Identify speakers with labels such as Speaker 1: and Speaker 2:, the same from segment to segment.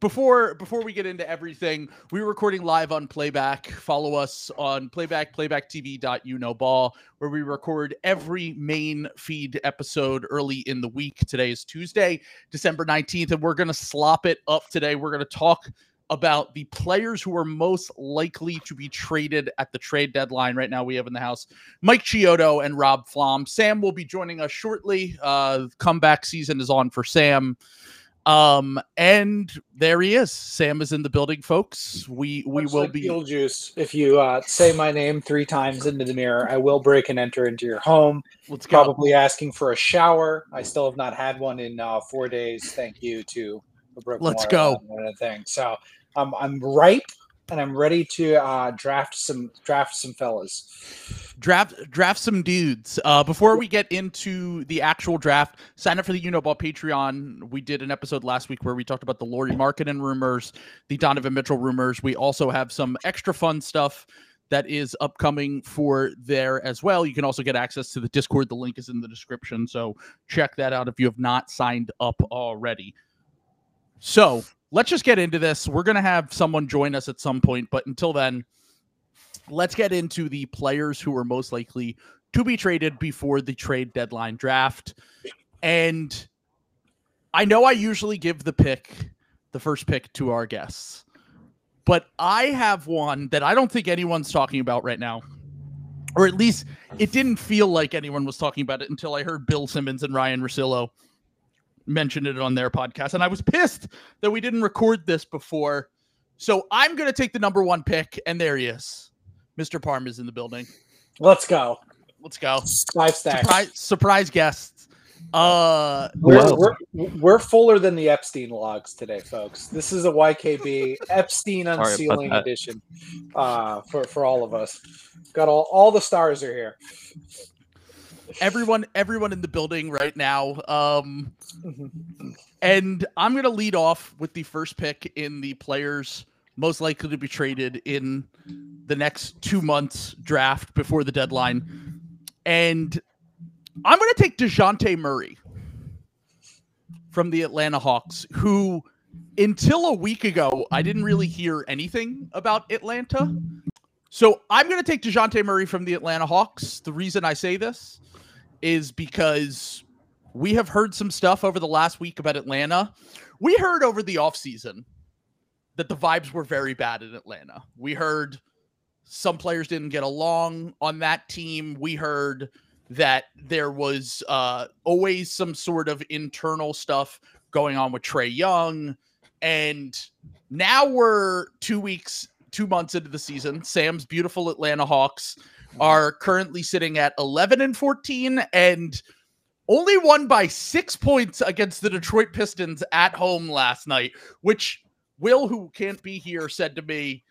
Speaker 1: before before we get into everything, we're recording live on Playback. Follow us on Playback, playbacktv.youknowball, where we record every main feed episode early in the week. Today is Tuesday, December 19th, and we're gonna slop it up today. We're gonna talk about the players who are most likely to be traded at the trade deadline. Right now, we have in the house Mike Chiodo and Rob Flom. Sam will be joining us shortly. Uh, comeback season is on for Sam. Um, and there he is. Sam is in the building, folks. We we will
Speaker 2: like
Speaker 1: be
Speaker 2: Beetlejuice. If you uh, say my name three times into the mirror, I will break and enter into your home.
Speaker 1: let's go.
Speaker 2: Probably asking for a shower. I still have not had one in uh, four days. Thank you to the Broken
Speaker 1: Let's go.
Speaker 2: Everything. So um, I'm ripe and I'm ready to uh, draft some draft some fellas.
Speaker 1: draft draft some dudes. Uh, before we get into the actual draft, sign up for the You Know Ball Patreon. We did an episode last week where we talked about the Lauri Markkanen rumors, the Donovan Mitchell rumors. We also have some extra fun stuff that is upcoming for there as well. You can also get access to the Discord. The link is in the description, so check that out if you have not signed up already. So let's just get into this. We're gonna have someone join us at some point, but until then let's get into the players who are most likely to be traded before the trade deadline draft. And I know I usually give the pick, the first pick to our guests, but I have one that I don't think anyone's talking about right now. Or at least it didn't feel like anyone was talking about it until I heard Bill Simmons and Ryan Russillo mention it on their podcast. And I was pissed that we didn't record this before. So I'm going to take the number one pick, and there he is. Mr. Parm is in the building.
Speaker 2: Let's go.
Speaker 1: Let's go.
Speaker 2: Five stacks.
Speaker 1: Surprise, surprise guests. Uh,
Speaker 2: We're, we're, we're fuller than the Epstein logs today, folks. This is a YKB Epstein
Speaker 3: about
Speaker 2: unsealing edition uh, for for all of us. Got all all the stars are here.
Speaker 1: Everyone, everyone in the building right now. Um, and I'm going to lead off with the first pick in the players most likely to be traded in the next two months draft before the deadline. And I'm going to take DeJounte Murray from the Atlanta Hawks, who until a week ago, I didn't really hear anything about Atlanta. So I'm going to take DeJounte Murray from the Atlanta Hawks. The reason I say this is because we have heard some stuff over the last week about Atlanta. We heard over the offseason that the vibes were very bad in Atlanta. We heard some players didn't get along on that team. We heard that there was uh, always some sort of internal stuff going on with Trae Young. And now we're two weeks, two months into the season. Sam's beautiful Atlanta Hawks Mm-hmm. are currently sitting at 11 and 14 and only won by six points against the Detroit Pistons at home last night, which Will, who can't be here, said to me,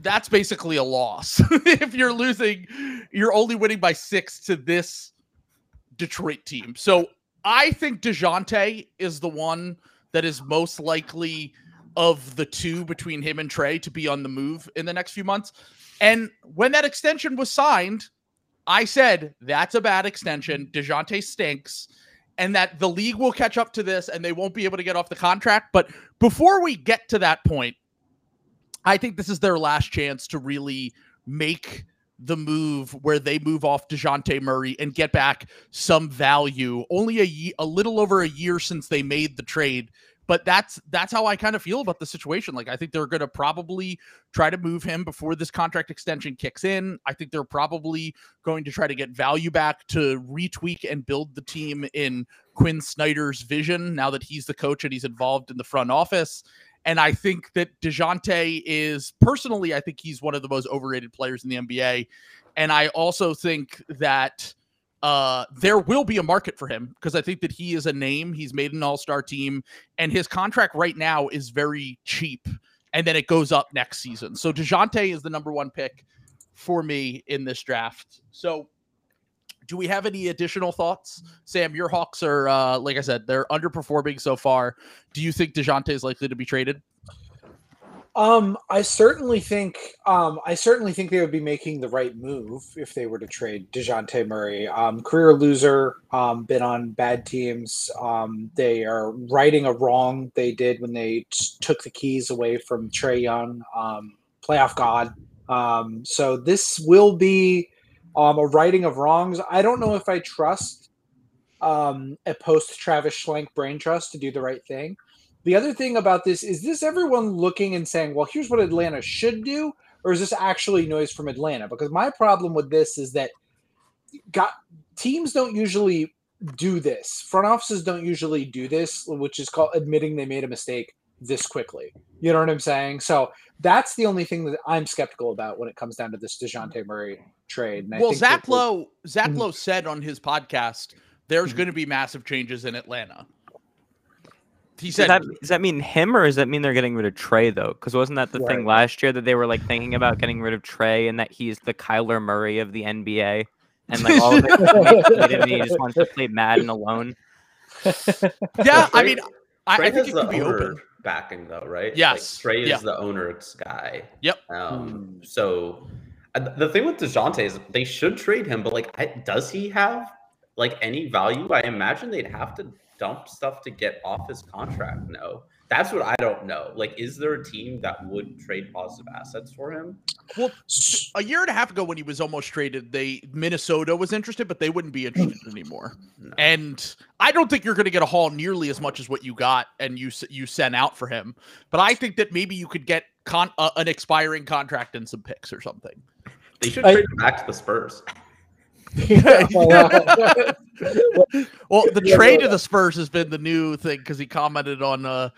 Speaker 1: that's basically a loss. if you're losing, you're only winning by six to this Detroit team. So I think DeJounte is the one that is most likely of the two between him and Trae to be on the move in the next few months. And when that extension was signed, I said that's a bad extension. DeJounte stinks. And that the league will catch up to this and they won't be able to get off the contract. But before we get to that point, I think this is their last chance to really make the move where they move off DeJounte Murray and get back some value. Only a ye- a little over a year since they made the trade, but that's that's how I kind of feel about the situation. Like I think they're going to probably try to move him before this contract extension kicks in. I think they're probably going to try to get value back to retweak and build the team in Quinn Snyder's vision now that he's the coach and he's involved in the front office. And I think that DeJounte is personally, I think he's one of the most overrated players in the NBA. And I also think that uh, there will be a market for him because I think that he is a name. He's made an all star team, and his contract right now is very cheap. And then it goes up next season. So DeJounte is the number one pick for me in this draft. So do we have any additional thoughts? Sam, your Hawks are, uh, like I said, they're underperforming so far. Do you think DeJounte is likely to be traded?
Speaker 2: Um, I certainly think um, I certainly think they would be making the right move if they were to trade Dejounte Murray. Um, career loser, um, been on bad teams. Um, they are righting a wrong they did when they t- took the keys away from Trae Young, um, playoff god. Um, so this will be um, a righting of wrongs. I don't know if I trust um, a post Travis Schlenk brain trust to do the right thing. The other thing about this is this everyone looking and saying, well, here's what Atlanta should do, or is this actually noise from Atlanta? Because my problem with this is that got teams don't usually do this. Front offices don't usually do this, which is called admitting they made a mistake this quickly. You know what I'm saying? So that's the only thing that I'm skeptical about when it comes down to this Dejounte Murray trade. And I
Speaker 1: well,
Speaker 2: think
Speaker 1: Zach
Speaker 2: that-
Speaker 1: Lowe, Zach
Speaker 2: Mhm.
Speaker 1: Lowe said on his podcast, there's
Speaker 2: Mhm.
Speaker 1: going to be massive changes in Atlanta. He
Speaker 3: Does that, does that mean him or does that mean they're getting rid of Trae though? Because wasn't that the thing last year that they were like thinking about getting rid of Trae and that he's the Kyler Murray of the NBA and like all of it and he just wants to play Madden alone.
Speaker 1: yeah, I
Speaker 4: Trae-
Speaker 1: mean, I,
Speaker 4: Trae
Speaker 1: I think
Speaker 4: has
Speaker 1: it
Speaker 4: the
Speaker 1: could be
Speaker 4: owner
Speaker 1: open.
Speaker 4: backing though, right?
Speaker 1: Yes,
Speaker 4: Like, Trae is the owner's guy.
Speaker 1: Yep.
Speaker 4: Um,
Speaker 2: Hmm.
Speaker 4: so uh, the thing with Dejounte is they should trade him, but like, does he have like any value? I imagine they'd have to dump stuff to get off his contract. No, that's what I don't know. Like, is there a team that would trade positive assets for him?
Speaker 1: Well, a year and a half ago when he was almost traded, they Minnesota was interested, but they wouldn't be interested anymore.
Speaker 4: No.
Speaker 1: And I don't think you're going to get a haul nearly as much as what you got and you you sent out for him. But I think that maybe you could get con- uh, an expiring contract and some picks or something.
Speaker 4: They should
Speaker 2: I-
Speaker 4: trade him back to the Spurs.
Speaker 1: Well, the trade to the Spurs has been the new thing because he commented on uh,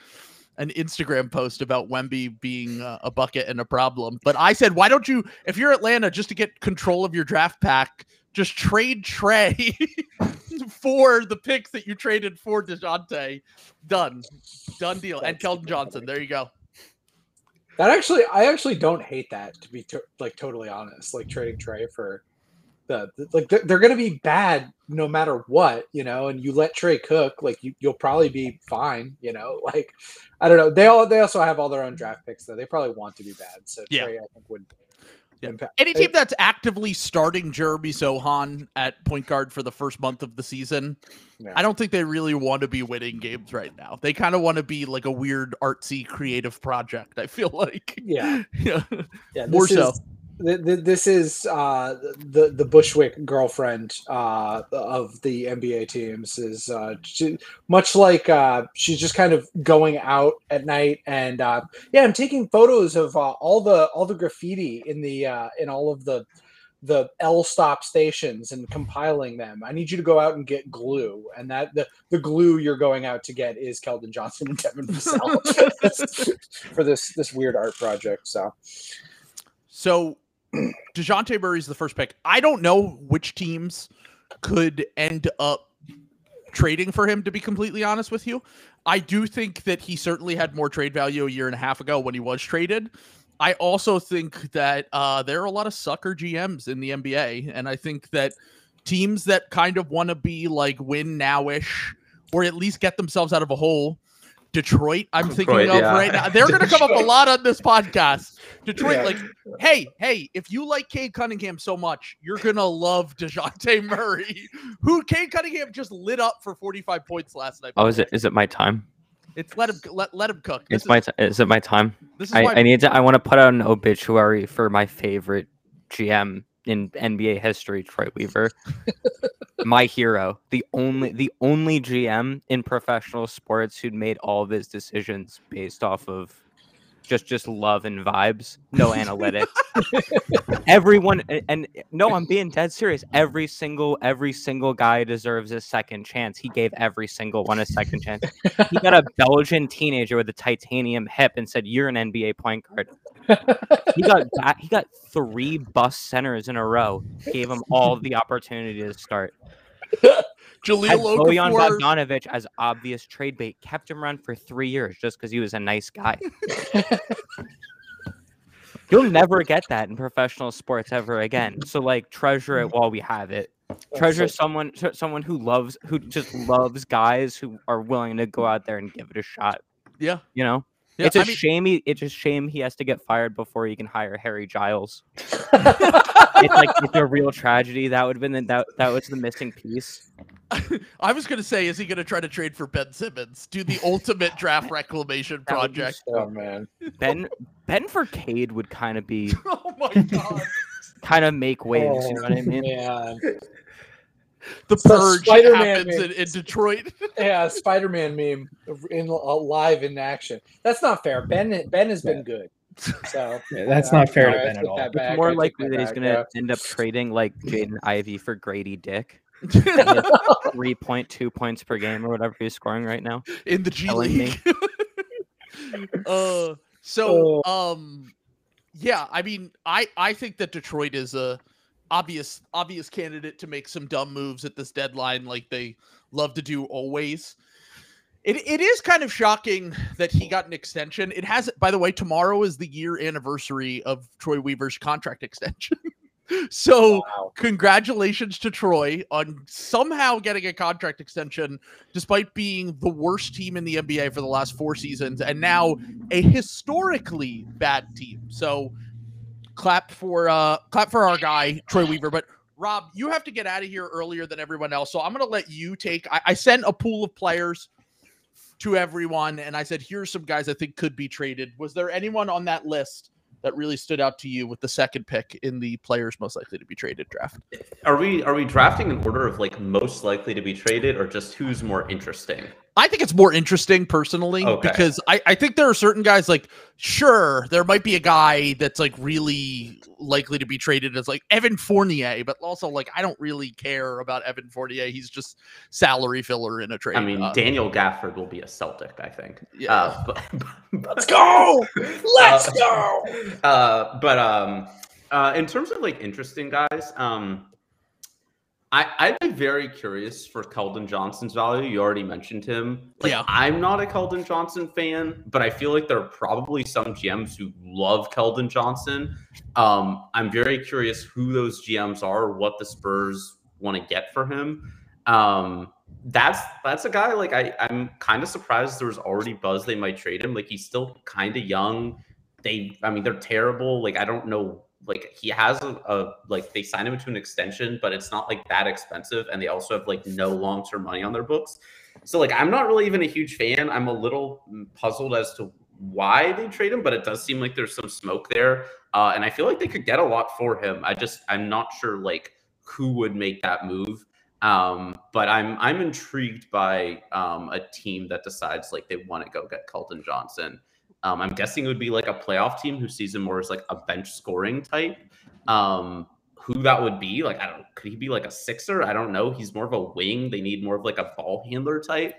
Speaker 1: an Instagram post about Wemby being uh, a bucket and a problem. But I said, why don't you, if you're Atlanta, just to get control of your draft pack, just trade Trae for the picks that you traded for Dejounte. Done, done deal. And Keldon Johnson, there you go.
Speaker 2: That actually, I actually don't hate that to be to, like totally honest. Like trading Trae for the, the- like they're, they're going to be bad no matter what, you know. And you let Trae cook, like you you'll probably be fine, you know. Like I don't know. They all they also have all their own draft picks though. They probably want to be bad, so
Speaker 1: Yeah.
Speaker 2: Trae I think would.
Speaker 1: Yeah.
Speaker 2: impact-
Speaker 1: Any team that's actively starting Jeremy Sochan at point guard for the first month of the season,
Speaker 2: Yeah.
Speaker 1: I don't think they really want to be winning games right now. They kind of want to be like a weird artsy creative project. I feel like,
Speaker 2: Yeah,
Speaker 1: yeah,
Speaker 2: yeah.
Speaker 1: More
Speaker 2: this
Speaker 1: so.
Speaker 2: Is- th- th- This is uh, the the Bushwick girlfriend uh, of the NBA teams. Is uh, she, much like uh, she's just kind of going out at night and uh, yeah, I'm taking photos of uh, all the all the graffiti in the uh, in all of the the L stop stations and compiling them. I need you to go out and get glue, and that the the glue you're going out to get is Keldon Johnson and Devin Vassell for this this weird art project. So.
Speaker 1: So DeJounte Murray's the first pick. I don't know which teams could end up trading for him, to be completely honest with you. I do think that he certainly had more trade value a year and a half ago when he was traded. I also think that uh, there are a lot of sucker GMs in the NBA, and I think that teams that kind of want to be like win now ish or at least get themselves out of a hole. Detroit, I'm thinking of
Speaker 4: yeah.
Speaker 1: right now. They're going to come up a lot on this podcast. Detroit,
Speaker 2: Yeah.
Speaker 1: like, hey, hey, if you like Cade Cunningham so much, you're gonna love Dejounte Murray, who Cade Cunningham just lit up for 45 points last night.
Speaker 3: Oh, is it is it my time?
Speaker 1: It's let him let, let him cook. This
Speaker 3: It's my
Speaker 1: is,
Speaker 3: t- is it my time?
Speaker 1: this is
Speaker 3: I,
Speaker 1: why
Speaker 3: I need to I want to put out an obituary for my favorite GM in NBA history, Troy Weaver. my hero, the only the only GM in professional sports who'd made all of his decisions based off of just just love and vibes, no analytics. Everyone and no, I'm being dead serious. Every single every single guy deserves a second chance. He gave every single one a second chance. He got a Belgian teenager with a titanium hip and said, "You're an NBA point guard." He got he got three bus centers in a row. Gave him all the opportunity to start. Had
Speaker 1: Jahlil
Speaker 3: Bojan
Speaker 1: Okafor.
Speaker 3: Bogdanovic as obvious trade bait. Kept him around for three years just because he was a nice guy. You'll never get that in professional sports ever again. So like treasure it while we have it. Treasure someone someone who loves who just loves guys who are willing to go out there and give it a shot.
Speaker 1: Yeah,
Speaker 3: You know?
Speaker 1: Yeah,
Speaker 3: it's a
Speaker 1: I mean-
Speaker 3: shame. He, it's a shame he has to get fired before he can hire Harry Giles. it's like it's a real tragedy. That would have been the, that. That was the missing piece.
Speaker 1: I was gonna say, is he gonna try to trade for Ben Simmons? Do the ultimate draft reclamation
Speaker 3: That would be
Speaker 1: project?
Speaker 2: oh man.
Speaker 3: Ben Ben for Cade would kind of be
Speaker 1: Oh my god!
Speaker 3: kind of make waves. you know what I
Speaker 2: Oh,
Speaker 3: mean?
Speaker 2: Man.
Speaker 1: The
Speaker 2: So
Speaker 1: purge
Speaker 2: Spider-Man
Speaker 1: happens in, in Detroit.
Speaker 2: Yeah, Spider-Man meme in uh, live in action. That's not fair. Ben Ben has been good. So
Speaker 5: Yeah, that's
Speaker 2: yeah,
Speaker 5: not fair to Ben at all.
Speaker 2: that
Speaker 3: It's
Speaker 2: back,
Speaker 3: more
Speaker 2: take
Speaker 3: likely
Speaker 2: that
Speaker 3: that he's
Speaker 2: back,
Speaker 3: gonna
Speaker 2: yeah.
Speaker 3: end up trading like Jaden Ivey for Gradey Dick. Three point two points per game or whatever he's scoring right now.
Speaker 1: in the G
Speaker 3: Telling.
Speaker 1: League. uh, so um, yeah, I mean, I I think that Detroit is a obvious obvious candidate to make some dumb moves at this deadline, like they love to do always. It, it is kind of shocking that he got an extension. It has, by the way, tomorrow is the year anniversary of Troy Weaver's contract extension. so
Speaker 2: Wow.
Speaker 1: congratulations to Troy on somehow getting a contract extension despite being the worst team in the NBA for the last four seasons and now a historically bad team. So clap for uh clap for our guy Troy Weaver. But Rob, you have to get out of here earlier than everyone else. So I'm gonna let you take I, I sent a pool of players to everyone and I said, here's some guys I think could be traded. Was there anyone on that list that really stood out to you with the second pick in the players most likely to be traded draft?
Speaker 4: Are we are we drafting in order of like most likely to be traded or just who's more interesting?
Speaker 1: I think it's more interesting personally
Speaker 4: Okay.
Speaker 1: because I, I think there are certain guys like sure there might be a guy that's like really likely to be traded as like Evan Fournier, but also like I don't really care about Evan Fournier. He's just salary filler in a trade.
Speaker 4: I mean,
Speaker 1: Uh,
Speaker 4: Daniel Gafford will be a Celtic, I think.
Speaker 1: Yeah.
Speaker 4: Uh, but,
Speaker 2: Let's go. Let's
Speaker 4: Uh,
Speaker 2: go.
Speaker 4: Uh, but um, uh, in terms of like interesting guys, um, I I'd be very curious for Keldon Johnson's value. You already mentioned him. Like,
Speaker 1: Yeah.
Speaker 4: I'm not a Keldon Johnson fan, but I feel like there are probably some GMs who love Keldon Johnson. Um, I'm very curious who those GMs are, what the Spurs want to get for him. Um, that's that's a guy like I I'm kind of surprised there was already buzz they might trade him. Like he's still kind of young. They I mean they're terrible. Like I don't know. Like he has a, a like they signed him to an extension, but it's not like that expensive, and they also have like no long term money on their books. So like I'm not really even a huge fan. I'm a little puzzled as to why they trade him, but it does seem like there's some smoke there, uh, and I feel like they could get a lot for him. I just I'm not sure like who would make that move. Um, but I'm I'm intrigued by um, a team that decides like they want to go get Keldon Johnson. Um, I'm guessing it would be like a playoff team who sees him more as like a bench scoring type. Um, who that would be? Like I don't. Could he be like a sixer? I don't know. He's more of a wing. They need more of like a ball handler type.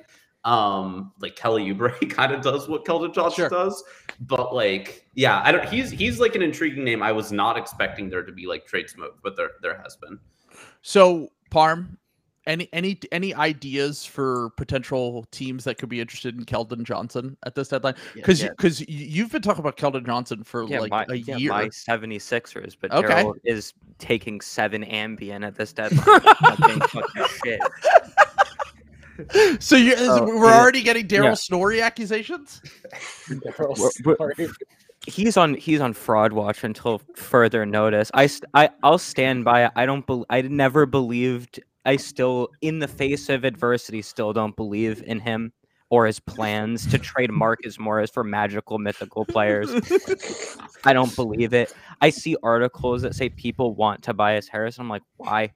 Speaker 4: Um, like Kelly Oubre kind of does what Keldon Johnson
Speaker 1: Sure.
Speaker 4: does. But like, yeah, I don't. He's he's like an intriguing name. I was not expecting there to be like trade smoke, but there there has been.
Speaker 1: So Parm, any any any ideas for potential teams that could be interested in Keldon Johnson at this deadline? Because
Speaker 3: yeah.
Speaker 1: because you've been talking about Keldon Johnson for
Speaker 3: Yeah,
Speaker 1: like
Speaker 3: my,
Speaker 1: a
Speaker 3: yeah,
Speaker 1: year.
Speaker 3: my 76ers, but
Speaker 1: Okay.
Speaker 3: Gerald is taking seven Ambien at this deadline. Fucking fucking shit.
Speaker 1: So you
Speaker 3: Oh,
Speaker 1: we're
Speaker 3: yeah.
Speaker 1: already getting Daryl
Speaker 3: Yeah.
Speaker 1: Snorri accusations.
Speaker 2: Daryl
Speaker 3: We're- we're-
Speaker 2: Sorry.
Speaker 3: He's on he's on fraud watch until further notice. I I I'll stand by it. I don't bel I never believed I still in the face of adversity still don't believe in him or his plans to trade Marcus Morris for magical mythical players. I don't believe it. I see articles that say people want Tobias Harris. I'm like, why?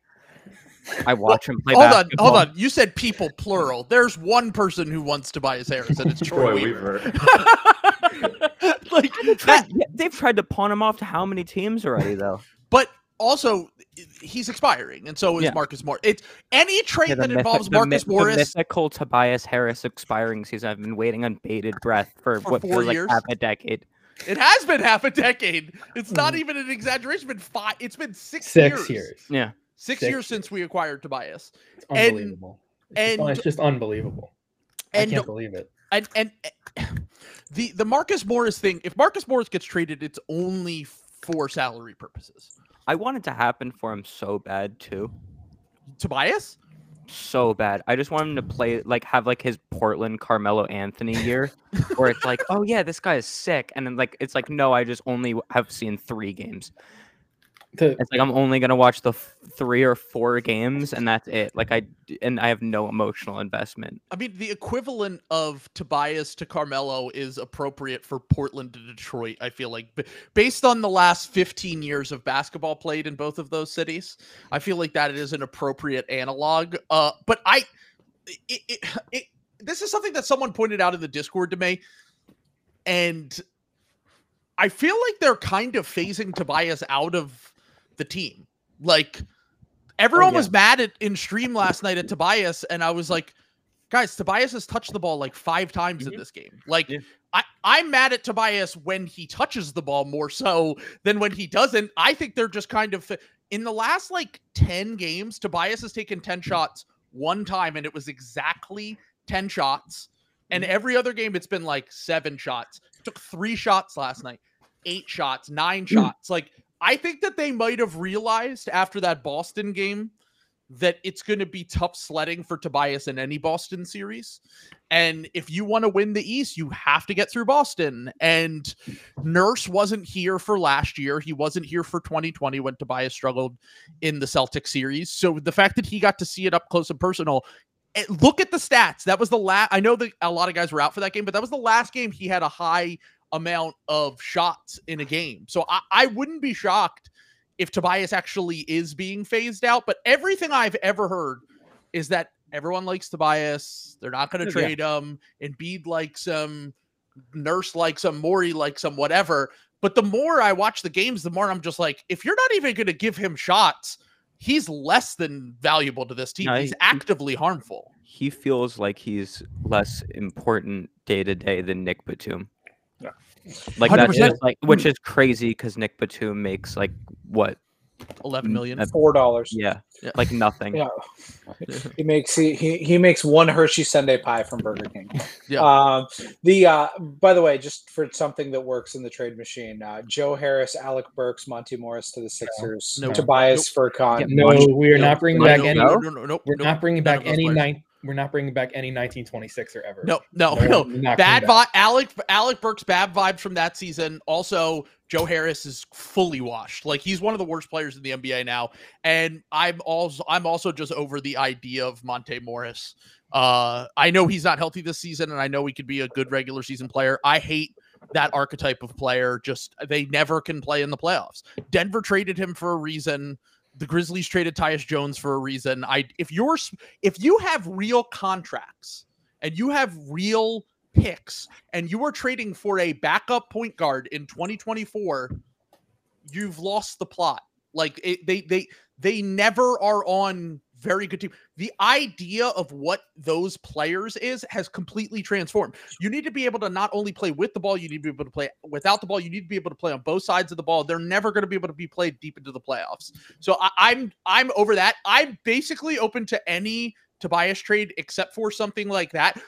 Speaker 3: I watch him play
Speaker 1: hold on, hold on. You said people plural. There's one person who wants Tobias Harris, and it's Troy, Weaver. like
Speaker 3: They've
Speaker 1: that,
Speaker 3: tried, they've tried to pawn him off to how many teams already, though?
Speaker 1: but also he's expiring, and so is
Speaker 3: Yeah.
Speaker 1: Marcus Morris. It's any trade
Speaker 3: Yeah,
Speaker 1: that
Speaker 3: mythi-
Speaker 1: involves
Speaker 3: the
Speaker 1: Marcus
Speaker 3: myth-
Speaker 1: Morris.
Speaker 3: The mythical Tobias Harris expiring season. I've been waiting on bated breath for,
Speaker 1: For
Speaker 3: what
Speaker 1: four
Speaker 3: feels like half a decade.
Speaker 1: It has been half a decade. It's not
Speaker 3: Mm.
Speaker 1: even an exaggeration. It's been five. It's been six,
Speaker 5: Six
Speaker 1: years.
Speaker 5: years.
Speaker 3: Yeah.
Speaker 1: Six,
Speaker 5: Six
Speaker 1: years since we acquired Tobias.
Speaker 5: It's
Speaker 1: And-
Speaker 5: unbelievable. it's, just,
Speaker 1: and-
Speaker 5: it's just unbelievable. I can't believe it.
Speaker 1: and and eh, the the Marcus Morris thing. If Marcus Morris gets traded, it's only for salary purposes.
Speaker 3: I want it to happen for him so bad too.
Speaker 1: Tobias.
Speaker 3: so bad. I just want him to play like have like his Portland Carmelo Anthony year, where it's like, oh yeah, this guy is sick, and then like it's like, no, I just only have seen three games.
Speaker 5: The,
Speaker 3: It's like I'm only gonna watch the f- three or four games, and that's it. Like I and I have no emotional investment.
Speaker 1: I mean, the equivalent of Tobias to Carmelo is appropriate for Portland to Detroit. I feel like, B- based on the last 15 years of basketball played in both of those cities, I feel like that is an appropriate analog. Uh, but I, it, it, it, this is something that someone pointed out in the Discord to me, and I feel like they're kind of phasing Tobias out of the team. Like everyone
Speaker 5: yeah.
Speaker 1: was mad at in stream last night at Tobias, and I was like, guys, Tobias has touched the ball like five times in
Speaker 3: Mhm.
Speaker 1: this game. Like
Speaker 4: Yeah.
Speaker 1: I, I'm mad at Tobias when he touches the ball more so than when he doesn't. I think they're just kind of in the last like 10 games, Tobias has taken 10 shots one time, and it was exactly 10 shots. And every other game, it's been like seven shots. Took three shots last night, eight shots, nine shots. Like, I think that they might have realized after that Boston game that it's going to be tough sledding for Tobias in any Boston series. And if you want to win the East, you have to get through Boston. And Nurse wasn't here for last year. He wasn't here for 2020 when Tobias struggled in the Celtic series. So the fact that he got to see it up close and personal, eh, look at the stats. That was the last. I know that a lot of guys were out for that game, but that was the last game he had a high amount of shots in a game. So I, I wouldn't be shocked if Tobias actually is being phased out. But everything I've ever heard is that everyone likes Tobias. They're not going to
Speaker 5: Yeah.
Speaker 1: trade him. Embiid likes him. Nurse likes him. Morey likes him. Whatever. But the more I watch the games, the more I'm just like, if you're not even going to give him shots, he's less than valuable to this team.
Speaker 3: No,
Speaker 1: he's
Speaker 3: he-
Speaker 1: actively harmful.
Speaker 3: He feels like he's less important day to day than Nick Batum.
Speaker 5: Yeah.
Speaker 3: Like that's
Speaker 1: 100%.
Speaker 3: just like which is crazy because Nick Batum makes like what?
Speaker 1: 11 million.
Speaker 2: Four dollars.
Speaker 3: Yeah,
Speaker 1: Yeah.
Speaker 3: like nothing.
Speaker 2: Yeah. He makes he, he he makes one Hershey Sunday pie from Burger King.
Speaker 1: Yeah.
Speaker 2: Um, the uh, by the way, just for something that works in the trade machine, uh, Joe Harris, Alec Burks, Monte Morris to the Sixers,
Speaker 1: No.
Speaker 2: Tobias Furkan.
Speaker 3: Yeah,
Speaker 5: no, we are
Speaker 1: No,
Speaker 5: not bringing
Speaker 1: no,
Speaker 5: back
Speaker 1: no,
Speaker 5: any.
Speaker 1: no, no, no, no,
Speaker 5: We're
Speaker 1: no,
Speaker 5: not bringing back any
Speaker 1: players.
Speaker 5: We're not bringing back any 1926 or ever.
Speaker 1: No, no,
Speaker 5: No,
Speaker 1: no. Bad vibe. Alec Alec Burks bad vibes from that season. Also, Joe Harris is fully washed. Like he's one of the worst players in the NBA now. And I'm also I'm also just over the idea of Monte Morris. Uh, I know he's not healthy this season, and I know he could be a good regular season player. I hate that archetype of player. Just they never can play in the playoffs. Denver traded him for a reason. The Grizzlies traded Tyus Jones for a reason. I if you're if you have real contracts and you have real picks and you are trading for a backup point guard in 2024 you've lost the plot like it, they they they never are on very good team. The idea of what those players is has completely transformed. You need to be able to not only play with the ball you need to be able to play without the ball you need to be able to play on both sides of the ball. They're never going to be able to be played deep into the playoffs. So I, i'm i'm over that. I'm basically open to any tobias trade except for something like that.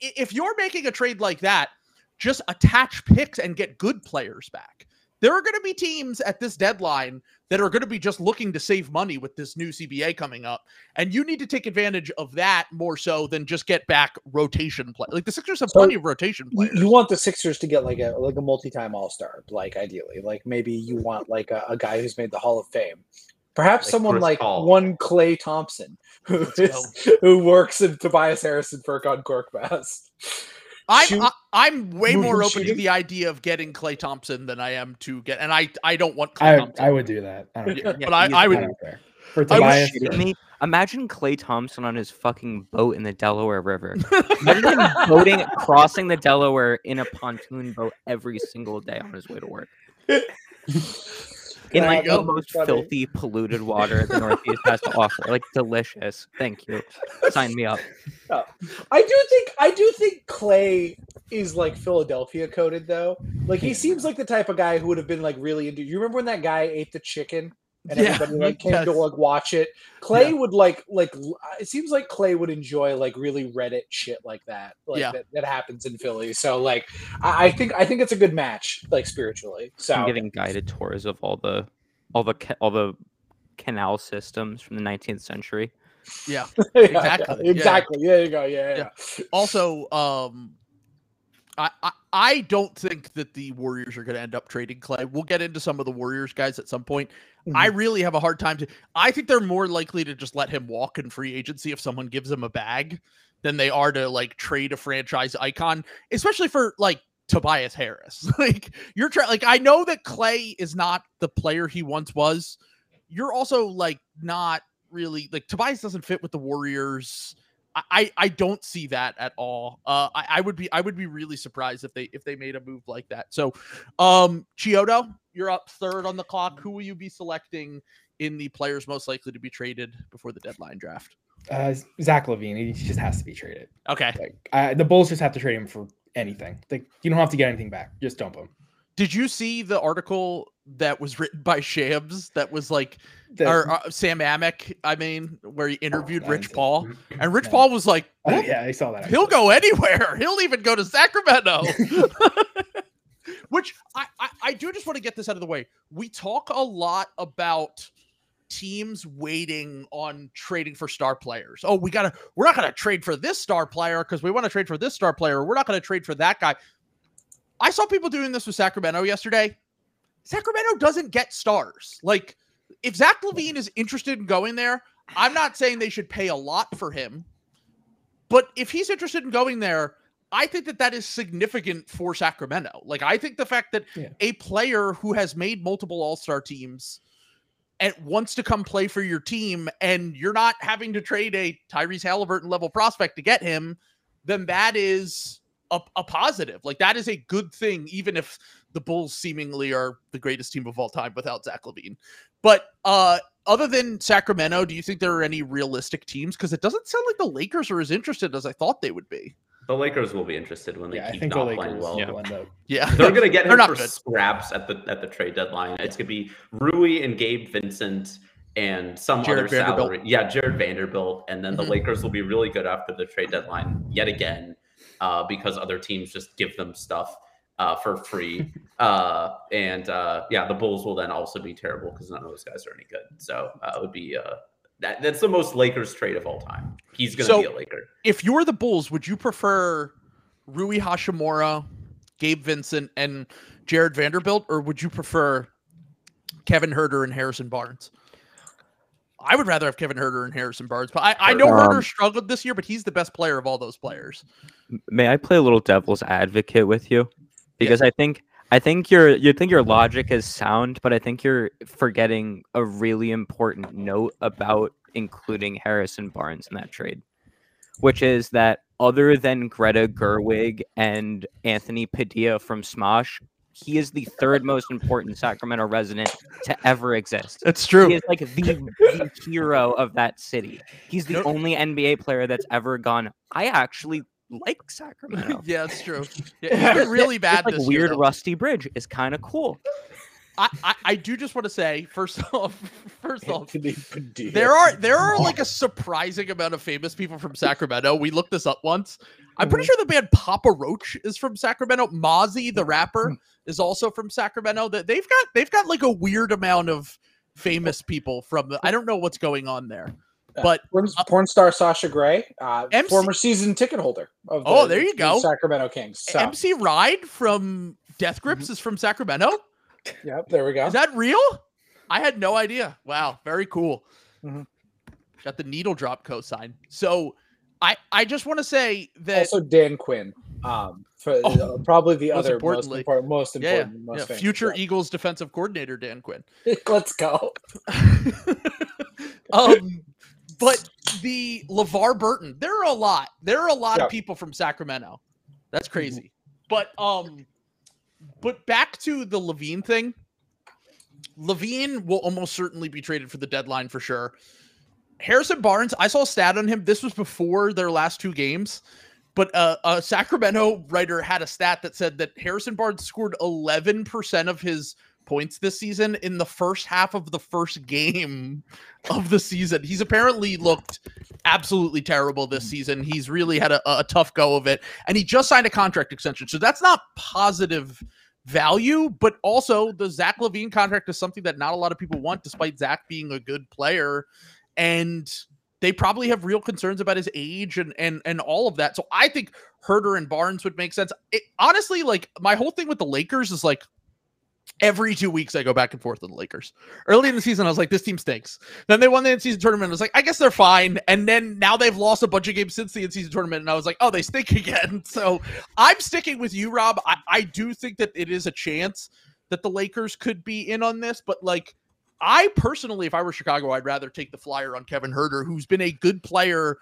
Speaker 1: If you're making a trade like that, just attach picks and get good players back. There are going to be teams at this deadline that are going to be just looking to save money with this new CBA coming up, and you need to take advantage of that more so than just get back rotation play. Like the Sixers have
Speaker 2: So,
Speaker 1: plenty of rotation
Speaker 2: You,
Speaker 1: players.
Speaker 2: you want the Sixers to get like a like a multi-time All Star, like ideally, like maybe you want like a, a guy who's made the Hall of Fame. Perhaps
Speaker 4: Like
Speaker 2: someone
Speaker 4: Chris
Speaker 2: like
Speaker 4: Paul.
Speaker 2: one Klay Thompson, who who works in Tobias Harrison Furkan Korkmaz.
Speaker 1: I'm
Speaker 2: shoot-
Speaker 1: I, I'm way more open to the idea of getting Klay Thompson than I am to get, and I I don't want Klay
Speaker 5: I
Speaker 1: Thompson.
Speaker 5: I would do that. I don't
Speaker 1: Yeah,
Speaker 5: care.
Speaker 3: Yeah,
Speaker 1: but I, I
Speaker 5: I
Speaker 1: would
Speaker 5: don't. For
Speaker 1: I was
Speaker 5: Tobias,
Speaker 3: Shitting me? Imagine Klay Thompson on his fucking boat in the Delaware River. Imagine him boating, crossing the Delaware in a pontoon boat every single day on his way to work. In like the most
Speaker 2: funny.
Speaker 3: filthy, polluted water in the Northeast has to offer. Like delicious. Thank you. Sign me up.
Speaker 2: I do think I do think Klay is like Philadelphia coded though. Like he seems like the type of guy who would have been like really into. You remember when that guy ate the chicken and
Speaker 1: Yeah,
Speaker 2: everybody like came
Speaker 1: yes.
Speaker 2: to like watch it? Klay
Speaker 1: Yeah.
Speaker 2: would like like it seems like Klay would enjoy like really Reddit shit like that. Like
Speaker 1: Yeah.
Speaker 2: that, that happens in Philly. So like I, I think I think it's a good match like spiritually. So
Speaker 3: I'm getting guided tours of all the all the all the canal systems from the 19th century.
Speaker 1: Yeah.
Speaker 2: Yeah,
Speaker 1: Exactly,
Speaker 2: yeah,
Speaker 1: yeah.
Speaker 2: exactly. There you go. Yeah, yeah.
Speaker 1: Also, um, I, I I don't think that the Warriors are going to end up trading Klay. We'll get into some of the Warriors guys at some point. I mm-hmm. really have a hard time to. I think they're more likely to just let him walk in free agency if someone gives him a bag than they are to like trade a franchise icon, especially for like Tobias Harris. like you're trying. Like I know that Klay is not the player he once was. You're also like not really like Tobias doesn't fit with the Warriors. I, I don't see that at all. Uh, I, I would be I would be really surprised if they if they made a move like that. So, um, Chiodo, you're up third on the clock. Who will you be selecting in the players most likely to be traded before the deadline draft?
Speaker 5: Uh, Zach LaVine, he just has to be traded.
Speaker 1: Okay.
Speaker 5: Like I, the Bulls just have to trade him for anything. Like you don't have to get anything back. Just dump him.
Speaker 1: Did you see the article that was written by Shams that was like
Speaker 5: The-
Speaker 1: or uh, Sam Amick? I mean, where he interviewed
Speaker 5: I
Speaker 1: Rich. Paul, and Rich
Speaker 5: No.
Speaker 1: Paul was like,
Speaker 5: oh, yeah, I saw that.
Speaker 1: He'll go anywhere. He'll even go to Sacramento. Which I, I I do just want to get this out of the way. We talk a lot about teams waiting on trading for star players. Oh, we gotta we're not gonna trade for this star player because we want to trade for this star player. We're not gonna trade for that guy. I saw people doing this with Sacramento yesterday. Sacramento doesn't get stars. Like if Zach LaVine is interested in going there, I'm not saying they should pay a lot for him. But if he's interested in going there, I think that that is significant for Sacramento. Like I think the fact that
Speaker 5: Yeah.
Speaker 1: a player who has made multiple All-Star teams and wants to come play for your team and you're not having to trade a Tyrese Halliburton level prospect to get him, then that is a, a positive. Like that is a good thing, even if the Bulls seemingly are the greatest team of all time without Zach LaVine. But uh other than Sacramento, do you think there are any realistic teams? Because it doesn't sound like the Lakers are as interested as I thought they would be.
Speaker 4: The Lakers will be interested when they
Speaker 5: Yeah, I
Speaker 4: keep
Speaker 5: think the
Speaker 4: not
Speaker 5: Lakers
Speaker 4: playing well.
Speaker 3: Yeah.
Speaker 5: will end up.
Speaker 1: Yeah,
Speaker 4: They're gonna get
Speaker 1: They're
Speaker 4: him
Speaker 1: not
Speaker 4: for
Speaker 1: good.
Speaker 4: scraps at the at the trade deadline. It's gonna be Rui and Gabe Vincent and some
Speaker 1: Jarred
Speaker 4: other
Speaker 1: Vanderbilt.
Speaker 4: salary. Yeah, Jarred Vanderbilt, and then the
Speaker 1: Mhm.
Speaker 4: Lakers will be really good after the trade deadline yet again, uh, because other teams just give them stuff uh, for free. uh, and uh, yeah, the Bulls will then also be terrible because none of those guys are any good. So uh, it would be uh, that that's the most Lakers trade of all time. He's gonna
Speaker 1: So-
Speaker 4: be a Laker.
Speaker 1: if you're the Bulls, would you prefer Rui Hachimura, Gabe Vincent, and Jarred Vanderbilt, or would you prefer Kevin Huerter and Harrison Barnes? I would rather have Kevin Huerter and Harrison Barnes, but I, I know
Speaker 3: Um,
Speaker 1: Huerter struggled this year, but he's the best player of all those players.
Speaker 3: May I play a little devil's advocate with you? Because I think I think your you think your logic is sound, but I think you're forgetting a really important note about including Harrison Barnes in that trade, which is that other than Greta Gerwig and Anthony Padilla from Smosh, he is the third most important Sacramento resident to ever exist.
Speaker 1: That's true.
Speaker 3: He is like the, the hero of that city. He's the only NBA player that's ever gone. I actually like Sacramento.
Speaker 1: yeah, that's true. Yeah, he's been really bad
Speaker 3: This, like
Speaker 1: this year.
Speaker 3: weird
Speaker 1: though.
Speaker 3: rusty bridge is kind of cool.
Speaker 1: I, I, I do just want to say first off, first off,
Speaker 2: Anthony
Speaker 1: There are there are like a surprising amount of famous people from Sacramento. We looked this up once. I'm pretty sure the band Papa Roach is from Sacramento. Mozzy, the rapper, is also from Sacramento. That they've got they've got like a weird amount of famous people from the. I don't know what's going on there, but
Speaker 2: porn, porn star Sasha Grey, uh,
Speaker 1: MC
Speaker 2: former season ticket holder of the,
Speaker 1: Oh, there you go.
Speaker 2: Sacramento Kings. So,
Speaker 1: MC Ride from Death Grips is from Sacramento.
Speaker 2: yep, there we go.
Speaker 1: Is that real? I had no idea. Wow, very cool.
Speaker 2: Mhm.
Speaker 1: Got the needle drop cosign. So I I just want to say that
Speaker 2: also Dan Quinn, um, for
Speaker 1: Oh,
Speaker 2: uh, probably the
Speaker 1: most
Speaker 2: other most important, most
Speaker 1: yeah, yeah,
Speaker 2: important, most
Speaker 1: yeah,
Speaker 2: famous,
Speaker 1: future
Speaker 2: yeah.
Speaker 1: Eagles defensive coordinator Dan Quinn.
Speaker 2: Let's go.
Speaker 1: um, but the LeVar Burton, there are a lot. There are a lot
Speaker 2: Yeah.
Speaker 1: of people from Sacramento. That's crazy. But um, but back to the LaVine thing. LaVine will almost certainly be traded for the deadline for sure. Harrison Barnes, I saw a stat on him. This was before their last two games, but uh, a Sacramento writer had a stat that said that Harrison Barnes scored 11% of his points this season in the first half of the first game of the season. He's apparently looked absolutely terrible this mm. season. He's really had a, a tough go of it, and he just signed a contract extension. So that's not positive value, but also the Zach LaVine contract is something that not a lot of people want, despite Zach being a good player. And they probably have real concerns about his age and and and all of that. So I think Huerter and Barnes would make sense. It, honestly, like my whole thing with the Lakers is like every two weeks I go back and forth with the Lakers. Early in the season, I was like, this team stinks. Then they won the in-season tournament. I was like, I guess they're fine. And then now they've lost a bunch of games since the in-season tournament, and I was like, oh, they stink again. So I'm sticking with you, Rob. I, I do think that it is a chance that the Lakers could be in on this, but like I personally, if I were Chicago, I'd rather take the flyer on Kevin Huerter, who's been a good player.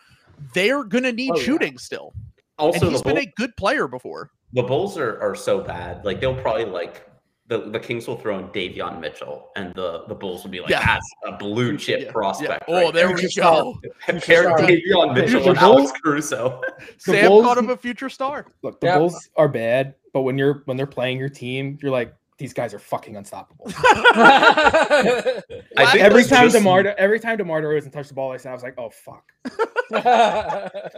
Speaker 1: They're gonna need
Speaker 2: Oh, yeah.
Speaker 1: shooting still.
Speaker 4: Also,
Speaker 1: and he's been a good player before.
Speaker 4: the Bulls are, are so bad. Like they'll probably like the, the Kings will throw in Davion Mitchell, and the, the Bulls will be like,
Speaker 1: Yeah.
Speaker 4: that's a blue chip
Speaker 1: Yeah,
Speaker 4: prospect.
Speaker 1: Oh,
Speaker 4: right
Speaker 1: there
Speaker 2: there.
Speaker 1: we go.
Speaker 4: Pair
Speaker 2: star.
Speaker 4: Davion Mitchell
Speaker 5: The
Speaker 4: and Alex
Speaker 5: Bulls-
Speaker 4: Caruso.
Speaker 1: Sam
Speaker 5: Bulls-
Speaker 1: caught him a future star.
Speaker 5: Look, the
Speaker 2: Yeah.
Speaker 5: Bulls are bad, but when you're when they're playing your team, you're like, these guys are fucking unstoppable.
Speaker 4: I think
Speaker 5: every time
Speaker 4: just-
Speaker 5: DeMar every time DeMar DeRozan touched the ball, I said I was like, oh fuck.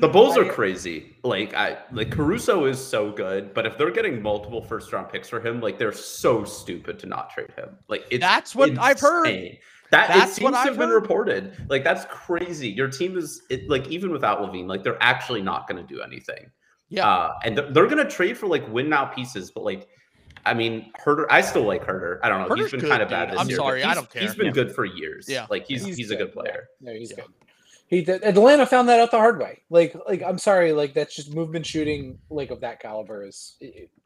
Speaker 4: The Bulls are crazy. Like I like Caruso is so good, but if they're getting multiple first round picks for him, like they're so stupid to not trade him. Like it's
Speaker 1: That's what I've heard.
Speaker 4: That
Speaker 1: That's
Speaker 4: it
Speaker 1: what
Speaker 4: seems to
Speaker 1: I've
Speaker 4: have been
Speaker 1: heard.
Speaker 4: reported. Like that's crazy. Your team is it, like even without LaVine, like they're actually not going to do anything.
Speaker 1: Yeah.
Speaker 4: Uh, and they're, they're going to trade for like win now pieces, but like. I mean, Huerter. I still like Huerter. I don't know.
Speaker 1: Huerter's
Speaker 4: he's been
Speaker 1: good,
Speaker 4: kind of bad
Speaker 1: dude.
Speaker 4: this
Speaker 1: I'm
Speaker 4: year. but
Speaker 1: sorry, I don't care.
Speaker 4: He's been
Speaker 1: Yeah.
Speaker 4: good for years.
Speaker 1: Yeah.
Speaker 4: like he's he's, a good player.
Speaker 2: No, he's
Speaker 1: Yeah.
Speaker 2: good. He did, Atlanta found that out the hard way. Like, like I'm sorry, like that's just movement shooting, like of that caliber is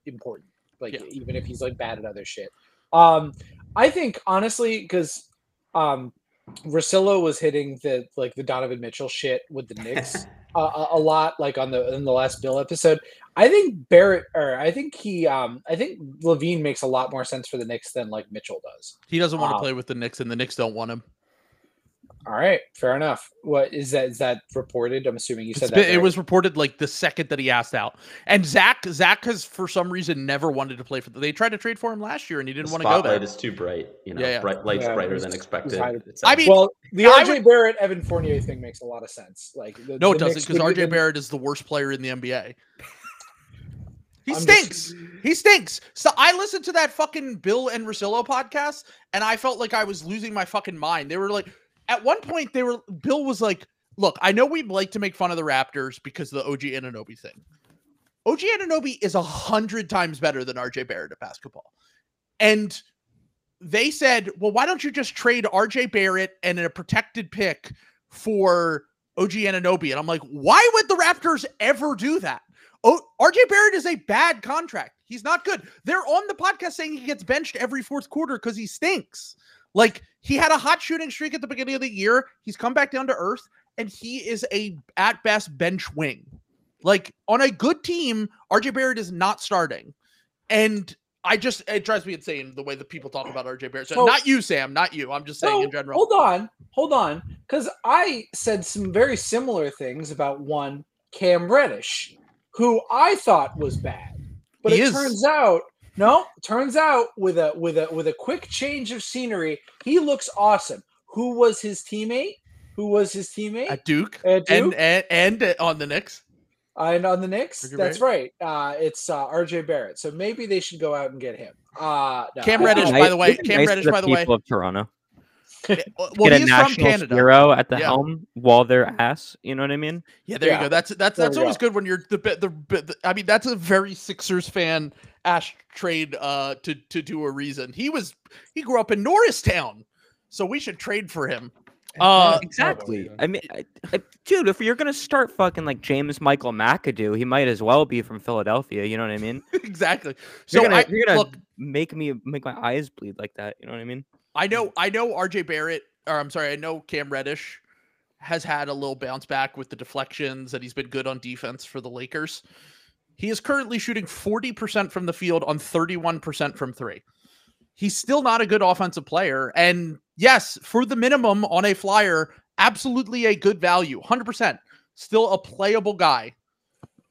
Speaker 2: important. Like,
Speaker 1: Yeah.
Speaker 2: even if he's like bad at other shit. Um, I think honestly, because um, Russillo was hitting the like the Donovan Mitchell shit with the Knicks a, a, a lot, like on the in the last Bill episode. I think Barrett, or I think he, um, I think LaVine makes a lot more sense for the Knicks than like Mitchell does.
Speaker 1: He doesn't want to
Speaker 2: Wow.
Speaker 1: play with the Knicks, and the Knicks don't want him.
Speaker 2: All right, fair enough. What is that? Is that reported? I'm assuming you said
Speaker 1: It's
Speaker 2: that.
Speaker 1: been- it was reported like the second that he asked out. And Zach, Zach has for some reason never wanted to play for. They tried to trade for him last year, and he didn't want to go there.
Speaker 4: spotlight is too bright. You know,
Speaker 1: Yeah, yeah.
Speaker 4: bright lights
Speaker 2: Yeah,
Speaker 4: brighter
Speaker 2: it's-
Speaker 4: than expected.
Speaker 1: I mean,
Speaker 2: Well, the RJ
Speaker 1: would-
Speaker 2: Barrett Evan Fournier thing makes a lot of sense. Like, the,
Speaker 1: No, it doesn't because RJ
Speaker 2: the-
Speaker 1: Barrett is the worst player in the NBA. He
Speaker 2: I'm
Speaker 1: stinks.
Speaker 2: just-
Speaker 1: He stinks. So I listened to that fucking Bill and Russillo podcast, and I felt like I was losing my fucking mind. They were like, at one point, they were. Bill was like, "Look, I know we'd like to make fun of the Raptors because of the OG Anunoby thing. OG Anunoby is a hundred times better than RJ Barrett at basketball." And they said, "Well, why don't you just trade RJ Barrett and a protected pick for OG Anunoby?" And I'm like, "Why would the Raptors ever do that?" Oh, RJ Barrett is a bad contract. He's not good. They're on the podcast saying he gets benched every fourth quarter because he stinks. Like he had a hot shooting streak at the beginning of the year. He's come back down to earth, and he is a at best bench wing. Like on a good team, RJ Barrett is not starting, and I just it drives me insane the way that people talk about RJ Barrett. So,
Speaker 2: So-
Speaker 1: not you, Sam, not you. I'm just saying in general.
Speaker 2: Hold on, hold on, because I said some very similar things about one Cam Reddish, who I thought was bad, but
Speaker 1: He
Speaker 2: it
Speaker 1: is.
Speaker 2: turns out no. Turns out with a with a with a quick change of scenery, he looks awesome. Who was his teammate? Who was his teammate?
Speaker 1: At Duke,
Speaker 2: At
Speaker 1: and
Speaker 2: Duke?
Speaker 1: and and uh, on the Knicks.
Speaker 2: and on the Knicks,
Speaker 1: RJ
Speaker 2: that's right. Uh, it's uh, RJ Barrett. So maybe they should go out and get him. Uh, no,
Speaker 1: Cam Reddish, by the way, Cam
Speaker 3: nice
Speaker 1: Reddish,
Speaker 3: for
Speaker 1: by the way.
Speaker 3: people of Toronto
Speaker 1: Well,
Speaker 3: get a
Speaker 1: he is from
Speaker 3: national
Speaker 1: Canada.
Speaker 3: hero at the
Speaker 1: Yeah.
Speaker 3: helm while they're ass. You know what I mean?
Speaker 1: Yeah, there
Speaker 2: Yeah.
Speaker 1: you go. That's that's that's
Speaker 2: we
Speaker 1: always
Speaker 2: go.
Speaker 1: good when you're the, bit- the the I mean, that's a very Sixers fan Ash trade uh to to do a reason. He was he grew up in Norristown, so we should trade for him. Uh,
Speaker 3: Exactly. I mean, I, I, dude, if you're gonna start fucking like James Michael McAdoo, he might as well be from Philadelphia. You know what I mean?
Speaker 1: exactly. So
Speaker 3: you're gonna,
Speaker 1: I
Speaker 3: you're gonna
Speaker 1: look.
Speaker 3: make me make my eyes bleed like that. You know what I mean?
Speaker 1: I know I know RJ Barrett, or I'm sorry, I know Cam Reddish has had a little bounce back with the deflections and he's been good on defense for the Lakers. He is currently shooting 40% from the field on 31% from three. He's still not a good offensive player. And yes, for the minimum on a flyer, absolutely a good value. 100%. Still a playable guy.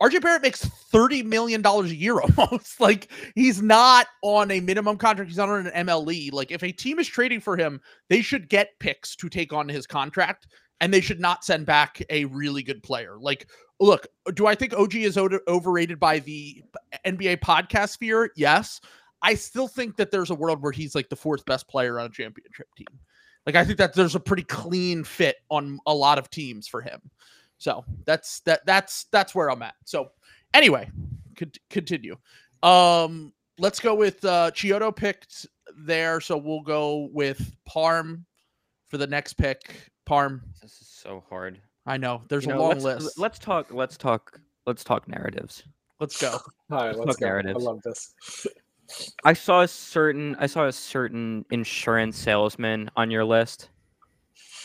Speaker 1: RJ Barrett makes $30 million a year almost. like he's not on a minimum contract. He's not on an MLE. Like if a team is trading for him, they should get picks to take on his contract and they should not send back a really good player. Like, look, do I think OG is overrated by the NBA podcast sphere? Yes. I still think that there's a world where he's like the fourth best player on a championship team. Like I think that there's a pretty clean fit on a lot of teams for him. So that's that that's that's where I'm at. So anyway, could continue. Um let's go with uh Chiodo picked there, so we'll go with Parm for the next pick. Parm.
Speaker 3: This is so hard.
Speaker 1: I know there's
Speaker 3: You
Speaker 1: a
Speaker 3: know,
Speaker 1: long
Speaker 3: let's,
Speaker 1: list.
Speaker 3: Let's talk. Let's talk. Let's talk narratives.
Speaker 1: Let's go.
Speaker 2: All right, let's
Speaker 3: Fuck
Speaker 2: go. I love this.
Speaker 3: I saw a certain. I saw a certain insurance salesman on your list,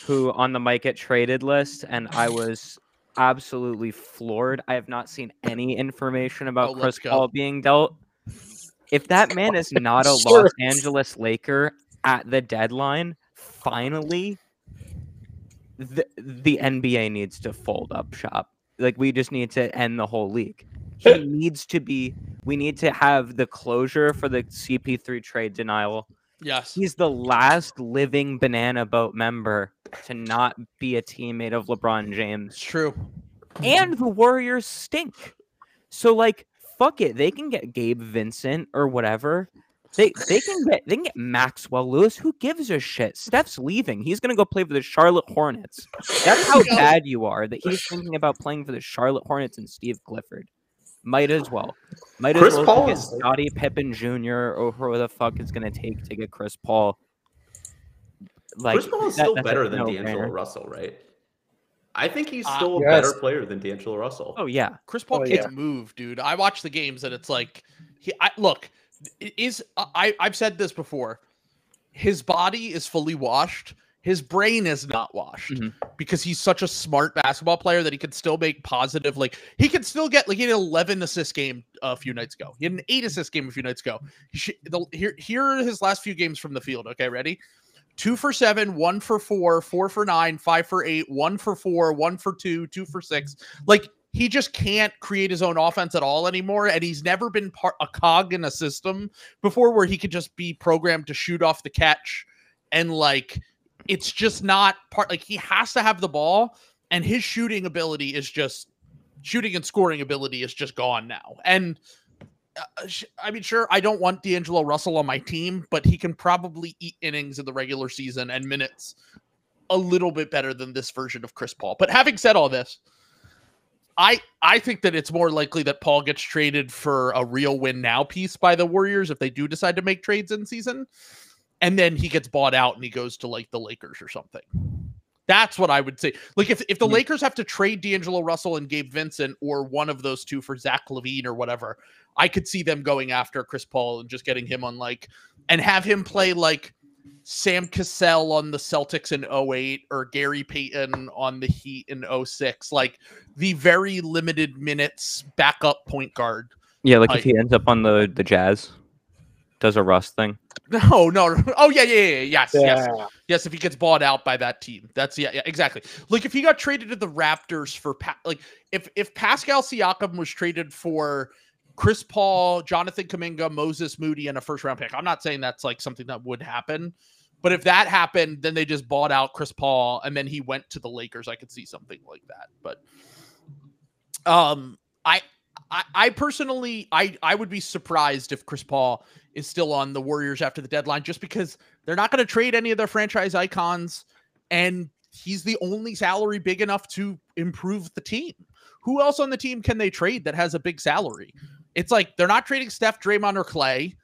Speaker 3: who on the might get traded list, and I was absolutely floored. I have not seen any information about
Speaker 1: Oh,
Speaker 3: Chris. Paul being dealt. If that man is not a Los Angeles Laker at the deadline, finally, the, the NBA needs to fold up shop. Like we just need to end the whole league. He needs to be. We need to have the closure for the CP3 trade denial.
Speaker 1: Yes.
Speaker 3: He's the last living banana boat member to not be a teammate of LeBron
Speaker 1: It's
Speaker 3: James.
Speaker 1: true.
Speaker 3: And the Warriors stink. So like fuck it. They can get Gabe Vincent or whatever. They they can get they can get Maxwell Lewis. Who gives a shit? Steph's leaving. He's gonna go play for the Charlotte Hornets. That's how bad you are that he's thinking about playing for the Charlotte Hornets and Steve Clifford. Might as well. Might
Speaker 4: Chris
Speaker 3: as well
Speaker 4: Paul
Speaker 3: get
Speaker 4: is-
Speaker 3: Scottie Pippen Jr. or who the fuck it's gonna take to get Chris Paul. Like
Speaker 4: Chris Paul is
Speaker 3: that-
Speaker 4: still
Speaker 3: that's
Speaker 4: better than
Speaker 3: no-brainer.
Speaker 4: D'Angelo Russell, right? I think he's
Speaker 1: Uh,
Speaker 4: still a
Speaker 2: Yes.
Speaker 4: better player than D'Angelo Russell.
Speaker 3: Oh yeah.
Speaker 1: Chris Paul
Speaker 2: Oh,
Speaker 1: can't
Speaker 2: yeah.
Speaker 1: move, dude. I watch the games and it's like he I look, it is I I've said this before. His body is fully washed. His brain is not washed
Speaker 3: Mhm.
Speaker 1: because he's such a smart basketball player that he can still make positive like he can still get like he had an 11 assist game a few nights ago. He had an 8 assist game a few nights ago. He sh- the, here here are his last few games from the field, okay? Ready? Two for seven, one for four, four for nine, five for eight, one for four, one for two, two for six. Like he just can't create his own offense at all anymore. And he's never been part a cog in a system before where he could just be programmed to shoot off the catch. And like it's just not part like he has to have the ball, and his shooting ability is just shooting and scoring ability is just gone now. And Uh, uh, I mean, sure, I don't want D'Angelo Russell on my team, but he can probably eat innings in the regular season and minutes a little bit better than this version of Chris Paul. But having said all this, I I think that it's more likely that Paul gets traded for a real win now piece by the Warriors if they do decide to make trades in season, and then he gets bought out and he goes to like the Lakers or something. That's what I would say. Like if if the
Speaker 3: Yeah.
Speaker 1: Lakers have to trade D'Angelo Russell and Gabe Vincent or one of those two for Zach LaVine or whatever, I could see them going after Chris Paul and just getting him on like and have him play like Sam Cassell on the Celtics in 08 or Gary Payton on the Heat in 06. Like the very limited minutes backup point guard.
Speaker 3: Yeah, like
Speaker 1: I-
Speaker 3: if he ends up on the the Jazz, does a Russ thing.
Speaker 1: No, no, no. Oh yeah, yeah, yeah, yeah. Yes, yes. Yes, if he gets bought out by that team, that's yeah, yeah, exactly. Like if he got traded to the Raptors for pa- like if if Pascal Siakam was traded for Chris Paul, Jonathan Kuminga, Moses Moody, and a first round pick. I'm not saying that's like something that would happen, but if that happened, then they just bought out Chris Paul and then he went to the Lakers. I could see something like that. But um, I I, I personally I I would be surprised if Chris Paul is still on the Warriors after the deadline, just because they're not going to trade any of their franchise icons, and he's the only salary big enough to improve the team. Who else on the team can they trade that has a big salary? It's like they're not trading Steph, Draymond, or Klay,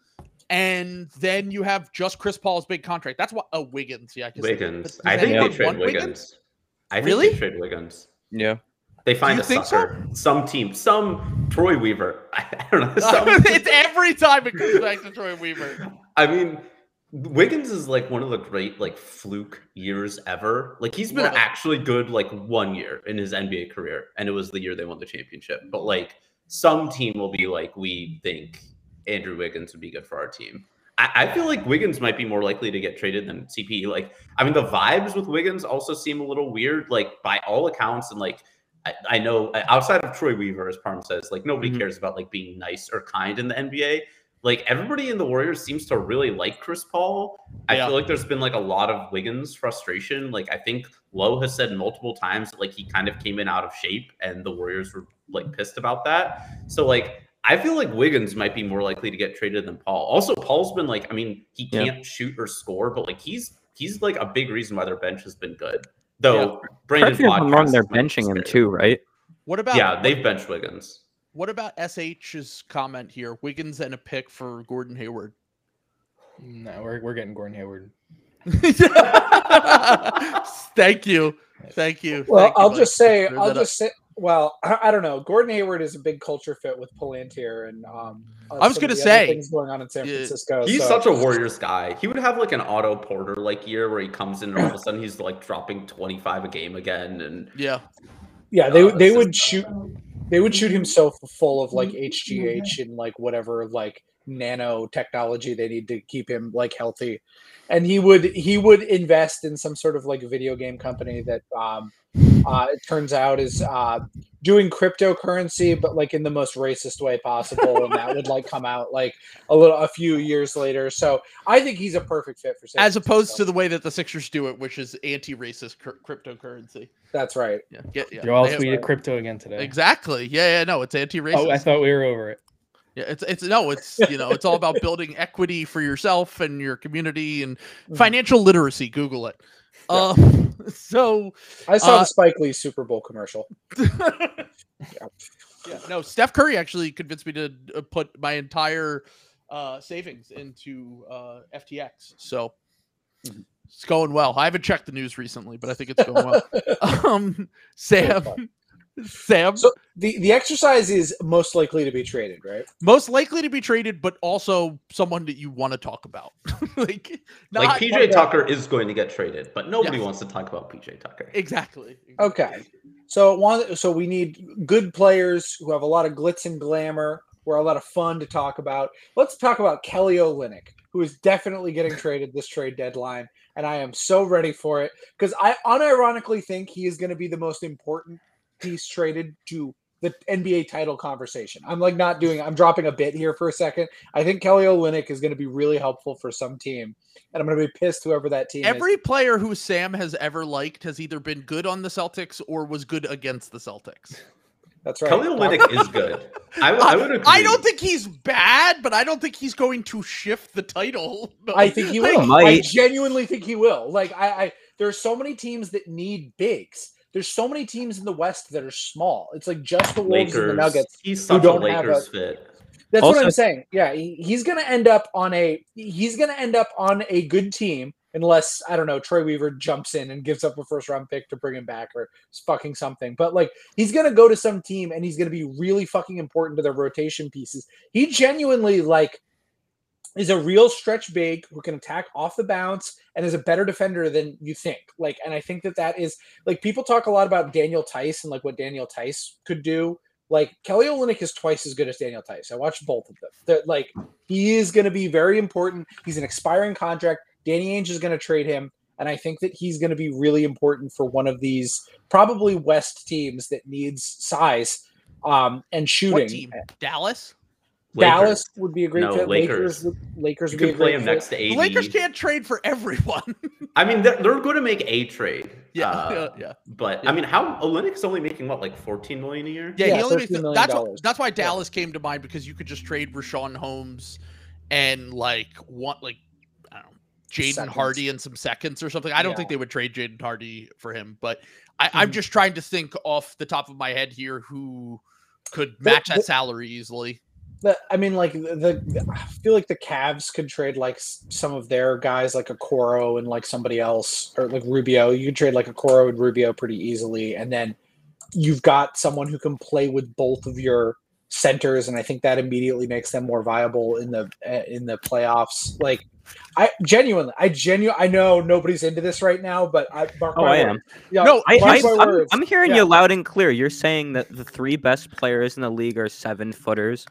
Speaker 1: and then you have just Chris Paul's big contract. That's what. Oh, Wiggins, yeah, 'cause- but
Speaker 4: Wiggins. I think
Speaker 1: anyone
Speaker 4: they trade
Speaker 1: want
Speaker 4: Wiggins. I think
Speaker 1: Really?
Speaker 4: they trade Wiggins.
Speaker 3: Yeah.
Speaker 4: They find a
Speaker 1: think so?
Speaker 4: sucker. Some team, some Troy Weaver. I, don't know.
Speaker 1: It's every time it comes back to Troy Weaver.
Speaker 4: I mean, Wiggins is like one of the great like fluke years ever. Like he's been
Speaker 1: Love it.
Speaker 4: actually good like one year in his NBA career, and it was the year they won the championship. But like some team will be like, we think Andrew Wiggins would be good for our team. I, I feel like Wiggins might be more likely to get traded than CP. Like, I mean, the vibes with Wiggins also seem a little weird. Like by all accounts, and like I, I know uh, outside of Troy Weaver, as Parm says, like nobody
Speaker 3: Mhm.
Speaker 4: cares about like being nice or kind in the NBA. Like everybody in the Warriors seems to really like Chris Paul. I
Speaker 1: Yeah.
Speaker 4: feel like there's been like a lot of Wiggins frustration. Like I think Lowe has said multiple times that like he kind of came in out of shape, and the Warriors were like pissed about that. So like I feel like Wiggins might be more likely to get traded than Paul. Also, Paul's been like, I mean, he can't shoot or score, but like he's he's like a big reason why their bench has been good. Though
Speaker 3: Correct
Speaker 4: Brandon
Speaker 3: me if I'm wrong, they're benching him too, right?
Speaker 1: What about
Speaker 4: Yeah, they've benched Wiggins.
Speaker 1: What about SH's comment here? Wiggins and a pick for Gordon Hayward.
Speaker 5: No, we're we're getting Gordon Hayward.
Speaker 1: Thank you. Thank you.
Speaker 2: Well,
Speaker 1: Thank you,
Speaker 2: I'll
Speaker 1: Mike.
Speaker 2: just say, I'll
Speaker 1: that up.
Speaker 2: just say, well, I, I don't know. Gordon Hayward is a big culture fit with Palantir, and um, uh,
Speaker 1: I was gonna
Speaker 2: of the other
Speaker 1: say,
Speaker 2: things going on in San
Speaker 1: yeah,
Speaker 2: Francisco.
Speaker 4: He's
Speaker 2: so-
Speaker 4: such a Warriors guy. He would have like an Otto Porter like year where he comes in and all of a sudden he's like dropping 25 a game again. And
Speaker 1: Yeah.
Speaker 2: yeah. They
Speaker 4: uh,
Speaker 2: they would shoot, they would shoot him so full of like HGH and like whatever like nano technology they need to keep him like healthy, and he would he would invest in some sort of like video game company that um, uh, it turns out is uh, doing cryptocurrency, but like in the most racist way possible, and that would like come out like a little a few years later. So I think he's a perfect fit for San
Speaker 1: As opposed to the way that the Sixers do it, which is anti-racist cr- cryptocurrency.
Speaker 2: that's right.
Speaker 1: Yeah. Get, yeah.
Speaker 5: You're all
Speaker 1: they have-
Speaker 5: tweeted crypto again today.
Speaker 1: Exactly. Yeah, yeah, no, it's anti-racist.
Speaker 5: Oh, I thought we were over it.
Speaker 1: Yeah, it's it's no, it's you know, it's all about building equity for yourself and your community and
Speaker 2: Mhm.
Speaker 1: financial literacy. Google it.
Speaker 2: Yeah.
Speaker 1: Um, so
Speaker 2: I saw
Speaker 1: Uh,
Speaker 2: the Spike Lee Super Bowl commercial.
Speaker 1: yeah, no, Steph Curry actually convinced me to uh, put my entire uh, savings into uh, FTX. So
Speaker 2: Mhm.
Speaker 1: it's going well. I haven't checked the news recently, but I think it's going well. um, Sam, Sam,
Speaker 2: So the the exercise is most likely to be traded, right?
Speaker 1: most likely to be traded, but also someone that you want to talk about. like, not
Speaker 4: like PJ Tucker is going to get traded, but nobody
Speaker 1: Yes.
Speaker 4: wants to talk about PJ Tucker.
Speaker 1: exactly.
Speaker 2: Okay. So one so we need good players who have a lot of glitz and glamour, who are a lot of fun to talk about. Let's talk about Kelly Olynyk, who is definitely getting traded this trade deadline, and I am so ready for it because I unironically think he is going to be the most important piece traded to the NBA title conversation. I'm like not doing I'm dropping a bit here for a second. I think Kelly Olynyk is going to be really helpful for some team, and I'm going to be pissed whoever that team is.
Speaker 1: Every player who Sam has ever liked has either been good on the Celtics or was good against the Celtics.
Speaker 2: That's right.
Speaker 4: Kelly Olynyk is good. I, would- I would agree.
Speaker 1: I don't think he's bad, but I don't think he's going to shift the title.
Speaker 2: I think he
Speaker 1: Like.
Speaker 2: I
Speaker 3: might.
Speaker 2: genuinely think he will. Like I, I there are so many teams that need bigs. There's so many teams in the West that are small. It's like just the Wolves and the Nuggets.
Speaker 4: He's such a
Speaker 2: don't have
Speaker 4: Lakers
Speaker 2: a-
Speaker 4: fit.
Speaker 2: That's what I'm saying. Yeah, he, he's gonna end up on a he's gonna end up on a good team unless I don't know Troy Weaver jumps in and gives up a first round pick to bring him back or fucking something. But like he's gonna go to some team and he's gonna be really fucking important to their rotation pieces. He genuinely like is a real stretch big who can attack off the bounce and is a better defender than you think. Like, and I think that that is like people talk a lot about Daniel Theis and like what Daniel Theis could do. Like Kelly Olynyk is twice as good as Daniel Theis. I watched both of them. They're, like he is going to be very important. He's an expiring contract. Danny Ainge is going to trade him, and I think that he's going to be really important for one of these probably West teams that needs size um, and shooting.
Speaker 1: what team? Dallas.
Speaker 2: Dallas would be a great
Speaker 4: No,
Speaker 2: fit.
Speaker 4: Lakers.
Speaker 2: Lakers, would, Lakers
Speaker 4: You
Speaker 2: would be
Speaker 4: could
Speaker 2: a
Speaker 4: play
Speaker 2: great
Speaker 4: him
Speaker 2: fit.
Speaker 4: next to AD.
Speaker 1: The Lakers can't trade for everyone.
Speaker 4: I mean, they're, they're going to make a trade.
Speaker 1: yeah,
Speaker 4: uh,
Speaker 1: yeah, yeah.
Speaker 4: But
Speaker 1: Yeah.
Speaker 4: I mean, how Olynyk's only making what, like 14 million a year?
Speaker 1: Yeah,
Speaker 2: Yeah,
Speaker 1: he only makes
Speaker 2: $13 million
Speaker 1: that's what, that's why Dallas came to mind because you could just trade Richaun Holmes and like want like I don't know Jaden Hardy and some seconds or something. I don't think they would trade Jaden Hardy for him, but I, I'm
Speaker 2: Mhm.
Speaker 1: just trying to think off the top of my head here who could
Speaker 2: The-
Speaker 1: match that
Speaker 2: the-
Speaker 1: salary easily.
Speaker 2: The, I mean, like the, the, I feel like the Cavs could trade like some of their guys, like Okoro and like somebody else, or like Rubio. You could trade like Okoro and Rubio pretty easily, and then you've got someone who can play with both of your centers, and I think that immediately makes them more viable in the uh, in the playoffs. Like, I genuinely, I genu, I know nobody's into this right now, but I mark
Speaker 3: Oh, I am.
Speaker 2: Yeah,
Speaker 1: No,
Speaker 3: I, I, I'm. I'm hearing
Speaker 2: Yeah.
Speaker 3: you loud and clear. You're saying that the three best players in the league are seven footers.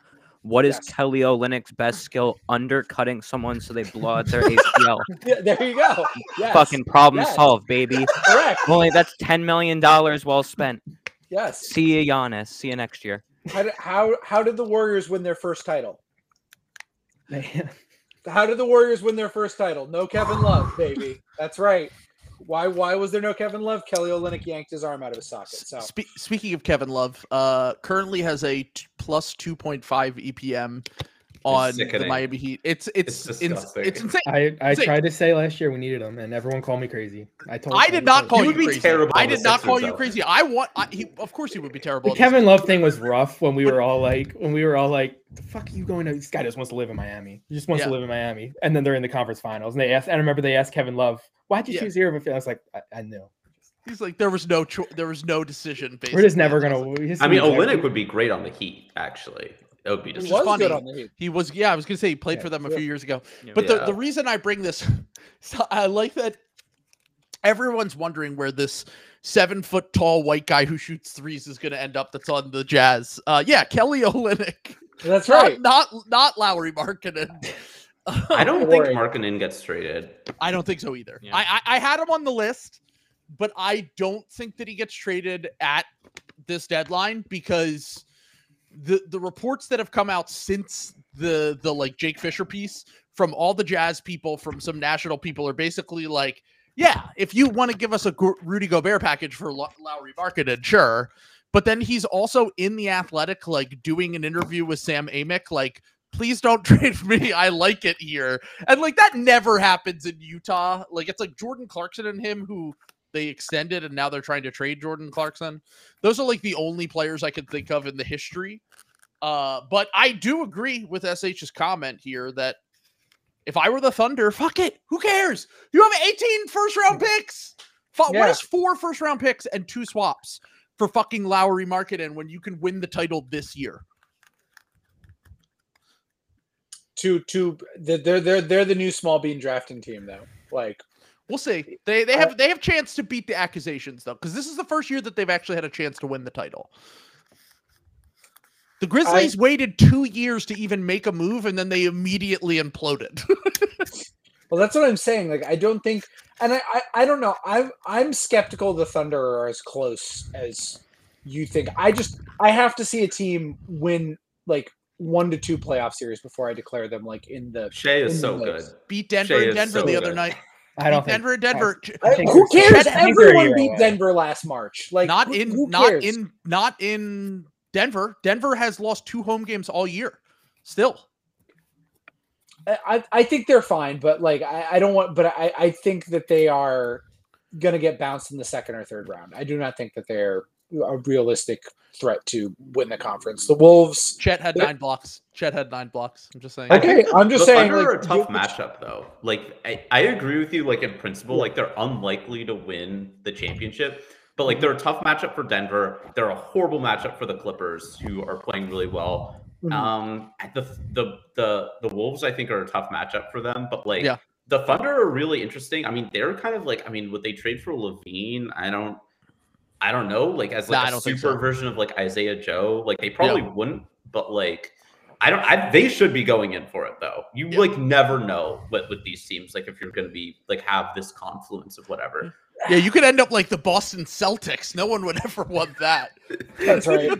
Speaker 3: What is
Speaker 2: Yes.
Speaker 3: Kelly Olynyk's best skill? Undercutting someone so they blow out their ACL.
Speaker 2: Yeah, there you go. Yes,
Speaker 3: Fucking problem
Speaker 2: Yes.
Speaker 3: solved, baby.
Speaker 2: correct.
Speaker 3: Only that's ten million dollars well spent.
Speaker 2: Yes.
Speaker 3: See you, Giannis. See you next year.
Speaker 2: How did, how how did the Warriors win their first title? How did the Warriors win their first title? No Kevin Love, baby. That's right. Why why was there no Kevin Love? Kelly Olynyk yanked his arm out of his socket. So
Speaker 1: Spe- speaking of Kevin Love, uh, currently has a t- plus 2.5 EPM on the. Miami Heat. It's it's
Speaker 4: It's
Speaker 1: it's, it's insane.
Speaker 5: I, I
Speaker 1: See-
Speaker 5: tried to say last year we needed him, and everyone called me crazy. I told.
Speaker 1: I did not call
Speaker 4: He
Speaker 1: you, crazy.
Speaker 4: terrible
Speaker 1: I did not call you
Speaker 4: though.
Speaker 1: crazy. I want. I, he, of course, he would be terrible.
Speaker 5: The Kevin Love thing was rough when we were all like, when we were all like, "The fuck are you going to?" This guy just wants to live in Miami. He just wants
Speaker 1: Yeah.
Speaker 5: to live in Miami. And then they're in the conference finals, and they asked. I remember they asked Kevin Love, "Why'd you
Speaker 1: Yeah.
Speaker 5: choose here?" I was like, "I, I knew.
Speaker 1: He's like, there was no cho- there was no decision.
Speaker 5: We're just never gonna."
Speaker 1: like-
Speaker 5: we just
Speaker 4: I mean,
Speaker 5: need Olynyk
Speaker 4: would be great on the Heat. Actually, it would be
Speaker 2: He
Speaker 1: Which is
Speaker 2: was
Speaker 1: funny.
Speaker 2: good on the Heat.
Speaker 1: He was, yeah. I was gonna say he played
Speaker 5: Yeah.
Speaker 1: for them a
Speaker 2: Yeah.
Speaker 1: few years ago. But the,
Speaker 4: Yeah.
Speaker 1: the reason I bring this, so I like that everyone's wondering where this seven foot tall white guy who shoots threes is going to end up. That's on the Jazz. Uh, yeah, Kelly Olynyk.
Speaker 2: That's right.
Speaker 1: Not not, Lauri Markkanen.
Speaker 4: I don't
Speaker 2: Don't
Speaker 4: think
Speaker 2: worry.
Speaker 4: Markkanen gets traded.
Speaker 1: I don't think so either.
Speaker 3: Yeah.
Speaker 1: I, I I had him on the list, but I don't think that he gets traded at this deadline because the the reports that have come out since the the like Jake Fisher piece from all the Jazz people, from some national people, are basically like, yeah, if you want to give us a Rudy Gobert package for Lo- Lauri Markkanen, sure. But then he's also in the Athletic, like doing an interview with Sam Amick, like, please don't trade me. I like it here. And like that never happens in Utah. Like it's like Jordan Clarkson and him who they extended and now they're trying to trade Jordan Clarkson. Those are like the only players I can think of in the history. Uh, but I do agree with SH's comment here that if I were the Thunder, fuck it. Who cares? You have 18 first round picks. What
Speaker 2: Yeah.
Speaker 1: is four first round picks and two swaps for fucking Lauri Markkanen when you can win the title this year?
Speaker 2: To to the- they're they're they're the new small bean drafting team though. Like
Speaker 1: We'll see. They they have they have chance to beat the accusations though, because this is the first year that they've actually had a chance to win the title. The Grizzlies waited two years to even make a move, and then they immediately imploded.
Speaker 2: Well, that's what I'm saying. Like, I don't think, and I, I, I don't know. I'm, I'm skeptical the Thunder are as close as you think. I just, I have to see a team win like one to two playoff series before I declare them like in the.
Speaker 4: Shai is
Speaker 2: In
Speaker 4: so
Speaker 2: the
Speaker 4: good.
Speaker 1: beat Denver
Speaker 4: Shai
Speaker 1: and
Speaker 4: is
Speaker 1: Denver
Speaker 4: so
Speaker 1: the other
Speaker 4: good.
Speaker 1: night.
Speaker 5: I don't
Speaker 1: Beat
Speaker 5: think
Speaker 1: Denver and Denver.
Speaker 5: I think
Speaker 2: who cares?
Speaker 5: I think they're a
Speaker 2: Everyone beat
Speaker 5: away.
Speaker 2: Denver last March. Like
Speaker 1: not
Speaker 2: who-
Speaker 1: in
Speaker 2: who
Speaker 1: not
Speaker 2: cares?
Speaker 1: in not in Denver. Denver has lost two home games all year. Still.
Speaker 2: I, I think they're fine, but like I, I don't want. But I, I think that they are gonna get bounced in the second or third round. I do not think that they're a realistic threat to win the conference. The Wolves.
Speaker 1: Chet had nine blocks. Chet had nine blocks. I'm just saying.
Speaker 2: Okay, I'm just
Speaker 4: the
Speaker 2: saying.
Speaker 4: Thunder
Speaker 2: Like,
Speaker 4: are a tough matchup, though. Like, I, I agree with you. Like in principle, like they're unlikely to win the championship, but like they're a tough matchup for Denver. They're a horrible matchup for the Clippers, who are playing really well.
Speaker 2: Mhm.
Speaker 4: Um, the the the the Wolves, I think, are a tough matchup for them. But like,
Speaker 1: Yeah.
Speaker 4: the Thunder are really interesting. I mean, they're kind of like, I mean, would they trade for LaVine? I don't. I don't know, like as
Speaker 1: Nah, I
Speaker 4: like a
Speaker 1: don't think
Speaker 4: super
Speaker 1: so.
Speaker 4: version of like Isaiah Joe, like they probably wouldn't, but like I don't. I, they should be going in for it though. You
Speaker 1: Yeah.
Speaker 4: like never know what with these teams. Like if you're going to be like have this confluence of whatever.
Speaker 1: Yeah, you could end up like the Boston Celtics. No one would ever want that.
Speaker 2: That's right.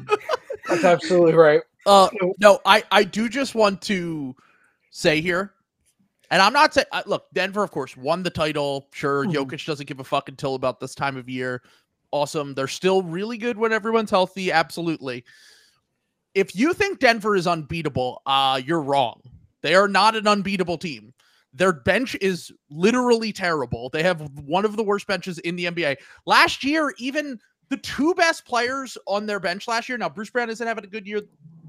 Speaker 2: That's absolutely right.
Speaker 1: Uh, no, I I do just want to say here, and I'm not saying look, Denver, of course, won the title. Sure,
Speaker 2: Mhm.
Speaker 1: Jokic doesn't give a fuck until about this time of year. Awesome, they're still really good when everyone's healthy. Absolutely. If you think Denver is unbeatable, uh, you're wrong. They are not an unbeatable team. Their bench is literally terrible. They have one of the worst benches in the NBA. Last year, even the two best players on their bench last year. Now, Bruce Brown isn't having a good year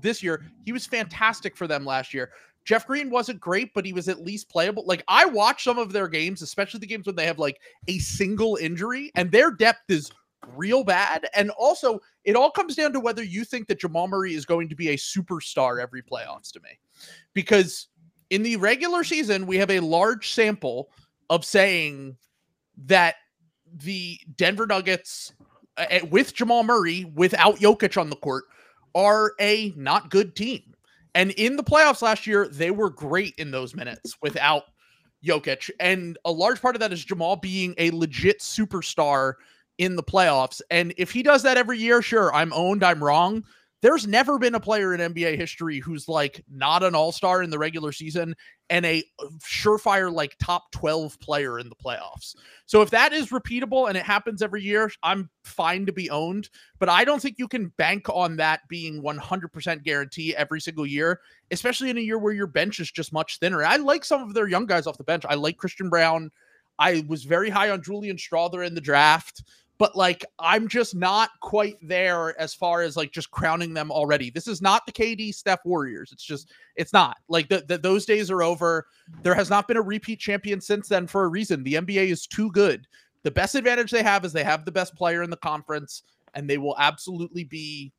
Speaker 1: this year. He was fantastic for them last year. Jeff Green wasn't great, but he was at least playable. Like I watch some of their games, especially the games when they have like a single injury, and their depth is real bad. And also, it all comes down to whether you think that Jamal Murray is going to be a superstar every playoffs to me. Because in the regular season, we have a large sample of saying that the Denver Nuggets uh, uh, with Jamal Murray without Jokic on the court are a not good team. And in the playoffs last year, they were great in those minutes without Jokic. And a large part of that is Jamal being a legit superstar in the playoffs. And if he does that every year, sure, I'm owned, I'm wrong. there's never been a player in NBA history who's like not an all star in the regular season and a uh, surefire like top 12 player in the playoffs. So if that is repeatable and it happens every year, I'm fine to be owned. But I don't think you can bank on that being 100% guarantee every single year, especially in a year where your bench is just much thinner. I like some of their young guys off the bench. I like Christian Braun. I was very high on Julian Strawther in the draft but like I'm just not quite there as far as like just crowning them already. This is not the KD Steph Warriors. It's just it's not like the, the, those days are over. There has not been a repeat champion since then for a reason. The NBA is too good. The best advantage they have is they have the best player in the conference, and they will absolutely be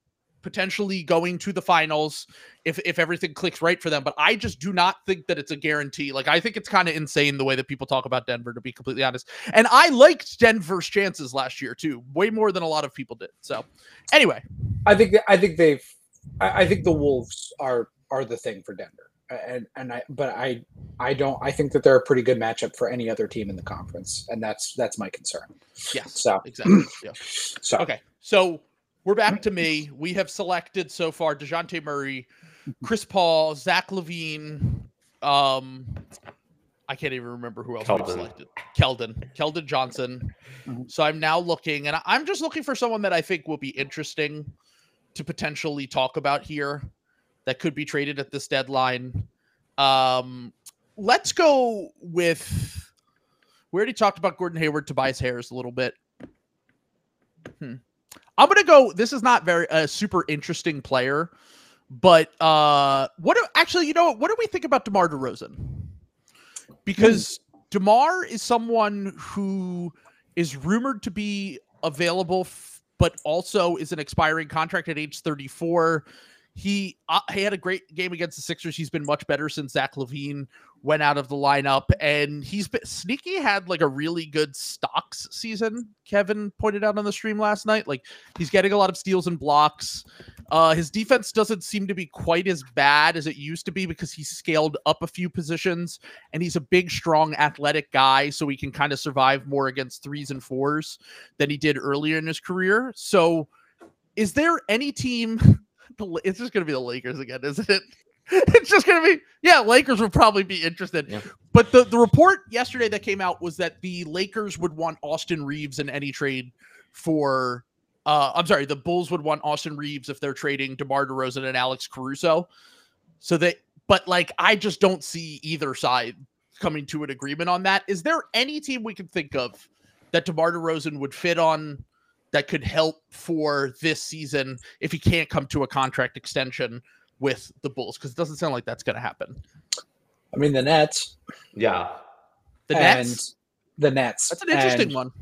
Speaker 1: potentially going to the finals if if everything clicks right for them. But I just do not think that it's a guarantee. Like I think it's kind of insane the way that people talk about Denver, to be completely honest. And I liked Denver's chances last year too, way more than a lot of people did. So anyway,
Speaker 2: I think I think they've I, I think the Wolves are are the thing for Denver. And and I but I I don't I think that they're a pretty good matchup for any other team in the conference, and that's that's my concern.
Speaker 1: yeah
Speaker 2: So
Speaker 1: exactly. Yeah.
Speaker 2: so
Speaker 1: Okay, so we're back to me. We have selected so far Dejounte Murray, Chris Paul, Zach LaVine. Um, I can't even remember who else we
Speaker 4: Keldon.
Speaker 1: selected. Keldon, Keldon Johnson.
Speaker 2: Mhm.
Speaker 1: So I'm now looking, and I- I'm just looking for someone that I think will be interesting to potentially talk about here that could be traded at this deadline. Um, let's go with. We already talked about Gordon Hayward, Tobias Harris a little bit. Hmm. I'm gonna go. This is not very a super interesting player, but uh, what do, actually, you know, what? what do we think about Demar Derozan? Because Demar is someone who is rumored to be available, f- but also is an expiring contract at age 34. He uh, he had a great game against the Sixers. He's been much better since Zach LaVine went out of the lineup, and he's been sneaky. Had like a really good stocks season. Kevin pointed out on the stream last night. Like he's getting a lot of steals and blocks. Uh, his defense doesn't seem to be quite as bad as it used to be because he scaled up a few positions, and he's a big, strong, athletic guy, so he can kind of survive more against threes and fours than he did earlier in his career. So, is there any team? The It's just going to be the Lakers again, isn't it? It's just going to be yeah. Lakers would probably be interested,
Speaker 3: Yeah.
Speaker 1: but the the report yesterday that came out was that the Lakers would want Austin Reaves in any trade for. Uh, I'm sorry, the Bulls would want Austin Reaves if they're trading DeMar DeRozan and Alex Caruso. So that, but like, I just don't see either side coming to an agreement on that. Is there any team we can think of that DeMar DeRozan would fit on that could help for this season if he can't come to a contract extension with the Bulls? Because it doesn't sound like that's going to happen.
Speaker 2: I mean the Nets
Speaker 4: Yeah.
Speaker 1: The
Speaker 2: and
Speaker 1: Nets.
Speaker 2: the Nets.
Speaker 1: That's an interesting
Speaker 2: And,
Speaker 1: one.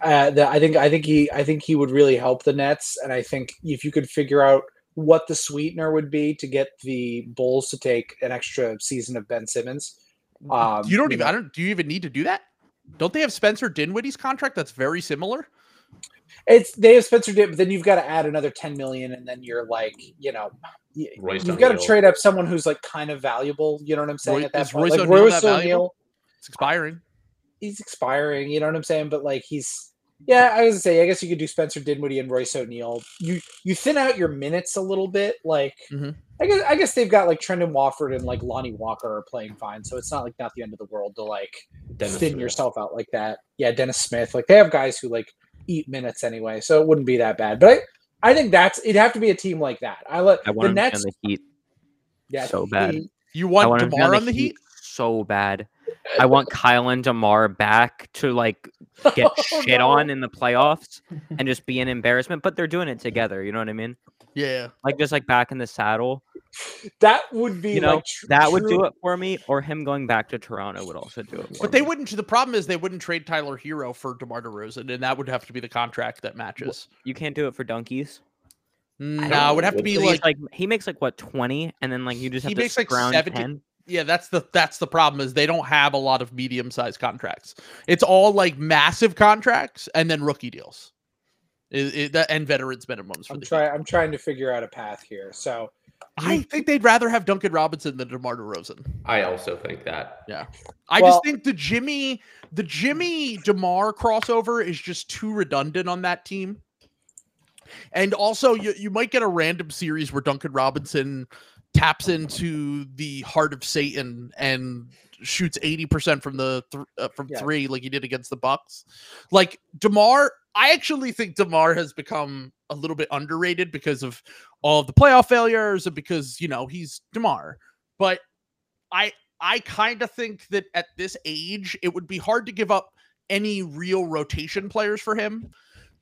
Speaker 2: Uh, the, I think I think he I think he would really help the Nets, and I think if you could figure out what the sweetener would be to get the Bulls to take an extra season of Ben Simmons. Um,
Speaker 1: you don't even. I don't. Do you even need to do that? Don't they have Spencer Dinwiddie's contract that's very similar?
Speaker 2: It's they have Spencer Dipp, but then you've got to add another ten million, and then you're like, you know,
Speaker 4: Royce
Speaker 2: you've got to trade up someone who's like kind of valuable. You know what I'm saying?
Speaker 1: Roy-
Speaker 2: at that point,
Speaker 1: Royce
Speaker 2: like Royce? O'Neale,
Speaker 1: It's expiring.
Speaker 2: he's expiring. You know what I'm saying? But like he's yeah, I was gonna say, I guess you could do Spencer Dinwiddie and Royce O'Neale. You you thin out your minutes a little bit. Like
Speaker 1: Mhm.
Speaker 2: I guess I guess they've got like Trendon Watford and like Lonnie Walker are playing fine, so it's not like not the end of the world to like
Speaker 4: Dennis
Speaker 2: thin
Speaker 4: Smith.
Speaker 2: yourself out like that. Yeah, Dennis Smith. Like they have guys who like eat minutes anyway, so it wouldn't be that bad. But I, I think that's it'd have to be a team like that. I let
Speaker 3: I
Speaker 2: the
Speaker 3: want him to be
Speaker 2: Nets.
Speaker 3: on the Heat
Speaker 2: yeah,
Speaker 3: so bad.
Speaker 2: he-
Speaker 1: You want
Speaker 3: want him to be
Speaker 1: Demar on the Heat?
Speaker 3: so bad. I want Kyle and Demar back to like get
Speaker 2: Oh,
Speaker 3: shit
Speaker 2: no.
Speaker 3: on in the playoffs and just be an embarrassment. But they're doing it together. You know what I mean?
Speaker 1: Yeah.
Speaker 3: Like just like back in the saddle.
Speaker 2: That would be
Speaker 3: You know,
Speaker 2: like tr-
Speaker 3: That would
Speaker 2: true-
Speaker 3: do it for me. Or him going back to Toronto would also do it. For
Speaker 1: But they
Speaker 3: me.
Speaker 1: wouldn't. The problem is they wouldn't trade Tyler Herro for DeMar DeRozan, and that would have to be the contract that matches.
Speaker 3: You can't do it for donkeys.
Speaker 1: No, it would have to be
Speaker 3: He's
Speaker 1: like,
Speaker 3: like he makes like what twenty, and then like you just have
Speaker 1: He
Speaker 3: to
Speaker 1: makes, like,
Speaker 3: scrounge
Speaker 1: 70 yeah. That's the that's the problem is they don't have a lot of medium sized contracts. It's all like massive contracts and then rookie deals, it, it- that- and veterans minimums for
Speaker 2: I'm
Speaker 1: the. Heat.
Speaker 2: trying. I'm trying to figure out a path here. So
Speaker 1: I think they'd rather have Duncan Robinson than DeMar DeRozan.
Speaker 4: I also think that. Yeah.
Speaker 1: I
Speaker 2: Well-
Speaker 1: just think the Jimmy, the Jimmy Demar crossover is just too redundant on that team. And also, you, you might get a random series where Duncan Robinson taps into the heart of Satan and shoots 80% from the th- uh, from
Speaker 2: Yeah.
Speaker 1: 3 like he did against the Bucks. Like DeMar, I actually think DeMar has become a little bit underrated because of all of the playoff failures and because, you know, he's DeMar. But I I kind of think that at this age it would be hard to give up any real rotation players for him.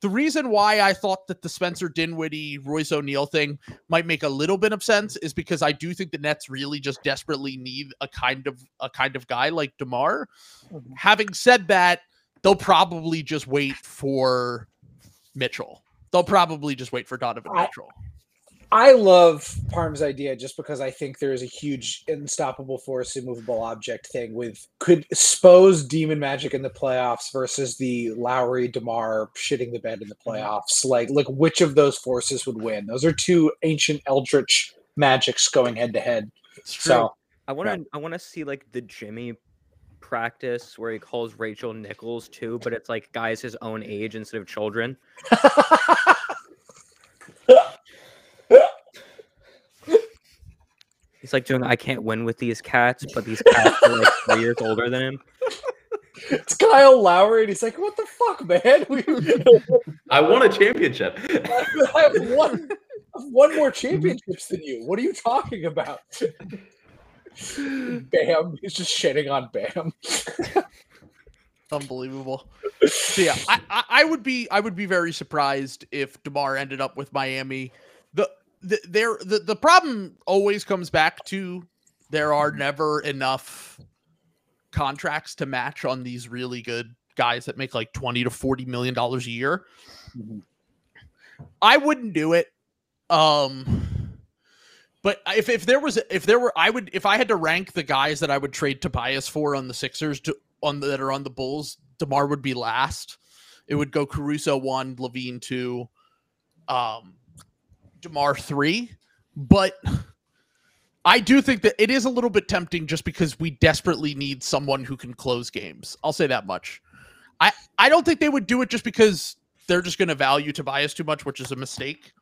Speaker 1: The reason why I thought that the Spencer Dinwiddie, Royce O'Neale thing might make a little bit of sense is because I do think the Nets really just desperately need a kind of a kind of guy like DeMar.
Speaker 2: Mhm.
Speaker 1: Having said that, they'll probably just wait for Mitchell. They'll probably just wait for Donovan
Speaker 2: I-
Speaker 1: Mitchell.
Speaker 2: I love Parm's idea just because I think there is a huge unstoppable force, immovable object thing with could expose Demon Magic in the playoffs versus the Lowry Demar shitting the bed in the mm-hmm. playoffs. Like, like which of those forces would win? Those are two ancient Eldritch magics going head to head. So
Speaker 3: I want to I want to see like the Jimmy practice where he calls Rachel Nichols too, but it's like guys his own age instead of children. He's like doing I can't win with these cats, but these cats are like three years older than him.
Speaker 2: it's Kyle Lowry, and he's like, "What the fuck, man?
Speaker 4: I won a championship.
Speaker 2: I have one, I've more championships than you. What are you talking about?" Bam! He's just shitting on Bam.
Speaker 1: Unbelievable. So yeah, I, I I would be I would be very surprised if Demar ended up with Miami. The the there the, the problem always comes back to there are never enough contracts to match on these really good guys that make like 20 to 40 million dollars a year.
Speaker 2: Mhm.
Speaker 1: I wouldn't do it. Um but if, if there was if there were I would if I had to rank the guys that I would trade Tobias for on the Sixers to on the, that are on the Bulls, Demar would be last. It would go Caruso one, LaVine two, um, Demar three. But I do think that it is a little bit tempting just because we desperately need someone who can close games. I'll say that much. I I don't think they would do it just because they're just going to value Tobias too much, which is a mistake.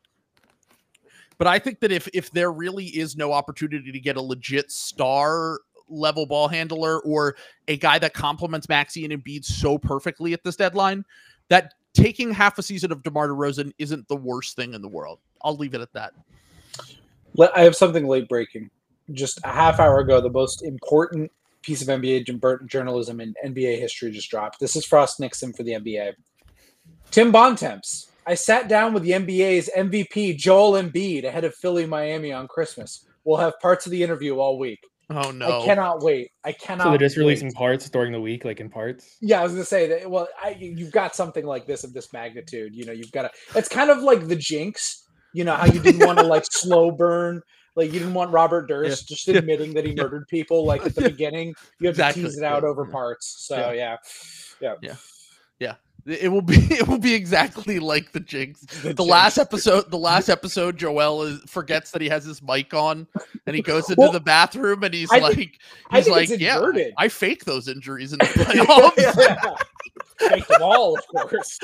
Speaker 1: But I think that if if there really is no opportunity to get a legit star level ball handler or a guy that complements Maxey and Embiid so perfectly at this deadline, that taking half a season of DeMar DeRozan isn't the worst thing in the world. I'll leave it at that.
Speaker 2: I have something late breaking. Just a half hour ago, the most important piece of NBA journalism in NBA history just dropped. This is Frost Nixon for the NBA. Tim Bontemps. I sat down with the NBA's MVP Joel Embiid ahead of Philly Miami on Christmas. We'll have parts of the interview all week.
Speaker 1: Oh no.
Speaker 2: I cannot wait. I cannot.
Speaker 5: So they're just
Speaker 2: wait.
Speaker 5: releasing parts during the week, like in parts.
Speaker 2: Yeah, I was gonna say that. Well, I, you've got something like this of this magnitude. You know, you've got to. It's kind of like the Jinx. You know how you didn't want to like slow burn. Like you didn't want Robert Durst just
Speaker 1: Yeah.
Speaker 2: admitting that he murdered people like at the
Speaker 1: Yeah.
Speaker 2: beginning. You have
Speaker 1: Exactly.
Speaker 2: to tease it out
Speaker 1: Yeah.
Speaker 2: over parts. So
Speaker 1: Yeah.
Speaker 2: yeah, Yeah.
Speaker 1: It will be it will be exactly like the Jinx.
Speaker 2: The
Speaker 1: The last episode, the last episode, Joel is, forgets that he has his mic on, and he goes into
Speaker 2: Well,
Speaker 1: the bathroom, and he's
Speaker 2: I
Speaker 1: like,
Speaker 2: think- I
Speaker 1: he's like, yeah,
Speaker 2: inverted."
Speaker 1: I fake those injuries in the playoffs.
Speaker 2: yeah. Make them all, of course.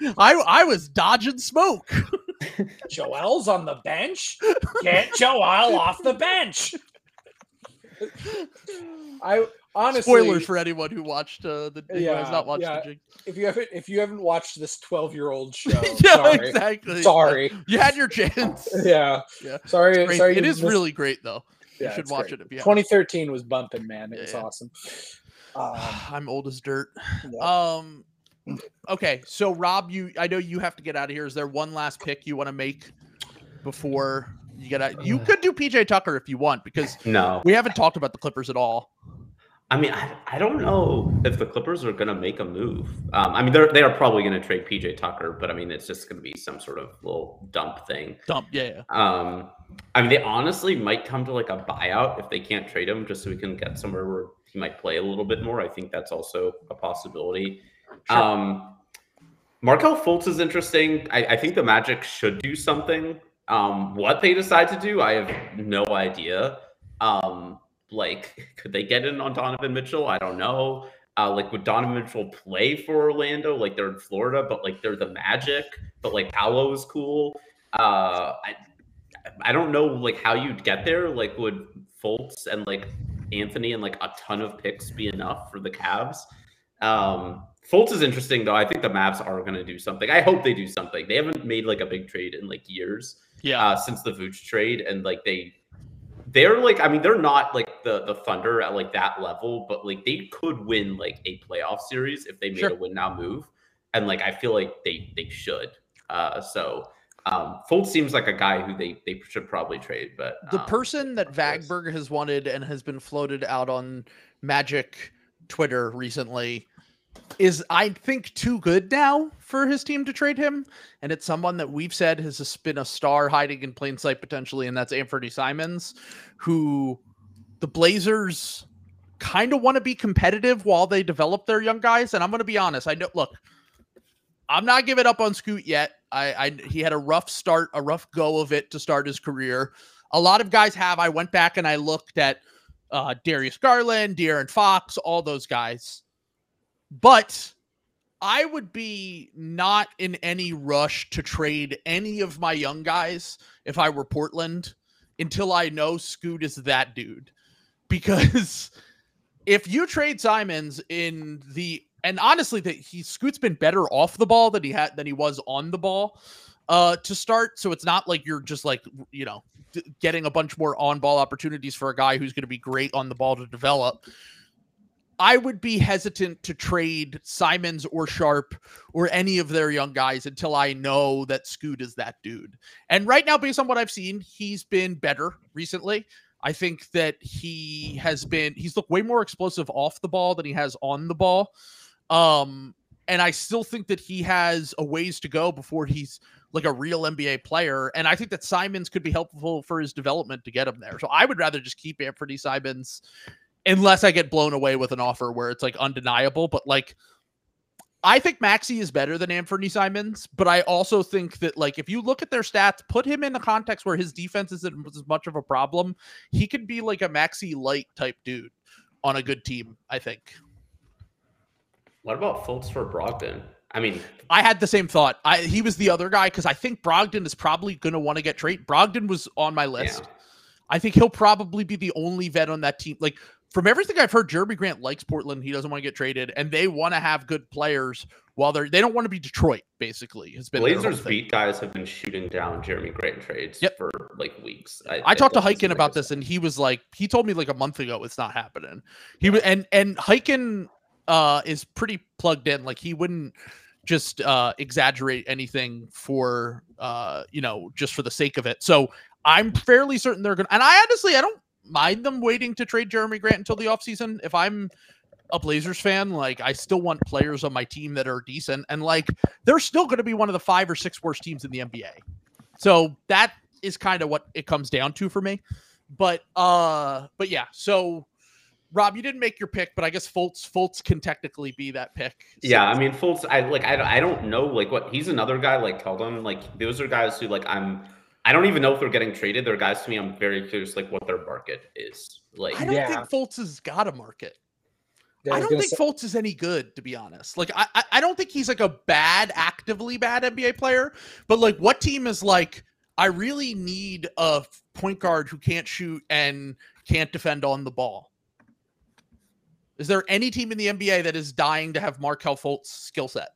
Speaker 2: Yeah.
Speaker 1: I I was dodging smoke.
Speaker 2: Joel's on the bench. Get Joel off the bench. I honestly,
Speaker 1: Spoilers for anyone who watched uh, the who has not watched
Speaker 2: yeah.
Speaker 1: the Jinx.
Speaker 2: if you haven't if you haven't watched this twelve year old show,
Speaker 1: yeah,
Speaker 2: sorry,
Speaker 1: exactly.
Speaker 2: sorry.
Speaker 1: You had your chance.
Speaker 2: Yeah,
Speaker 1: Yeah.
Speaker 2: sorry, sorry.
Speaker 1: It
Speaker 2: you
Speaker 1: is
Speaker 2: missed-
Speaker 1: really great though.
Speaker 2: yeah,
Speaker 1: you should watch
Speaker 2: great.
Speaker 1: it if you
Speaker 2: 2013 was bumping, man. It
Speaker 1: Yeah,
Speaker 2: was
Speaker 1: yeah.
Speaker 2: awesome. Um,
Speaker 1: I'm old as dirt.
Speaker 2: yeah.
Speaker 1: Um okay, so Rob, you I know you have to get out of here. Is there one last pick you want to make before you get out? You could do PJ Tucker if you want, because
Speaker 4: No,
Speaker 1: we haven't talked about the Clippers at all.
Speaker 4: I mean, I, I don't know if the Clippers are going to make a move. Um, I mean, they're they are probably going to trade PJ Tucker, but I mean, it's just going to be some sort of little dump thing.
Speaker 1: Dump, yeah, yeah.
Speaker 4: Um, I mean, they honestly might come to like a buyout if they can't trade him, just so we can get somewhere where he might play a little bit more. I think that's also a possibility.
Speaker 1: Sure.
Speaker 4: Um, Markelle Fultz is interesting. I, I think the Magic should do something. Um, what they decide to do, I have no idea. Um, like, could they get in on Donovan Mitchell? I don't know. Uh, like would Donovan Mitchell play for Orlando? Like they're in Florida, but like they're the Magic, but like Paolo is cool. Uh, I I don't know like how you'd get there. Like would Fultz and like Anthony and like a ton of picks be enough for the Cavs? Um, Fultz is interesting though. I think the Maps are going to do something. I hope they do something. They haven't made like a big trade in like years.
Speaker 1: Yeah.
Speaker 4: Uh, since the Vooch trade, and like they, they're like, I mean, they're not like the the Thunder at like that level, but like they could win like a playoff series if they made
Speaker 1: Sure.
Speaker 4: a win now move, and like I feel like they they should. Uh, so um, Fultz seems like a guy who they they should probably trade, but
Speaker 1: the
Speaker 4: um,
Speaker 1: person that. Vagberg has wanted and has been floated out on Magic Twitter recently is I think too good now for his team to trade him, and it's someone that we've said has been a star hiding in plain sight potentially, and that's Anthony Simons, who the Blazers kind of want to be competitive while they develop their young guys. And I'm going to be honest, I know. Look, I'm not giving up on Scoot yet. I, I he had a rough start, a rough go of it to start his career. A lot of guys have. I went back and I looked at uh, Darius Garland, De'Aaron Fox, all those guys. But I would be not in any rush to trade any of my young guys if I were Portland until I know Scoot is that dude. Because if you trade Simons in the and honestly that he Scoot's been better off the ball than he had than he was on the ball uh to start so it's not like you're just like you know getting a bunch more on ball opportunities for a guy who's going to be great on the ball to develop I would be hesitant to trade Simons or Sharpe or any of their young guys until I know that Scoot is that dude. And right now, based on what I've seen, he's been better recently. I think that he has been he's looked way more explosive off the ball than he has on the ball. Um, and I still think that he has a ways to go before he's like a real NBA player. And I think that Simons could be helpful for his development to get him there. So I would rather just keep Anthony Simons unless I get blown away with an offer where it's like undeniable. But like, I think Maxey is better than Anthony Simons, but I also think that like if you look at their stats, put him in the context where his defense isn't as much of a problem, he could be like a Maxey light type dude on a good team. I think.
Speaker 4: what about Fultz for Brogdon? I mean,
Speaker 1: I had the same thought. I he was the other guy because I think Brogdon is probably going to want to get traded. Brogdon was on my list.
Speaker 4: yeah.
Speaker 1: I think he'll probably be the only vet on that team. Like from everything I've heard, Jerami Grant likes Portland. He doesn't want to get traded, and they want to have good players while they're they don't want to be Detroit. Basically, has been
Speaker 4: Blazers beat guys have been shooting down Jerami Grant trades
Speaker 1: Yep.
Speaker 4: for like weeks.
Speaker 1: I talked to
Speaker 4: Highkin
Speaker 1: about
Speaker 4: it's-
Speaker 1: this, and he was like, he told me like a month ago it's not happening. He was, and and Highkin uh is pretty plugged in. Like he wouldn't just uh exaggerate anything for uh you know just for the sake of it. So I'm fairly certain they're gonna. And I honestly I don't mind them waiting to trade Jerami Grant until the offseason. If I'm a Blazers fan, like I still want players on my team that are decent, and like they're still going to be one of the five or six worst teams in the NBA. So that is kind of what it comes down to for me. But uh, but yeah. So Rob, you didn't make your pick, but I guess Fultz Fultz can technically be that pick. So-
Speaker 4: Yeah, I mean Fultz. I like. I, don't- I don't know. Like what he's another guy like Keldon. Like those are guys who like I'm. I don't even know if they're getting traded. They're guys to me. I'm very curious like what their market is. Like
Speaker 1: I don't
Speaker 2: Yeah.
Speaker 1: think Fultz has got a market.
Speaker 2: Yeah,
Speaker 1: I
Speaker 2: was
Speaker 1: don't think
Speaker 2: say-
Speaker 1: Fultz is any good, to be honest. Like, I, I, I don't think he's like a bad, actively bad NBA player. But like, what team is like? I really need a point guard who can't shoot and can't defend on the ball. Is there any team in the NBA that is dying to have Markelle Fultz skill set?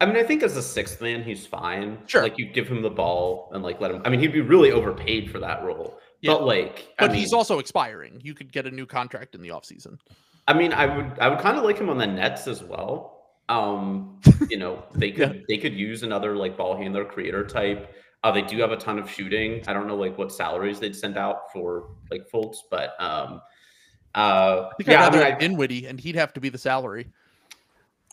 Speaker 4: I mean, I think as a sixth man, he's fine.
Speaker 1: Sure.
Speaker 4: Like you give him the ball and like let him. I mean, he'd be really overpaid for that role.
Speaker 1: Yeah.
Speaker 4: But like, I
Speaker 1: But he's
Speaker 4: mean-
Speaker 1: also expiring. You could get a new contract in the offseason.
Speaker 4: I mean, I would I would kind of like him on the Nets as well. Um, you know, they could they could use another like ball handler creator type. Uh, they do have a ton of shooting. I don't know like what salaries they'd send out for like Fultz, but um, uh,
Speaker 1: I think
Speaker 4: yeah,
Speaker 1: I'd
Speaker 4: I mean,
Speaker 1: rather
Speaker 4: I,
Speaker 1: Dinwiddie, and he'd have to be the salary.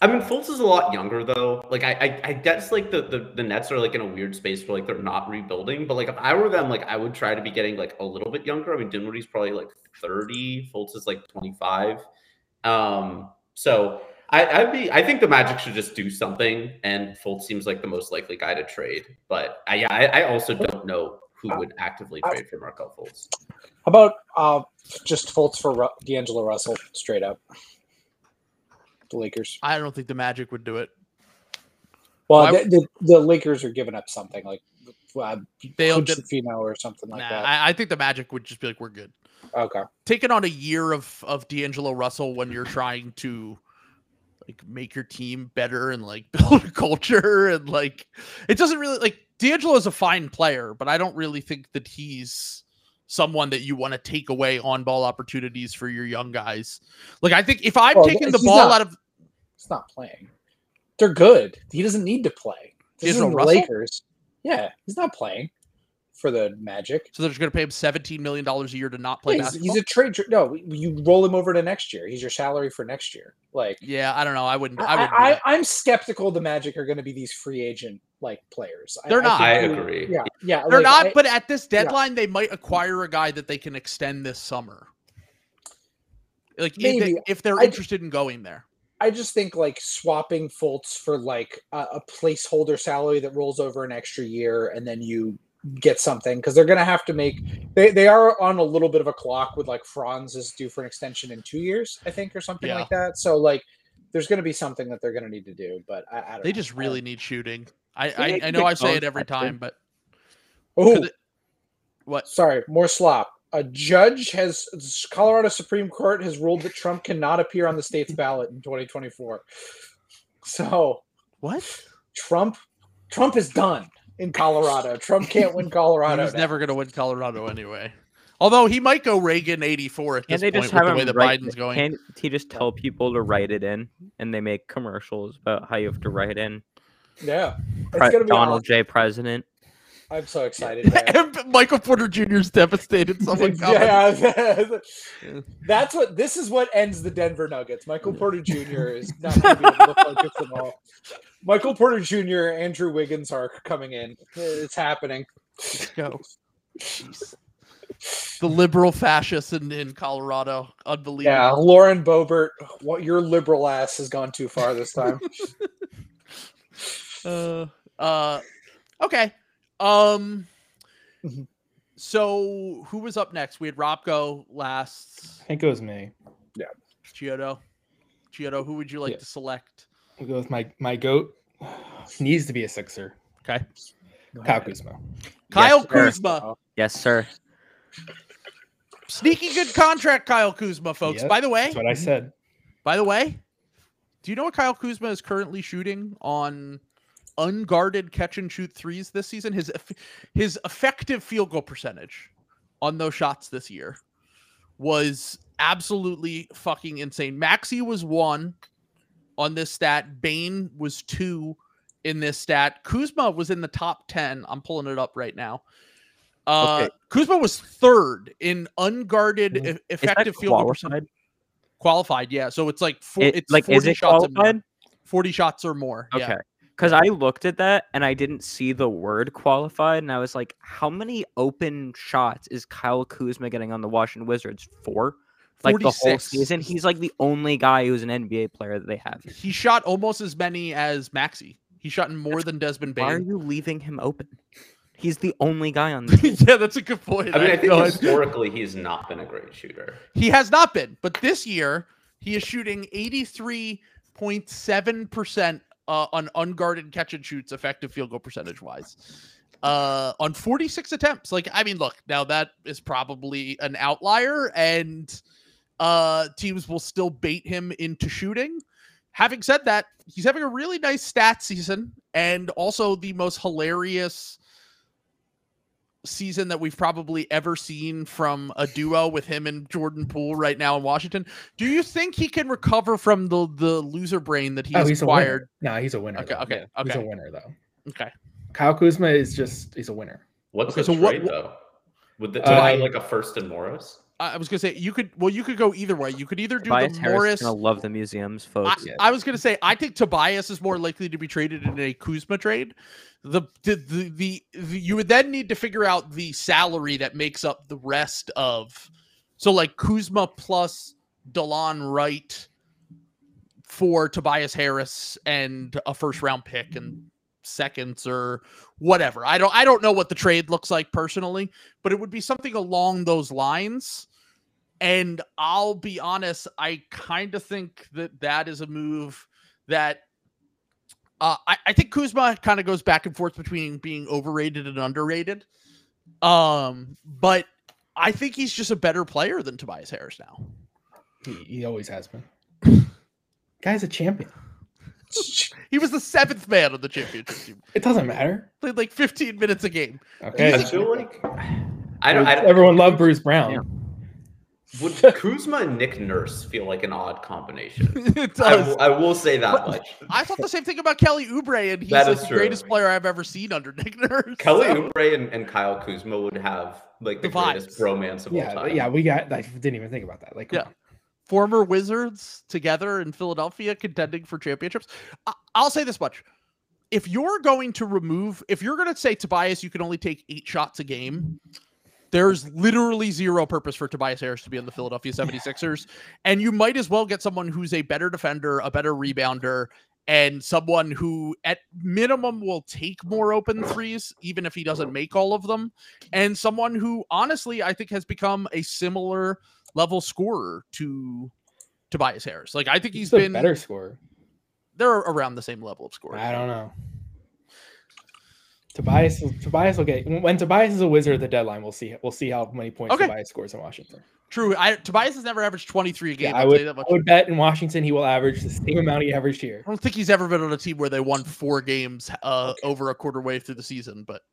Speaker 4: I mean, Fultz is a lot younger though. Like, I, I, I guess like the, the the Nets are like in a weird space where like they're not rebuilding. But like, if I were them, like I would try to be getting like a little bit younger. I mean, Dinwiddie's probably like thirty. Fultz is like twenty five. Um, so I, I'd be. I think the Magic should just do something, and Fultz seems like the most likely guy to trade. But I, yeah, I, I also don't know who would actively trade for Markelle Fultz.
Speaker 2: How about uh, just Fultz for Ru- D'Angelo Russell, straight up? The Lakers.
Speaker 1: I don't think the Magic would do it.
Speaker 2: Well, the, the, the Lakers are giving up something like uh,
Speaker 1: They'll
Speaker 2: Fino or something like
Speaker 1: nah,
Speaker 2: that.
Speaker 1: I, I think the Magic would just be like, we're good.
Speaker 2: Okay.
Speaker 1: Taking on a year of of D'Angelo Russell when you're trying to like make your team better and like build a culture and like it doesn't really like D'Angelo is a fine player, but I don't really think that he's someone that you want to take away on ball opportunities for your young guys. Like I think if I'm
Speaker 2: Well,
Speaker 1: taking the ball
Speaker 2: not-
Speaker 1: out of
Speaker 2: He's not playing. They're good. He doesn't need to play. This the
Speaker 1: Russell?
Speaker 2: Lakers. Yeah, he's not playing for the Magic.
Speaker 1: so they're just going to pay him 17 million dollars a year to not play
Speaker 2: Yeah, he's,
Speaker 1: basketball.
Speaker 2: he's a trade. No, you roll him over to next year. He's your salary for next year. Like
Speaker 1: yeah, I don't know. I wouldn't. I,
Speaker 2: I,
Speaker 1: wouldn't do
Speaker 2: I I'm skeptical the Magic are going to be these free agent like players.
Speaker 1: They're not.
Speaker 2: think
Speaker 4: I agree.
Speaker 2: Yeah, yeah.
Speaker 1: They're
Speaker 2: like,
Speaker 1: not,
Speaker 2: I-
Speaker 1: but at this deadline, they might acquire a guy that they can extend this summer. Like if, they,
Speaker 2: Maybe.
Speaker 1: if they're
Speaker 2: I-
Speaker 1: interested in going there.
Speaker 2: I just think like swapping Fultz for like a, a placeholder salary that rolls over an extra year, and then you get something because they're going to have to make. They they are on a little bit of a clock with like Franz is due for an extension in two years, I think, or something
Speaker 1: Yeah.
Speaker 2: like that. So like, there's going to be something that they're going to need to do, but I, I don't.
Speaker 1: They
Speaker 2: know.
Speaker 1: just
Speaker 2: I
Speaker 1: really need shooting. I I, I know I say it every time, but
Speaker 2: Oh,
Speaker 1: it- what?
Speaker 2: sorry, more slop. A judge has Colorado Supreme Court has ruled that Trump cannot appear on the state's ballot in 2024. So
Speaker 1: What?
Speaker 2: Trump, Trump is done in Colorado. Trump can't win Colorado.
Speaker 1: He's
Speaker 2: now.
Speaker 1: never going to win Colorado anyway. Although he might go Reagan 84 at
Speaker 3: Can't
Speaker 1: this
Speaker 3: they
Speaker 1: point
Speaker 3: just
Speaker 1: with
Speaker 3: have
Speaker 1: the way that Biden's
Speaker 3: it-
Speaker 1: going.
Speaker 3: Can't he just tell people to write it in, and they make commercials about how you have to write in
Speaker 2: Yeah, it's
Speaker 3: Pre-
Speaker 2: gonna be
Speaker 3: Donald
Speaker 2: awesome.
Speaker 3: J. President?
Speaker 2: I'm so excited. Man.
Speaker 1: And Michael Porter Jr. is devastated. Someone comment.
Speaker 2: yeah, that's what. This is what ends the Denver Nuggets. Michael Porter Jr. is not going to be able to focus at all. Michael Porter Jr. Andrew Wiggins are coming in. It's happening.
Speaker 1: Go. Jeez. The liberal fascists in, in Colorado. Unbelievable.
Speaker 2: Yeah, Lauren Boebert, what your liberal ass has gone too far this time.
Speaker 1: Uh, uh, okay. Um,
Speaker 2: Mhm.
Speaker 1: so who was up next? We had Robco last.
Speaker 5: I think it was me. Yeah.
Speaker 1: Chiodo. Chiodo, who would you like
Speaker 5: Yeah.
Speaker 1: to select?
Speaker 5: I'll go with my my goat. Needs to be a sixer.
Speaker 1: Okay.
Speaker 5: Kyle Kuzma.
Speaker 1: Kyle
Speaker 3: sir.
Speaker 1: Kuzma.
Speaker 3: Yes, sir.
Speaker 1: Sneaky good contract, Kyle Kuzma, folks.
Speaker 5: Yep,
Speaker 1: By the way,
Speaker 5: That's what I said.
Speaker 1: by the way, do you know what Kyle Kuzma is currently shooting on unguarded catch and shoot threes this season? His his effective field goal percentage on those shots this year was absolutely fucking insane. Maxey was one on this stat. Bane was two in this stat. Kuzma was in the top 10. I'm pulling it up right now. Uh,
Speaker 3: Okay.
Speaker 1: Kuzma was third in unguarded
Speaker 3: that
Speaker 1: effective field goal percentage.
Speaker 3: qualified?
Speaker 1: Qualified, yeah. So it's like four,
Speaker 3: It-
Speaker 1: it's
Speaker 3: like,
Speaker 1: 40
Speaker 3: it
Speaker 1: shots or more. 40 shots or more.
Speaker 3: Okay.
Speaker 1: Yeah.
Speaker 3: Because I looked at that and I didn't see the word qualified, and I was like, how many open shots is Kyle Kuzma getting on the Washington Wizards? Four? Like the whole season? He's like the only guy who's an NBA player that they have.
Speaker 1: He shot almost as many as Maxey. He shot in more than Desmond
Speaker 3: Why are you leaving him open? He's the only guy on the team.
Speaker 1: yeah, that's a good point.
Speaker 4: I mean, I
Speaker 1: have
Speaker 4: think
Speaker 1: no
Speaker 4: historically he's not been a great shooter.
Speaker 1: he has not been, but this year he is shooting 83.7% uh, on unguarded catch and shoots, effective field goal percentage wise. Uh, on 46 attempts. Like, I mean, look, now that is probably an outlier, and uh, teams will still bait him into shooting. Having said that, he's having a really nice stat season and also the most hilarious season that we've probably ever seen from a duo with him and Jordan Poole right now in Washington. Do you think he can recover from the the loser brain that he
Speaker 5: oh,
Speaker 1: has
Speaker 5: he's
Speaker 1: acquired?
Speaker 5: a winner. No, he's a winner.
Speaker 1: Okay,
Speaker 5: though.
Speaker 1: okay,
Speaker 5: He's
Speaker 1: okay.
Speaker 5: a winner though.
Speaker 1: Okay.
Speaker 5: Kyle Kuzma is just he's a winner.
Speaker 4: What's
Speaker 1: Okay,
Speaker 4: the
Speaker 1: so what-
Speaker 4: trade though? Would the,
Speaker 5: Uh,
Speaker 4: uh, like a first and Morris?
Speaker 1: I I was gonna say you could well you could go either way. You could either do
Speaker 3: Tobias
Speaker 1: the
Speaker 3: Harris
Speaker 1: Morris
Speaker 3: is gonna love the museums,
Speaker 1: I,
Speaker 3: folks.
Speaker 5: Yeah.
Speaker 1: I was gonna say I think Tobias is more likely to be traded in a Kuzma trade. The the, the the the you would then need to figure out the salary that makes up the rest of so like Kuzma plus Delon Wright for Tobias Harris and a first round pick and seconds or whatever. I don't I don't know what the trade looks like personally, but it would be something along those lines. And I'll be honest, I kind of think that that is a move that uh, I, I think Kuzma kind of goes back and forth between being overrated and underrated. Um, but I think he's just a better player than Tobias Harris now.
Speaker 5: He, he always has been. Guy's a champion.
Speaker 1: He was the seventh man on the championship team.
Speaker 5: It doesn't matter.
Speaker 1: Played like 15 minutes a game.
Speaker 5: Okay.
Speaker 4: I feel like I don't. I don't
Speaker 5: Everyone loved Bruce Brown.
Speaker 3: Yeah.
Speaker 4: would Kuzma and Nick Nurse feel like an odd combination.
Speaker 1: it
Speaker 4: I
Speaker 1: does.
Speaker 4: will, I will say that
Speaker 1: But-
Speaker 4: much.
Speaker 1: I thought the same thing about Kelly Oubre, and he's like the
Speaker 4: true.
Speaker 1: greatest player I've ever seen under Nick Nurse.
Speaker 4: Kelly
Speaker 1: so-
Speaker 4: Oubre and, and Kyle Kuzma would have like the
Speaker 1: The
Speaker 4: greatest bromance of all time.
Speaker 5: yeah, we got. I didn't even think about that. Like,
Speaker 1: Yeah.
Speaker 5: on.
Speaker 1: Former Wizards together in Philadelphia contending for championships. I- I'll say this much. If you're going to remove, if you're going to say Tobias, you can only take eight shots a game, there's literally zero purpose for Tobias Harris to be on the Philadelphia 76ers. And you might as well get someone who's a better defender, a better rebounder, and someone who at minimum will take more open threes, even if he doesn't make all of them. And someone who honestly, I think has become a similar level scorer to Tobias Harris. Like I think
Speaker 5: he's
Speaker 1: he's been
Speaker 5: better scorer.
Speaker 1: they're around the same level of scoring.
Speaker 5: I don't know. Tobias, Tobias will get when Tobias is a wizard at the deadline. We'll see. We'll see how many points
Speaker 1: Okay.
Speaker 5: Tobias scores in Washington.
Speaker 1: True. I Tobias has never averaged 23 a game.
Speaker 5: Yeah, I would,
Speaker 1: that much.
Speaker 5: I would bet in Washington he will average the same amount he averaged here.
Speaker 1: I don't think he's ever been on a team where they won four games uh, over a quarter way through the season, but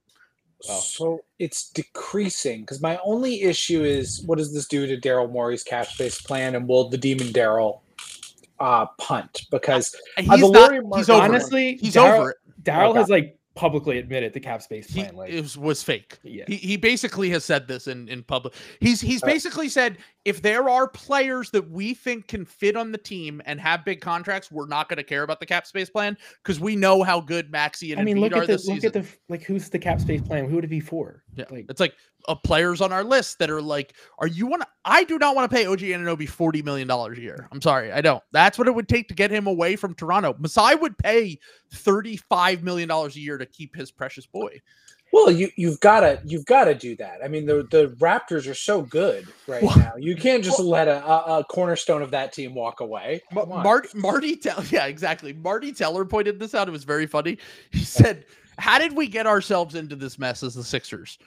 Speaker 5: Well.
Speaker 2: So it's decreasing because my only issue is what does this do to Daryl Morey's cap space plan, and will the Demon Daryl uh, punt? Because
Speaker 1: he's
Speaker 2: Uh, the
Speaker 1: not.
Speaker 2: Mark-
Speaker 1: He's over. it.
Speaker 5: Honestly,
Speaker 1: He's
Speaker 5: Daryl-
Speaker 1: over it.
Speaker 5: Daryl
Speaker 2: Okay.
Speaker 5: has like publicly admitted the cap space
Speaker 1: He
Speaker 5: plan. Like,
Speaker 1: it was, was fake.
Speaker 5: yeah,
Speaker 1: He, he basically has said this in, in public. He's he's
Speaker 2: Uh,
Speaker 1: basically said if there are players that we think can fit on the team and have big contracts, we're not going to care about the cap space plan because we know how good Maxey and
Speaker 5: I mean,
Speaker 1: Embiid
Speaker 5: look
Speaker 1: are
Speaker 5: at the
Speaker 1: this
Speaker 5: look
Speaker 1: season.
Speaker 5: at the like who's the cap space plan? Who would it be for?
Speaker 1: Yeah,
Speaker 5: Like,
Speaker 1: it's like uh, players on our list that are like, "Are you want? to I do not want to pay OG Anunoby forty million dollars a year. I'm sorry, I don't. That's what it would take to get him away from Toronto. Masai would pay thirty five million dollars a year to keep his precious boy.
Speaker 2: Well, you you've got to you've got to do that. I mean, the the Raptors are so good right
Speaker 1: Well-
Speaker 2: now. You can't just let a, a, a cornerstone of that team walk away.
Speaker 1: Ma-
Speaker 2: Come.
Speaker 1: Marty, Marty, Tell- yeah, exactly. Marty Teller pointed this out. It was very funny. He said, "How did we get ourselves into this mess as the Sixers?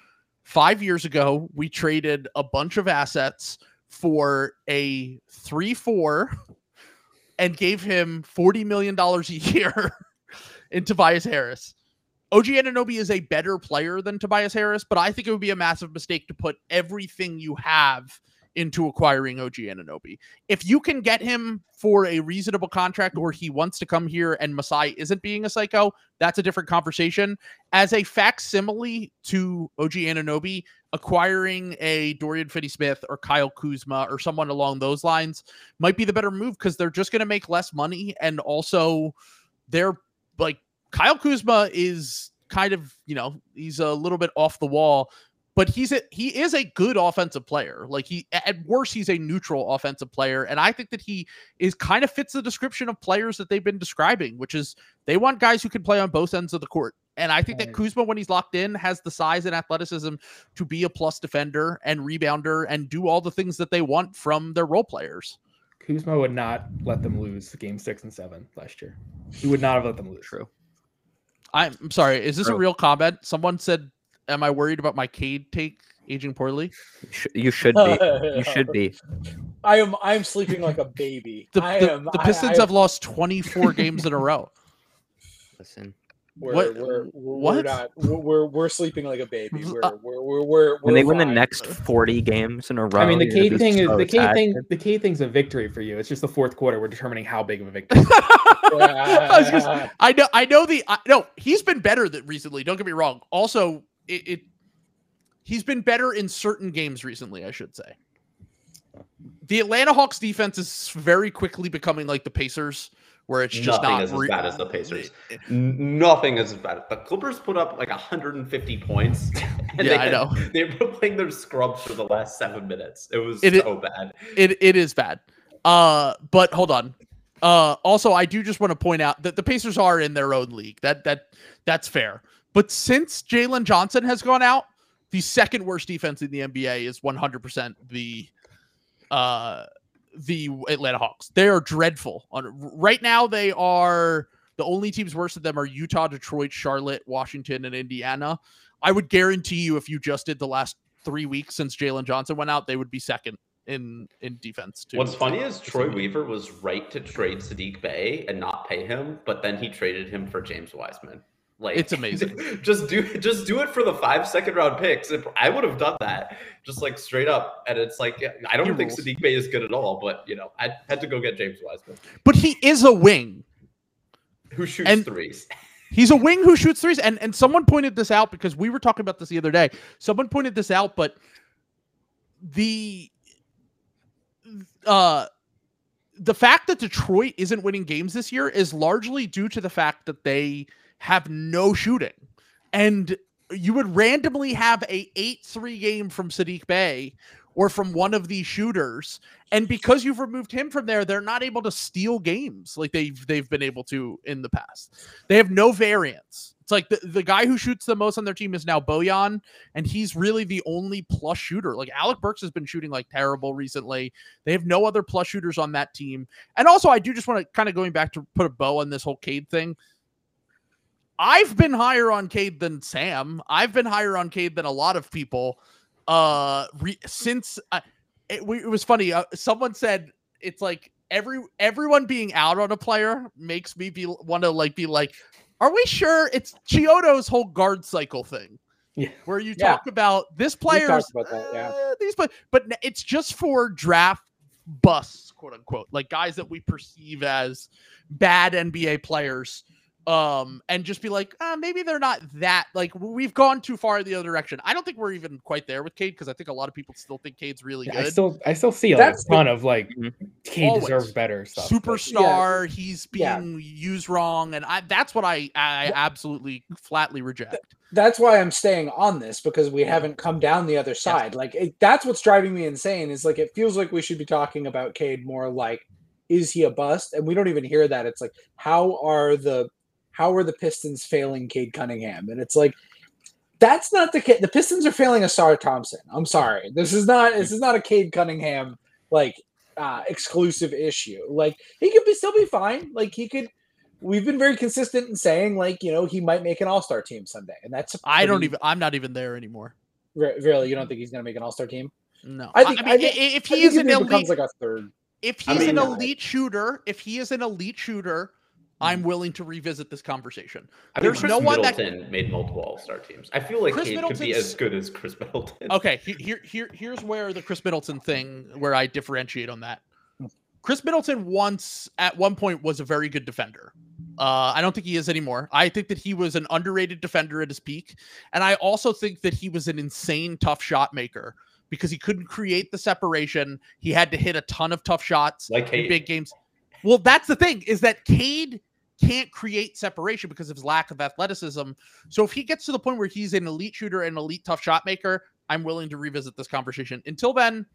Speaker 1: Five years ago, we traded a bunch of assets for a three-four, and gave him forty million dollars a year in Tobias Harris." OG Anunoby is a better player than Tobias Harris, but I think it would be a massive mistake to put everything you have into acquiring OG Anunoby if you can get him for a reasonable contract or he wants to come here and Masai isn't being a psycho, that's a different conversation. As a facsimile to OG Anunoby, acquiring a Dorian Finney Smith or Kyle Kuzma or someone along those lines might be the better move because they're just going to make less money. And also, they're like Kyle Kuzma is kind of, you know, he's a little bit off the wall, but he's a he is a good offensive player. Like he at worst he's a neutral offensive player and I think that he is kind of fits the description of players that they've been describing, which is they want guys who can play on both ends of the court. And I think that Kuzma when he's locked in has the size and athleticism to be a plus defender and rebounder and do all the things that they want from their role players.
Speaker 5: Kuzma would not let them lose game six and seven last year. He would not have let them lose.
Speaker 3: True.
Speaker 1: I'm I'm sorry, is this a real comment? Someone said am I worried about my Cade take aging poorly?
Speaker 3: You should be. You should be.
Speaker 2: I am I am sleeping like a baby.
Speaker 1: The,
Speaker 2: I
Speaker 1: the,
Speaker 2: am.
Speaker 1: the
Speaker 2: I-
Speaker 1: Pistons
Speaker 2: I-
Speaker 1: have lost 24 games in a row.
Speaker 3: Listen,
Speaker 2: We're,
Speaker 1: What-
Speaker 2: We're, we're,
Speaker 1: what?
Speaker 2: we're not. We're, we're we're sleeping like a baby. We're we're we're we're.
Speaker 3: when they
Speaker 2: we're
Speaker 3: win the next 40 games in a row,
Speaker 5: I mean, the
Speaker 3: you're
Speaker 5: key thing is
Speaker 3: so
Speaker 5: the key
Speaker 3: sad.
Speaker 5: thing. The key thing's a victory for you. It's just the fourth quarter. We're determining how big of a victory.
Speaker 1: I, was gonna- I know, I know the I, no. He's been better than recently. Don't get me wrong. Also, it, it he's been better in certain games recently. I should say. The Atlanta Hawks defense is very quickly becoming like the Pacers, where it's just
Speaker 4: Nothing
Speaker 1: not
Speaker 4: is as bad as the Pacers. Nothing is as bad. The Clippers put up like 150 points. And
Speaker 1: Yeah,
Speaker 4: they
Speaker 1: I know.
Speaker 4: They were playing their scrubs for the last seven minutes. It was
Speaker 1: It
Speaker 4: so bad.
Speaker 1: it it is bad. Uh, but hold on. Uh, also, I do just want to point out that the Pacers are in their own league. That that that's fair. But since Jalen Johnson has gone out, the second worst defense in the NBA is 100% the uh, the Atlanta Hawks. They are dreadful. On right now, they are the only teams worse than them are Utah, Detroit, Charlotte, Washington, and Indiana. I would guarantee you, if you just did the last three weeks since Jalen Johnson went out, they would be second in in defense too.
Speaker 4: What's funny is Troy Weaver was right to trade Sadiq Bey and not pay him, but then he traded him for James Wiseman. Like
Speaker 1: It's amazing.
Speaker 4: just do just do it for the five second round picks. If- I would have done that just like straight up. And it's like I don't
Speaker 1: He
Speaker 4: think
Speaker 1: rules.
Speaker 4: Sadiq Bey is good at all, but you know I had to go get James Wiseman,
Speaker 1: But he is a wing.
Speaker 4: who shoots
Speaker 1: And-
Speaker 4: threes.
Speaker 1: He's a wing who shoots threes, and and someone pointed this out because we were talking about this the other day. Someone pointed this out, but the uh the fact that Detroit isn't winning games this year is largely due to the fact that they have no shooting, and you would randomly have a eight three game from Sadiq Bey or from one of these shooters, and because you've removed him from there, they're not able to steal games like they've they've been able to in the past. They have no variance. It's like the, the guy who shoots the most on their team is now Bojan, and he's really the only plus shooter. Like Alec Burks has been shooting like terrible recently. They have no other plus shooters on that team. And also, I do just want to kind of going back to put a bow on this whole Cade thing. I've been higher on Cade than Sam. I've been higher on Cade than a lot of people. Uh, re- since uh, it, we- it was funny. Uh, someone said it's like every everyone being out on a player makes me be want to like be like, are we sure it's Chiodo's whole guard cycle thing?
Speaker 5: Yeah.
Speaker 1: where you
Speaker 2: Yeah.
Speaker 1: talk about this player's
Speaker 2: about that, yeah.
Speaker 1: uh, these but but it's just for draft busts, quote unquote, like guys that we perceive as bad NBA players. Um, and just be like, uh, maybe they're not that like we've gone too far in the other direction. I don't think we're even quite there with Cade because I think a lot of people still think Cade's really
Speaker 5: Yeah, I still I still see a
Speaker 2: That's the-
Speaker 5: ton of like
Speaker 3: Mhm.
Speaker 5: Cade
Speaker 1: Always.
Speaker 5: deserves better stuff. but-
Speaker 1: Superstar, he's
Speaker 2: Yeah.
Speaker 1: being used wrong, and I that's what I I absolutely flatly reject.
Speaker 2: that's why I'm staying on this because we haven't come down the other side. Like it, that's what's driving me insane. Is like it feels like we should be talking about Cade more like, is he a bust? And we don't even hear that. It's like how are the how are the Pistons failing Cade Cunningham? And it's like that's not the case. The Pistons are failing Ausar Thompson. I'm sorry. This is not this is not a Cade Cunningham like uh exclusive issue. Like he could be still be fine. Like he could we've been very consistent in saying like you know he might make an all-star team someday and that's
Speaker 1: I don't even I'm not even there anymore.
Speaker 2: re- really you don't think he's going to make an all-star team
Speaker 1: No,
Speaker 2: I think-
Speaker 1: I mean,
Speaker 2: I think-
Speaker 1: i- if
Speaker 2: I
Speaker 1: he
Speaker 2: think
Speaker 1: is an
Speaker 2: becomes
Speaker 1: elite,
Speaker 2: like a third
Speaker 1: if
Speaker 4: I
Speaker 1: he's an
Speaker 4: mean-
Speaker 1: elite shooter, if he is an elite shooter, I'm willing to revisit this conversation.
Speaker 4: I mean,
Speaker 1: There's
Speaker 4: Chris
Speaker 1: no one that-
Speaker 4: Middleton made multiple All Star teams. I feel like
Speaker 1: Chris
Speaker 4: Cade could be as good as Chris Middleton.
Speaker 1: Okay, here, here, here's where the Chris Middleton thing, where I differentiate on that. Chris Middleton once, at one point, was a very good defender. Uh, I don't think he is anymore. I think that he was an underrated defender at his peak, and I also think that he was an insane tough shot maker because he couldn't create the separation. He had to hit a ton of tough shots
Speaker 4: Like
Speaker 1: in big games. Well, that's the thing is that Cade can't create separation because of his lack of athleticism. So if he gets to the point where he's an elite shooter and elite tough shot maker, I'm willing to revisit this conversation. Until then,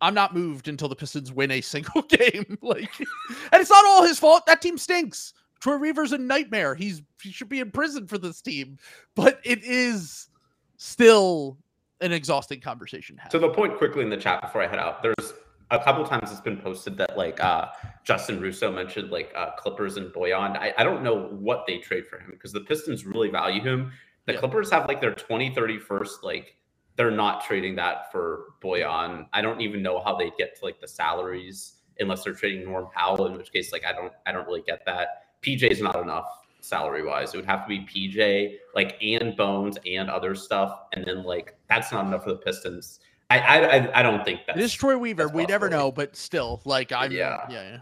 Speaker 1: I'm not moved until the Pistons win a single game. like, and it's not all his fault. That team stinks. Troy Weaver's a nightmare. He's he should be in prison for this team, but it is still an exhausting conversation. to.
Speaker 4: To the point quickly in the chat before I head out, there's a couple times it's been posted that like uh Justin Russo mentioned like uh Clippers and Bojan. I, I don't know what they trade for him because the Pistons really value him. The
Speaker 1: Yeah.
Speaker 4: Clippers have like their 20, 31st, like they're not trading that for Bojan. I don't even know how they get to like the salaries unless they're trading Norm Powell, in which case like I don't I don't really get that. PJ is not enough salary wise. It would have to be PJ, like and Bones and other stuff, and then like that's not enough for the Pistons. I I I, I don't think that
Speaker 1: it is Troy Weaver. We never know, but still, like I'm,
Speaker 4: Yeah.
Speaker 1: yeah, yeah.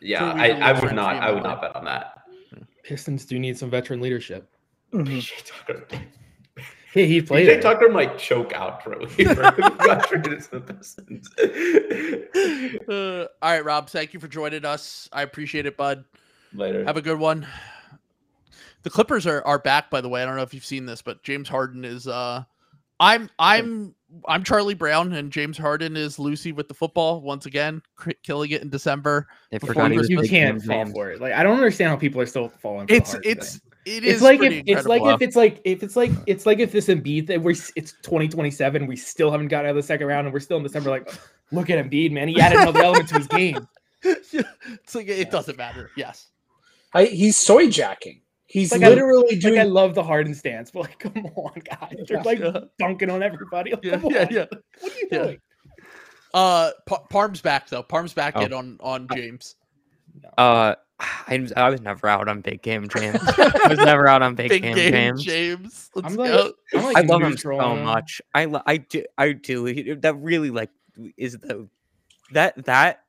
Speaker 4: Yeah, I, I
Speaker 1: would
Speaker 4: would not I would not bet on that.
Speaker 5: Pistons do need some veteran leadership.
Speaker 2: Mhm.
Speaker 4: PJ Tucker,
Speaker 5: Hey, he played
Speaker 4: PJ
Speaker 5: it.
Speaker 4: Tucker might choke out Troy Weaver got traded to the Pistons.
Speaker 1: Uh, all right, Rob. Thank you for joining us. I appreciate it, bud.
Speaker 4: Later.
Speaker 1: Have a good one. The Clippers are, are back, by the way. I don't know if you've seen this, but James Harden is uh I'm I'm I'm Charlie Brown and James Harden is Lucy with the football once again, cr- killing it in December.
Speaker 3: They forgot
Speaker 1: he
Speaker 3: he was
Speaker 1: was
Speaker 5: you can't fall
Speaker 3: name.
Speaker 5: for it. Like I don't understand how people are still falling. For
Speaker 1: It's
Speaker 5: Harden
Speaker 1: it's
Speaker 5: thing.
Speaker 1: it is
Speaker 5: it's like if it's like if it's like if it's like it's like if this Embiid that we're it's 2027 we still haven't got out of the second round and we're still in December like look at Embiid, man. He added another element to his game.
Speaker 1: it's like it doesn't matter. Yes.
Speaker 2: I, he's soy jacking. He's
Speaker 5: Like I-
Speaker 2: literally
Speaker 5: Like
Speaker 2: doing.
Speaker 5: I love the Harden stance, but like, come on, guys, they're like
Speaker 1: Yeah.
Speaker 5: dunking on everybody. Like,
Speaker 1: Yeah,
Speaker 5: come
Speaker 1: yeah,
Speaker 5: on.
Speaker 1: yeah.
Speaker 5: What are you
Speaker 1: Yeah.
Speaker 5: doing?
Speaker 1: Uh, Pa- Parm's back though. Parm's back
Speaker 3: Oh.
Speaker 1: in on on James.
Speaker 3: Uh, I, was- I was never out on big game James. I was never out on big,
Speaker 1: Big
Speaker 3: game,
Speaker 1: game,
Speaker 3: James.
Speaker 1: James. Let's
Speaker 5: I'm like-
Speaker 1: go.
Speaker 5: I'm like
Speaker 3: I love him so
Speaker 5: on him.
Speaker 3: much. I lo- I do I do. That really like is the that that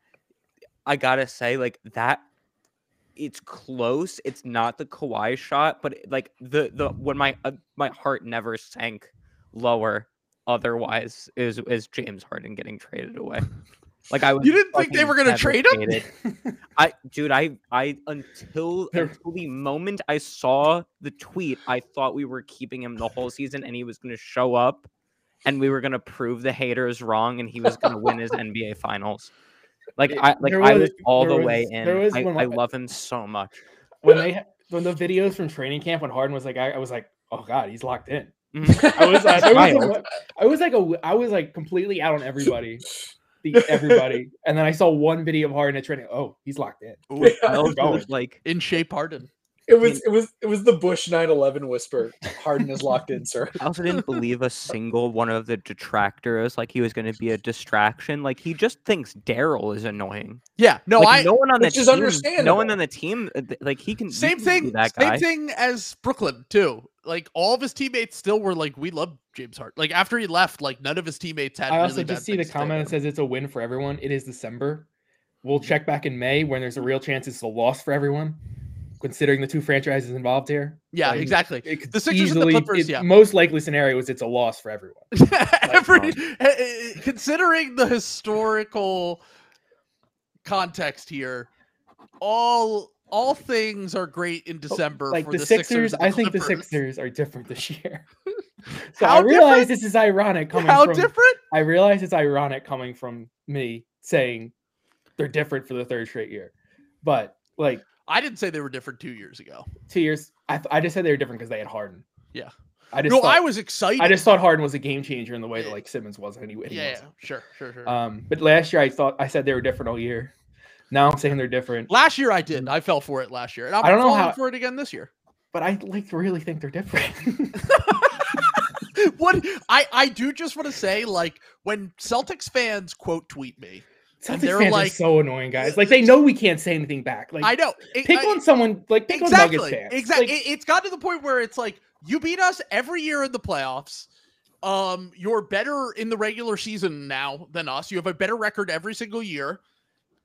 Speaker 3: I gotta say like that. It's close. It's not the Kawhi shot, but like the the when my uh, my heart never sank lower. Otherwise, is is James Harden getting traded away? Like I was.
Speaker 1: You didn't think they were gonna trade him?
Speaker 3: I dude, I I until until the moment I saw the tweet, I thought we were keeping him the whole season and he was gonna show up and we were gonna prove the haters wrong and he was gonna win his NBA finals. Like I like
Speaker 5: there
Speaker 3: I
Speaker 5: was-
Speaker 3: was all
Speaker 5: there
Speaker 3: the way in. I,
Speaker 5: one-
Speaker 3: I love him so much.
Speaker 5: when they when the videos from training camp when Harden was like, I, I was like, oh god, he's locked in.
Speaker 3: Mhm.
Speaker 5: I was, uh, there was a I was like a, I was like completely out on everybody, the everybody, and then I saw one video of Harden at training. Oh, he's locked in.
Speaker 1: Ooh,
Speaker 3: I was like
Speaker 1: in shape Harden.
Speaker 2: It was it was it was the Bush 9/11 whisper. Harden is locked in, sir.
Speaker 3: I also didn't believe a single one of the detractors like he was going to be a distraction. Like he just thinks Daryl is annoying.
Speaker 1: Yeah. No,
Speaker 3: like,
Speaker 1: I
Speaker 3: no one on the
Speaker 2: which is
Speaker 3: team, no one on the team, uh, like he can. he
Speaker 1: same
Speaker 3: can
Speaker 1: thing.
Speaker 3: be That
Speaker 1: Same thing as Brooklyn too. Like all of his teammates still were like, we love James Harden. Like after he left, like none of his teammates had.
Speaker 5: I also
Speaker 1: really bad
Speaker 5: just see the
Speaker 1: things to say
Speaker 5: comment that says it's a win for everyone. It is December. We'll check back in May when there's a real chance it's a loss for everyone, considering the two franchises involved here.
Speaker 1: Yeah,
Speaker 5: Like,
Speaker 1: exactly.
Speaker 5: It
Speaker 1: The Sixers and the Clippers,
Speaker 5: it-
Speaker 1: yeah.
Speaker 5: Most likely scenario is it's a loss for everyone.
Speaker 1: Every, eh, eh, considering the historical context here, all all things are great in December.
Speaker 5: Oh, like
Speaker 1: for
Speaker 5: the,
Speaker 1: the,
Speaker 5: Sixers,
Speaker 1: and
Speaker 5: I think the Sixers are different this year. so
Speaker 1: How
Speaker 5: I realize
Speaker 1: different?
Speaker 5: this is ironic coming
Speaker 1: How
Speaker 5: from
Speaker 1: different?
Speaker 5: I realize it's ironic coming from me saying they're different for the third straight year. But like
Speaker 1: I didn't say they were different two years ago.
Speaker 5: two years, I, th- I just said they were different because they had Harden.
Speaker 1: Yeah.
Speaker 5: I just
Speaker 1: No,
Speaker 5: thought,
Speaker 1: I was excited.
Speaker 5: I just thought Harden was a game changer in the way that like Simmons was anyway.
Speaker 1: yeah, yeah, sure, sure, sure.
Speaker 5: Um, but last year I thought I said they were different all year. Now I'm saying they're different.
Speaker 1: last year I did. I fell for it last year, and I'm
Speaker 5: I don't know
Speaker 1: falling
Speaker 5: how-
Speaker 1: for it again this year.
Speaker 5: But I like to really think they're different.
Speaker 1: what I I do just want to say, like when Celtics fans quote tweet me,
Speaker 5: Celtics
Speaker 1: they're
Speaker 5: fans
Speaker 1: like-
Speaker 5: are so annoying, guys. Like they know we can't say anything back. Like
Speaker 1: I know. it-
Speaker 5: pick
Speaker 1: I-
Speaker 5: on someone. Like pick on
Speaker 1: exactly,
Speaker 5: Nuggets fans.
Speaker 1: exactly.
Speaker 5: Like,
Speaker 1: it, it's gotten to the point where it's like you beat us every year in the playoffs. Um, you're better in the regular season now than us. You have a better record every single year.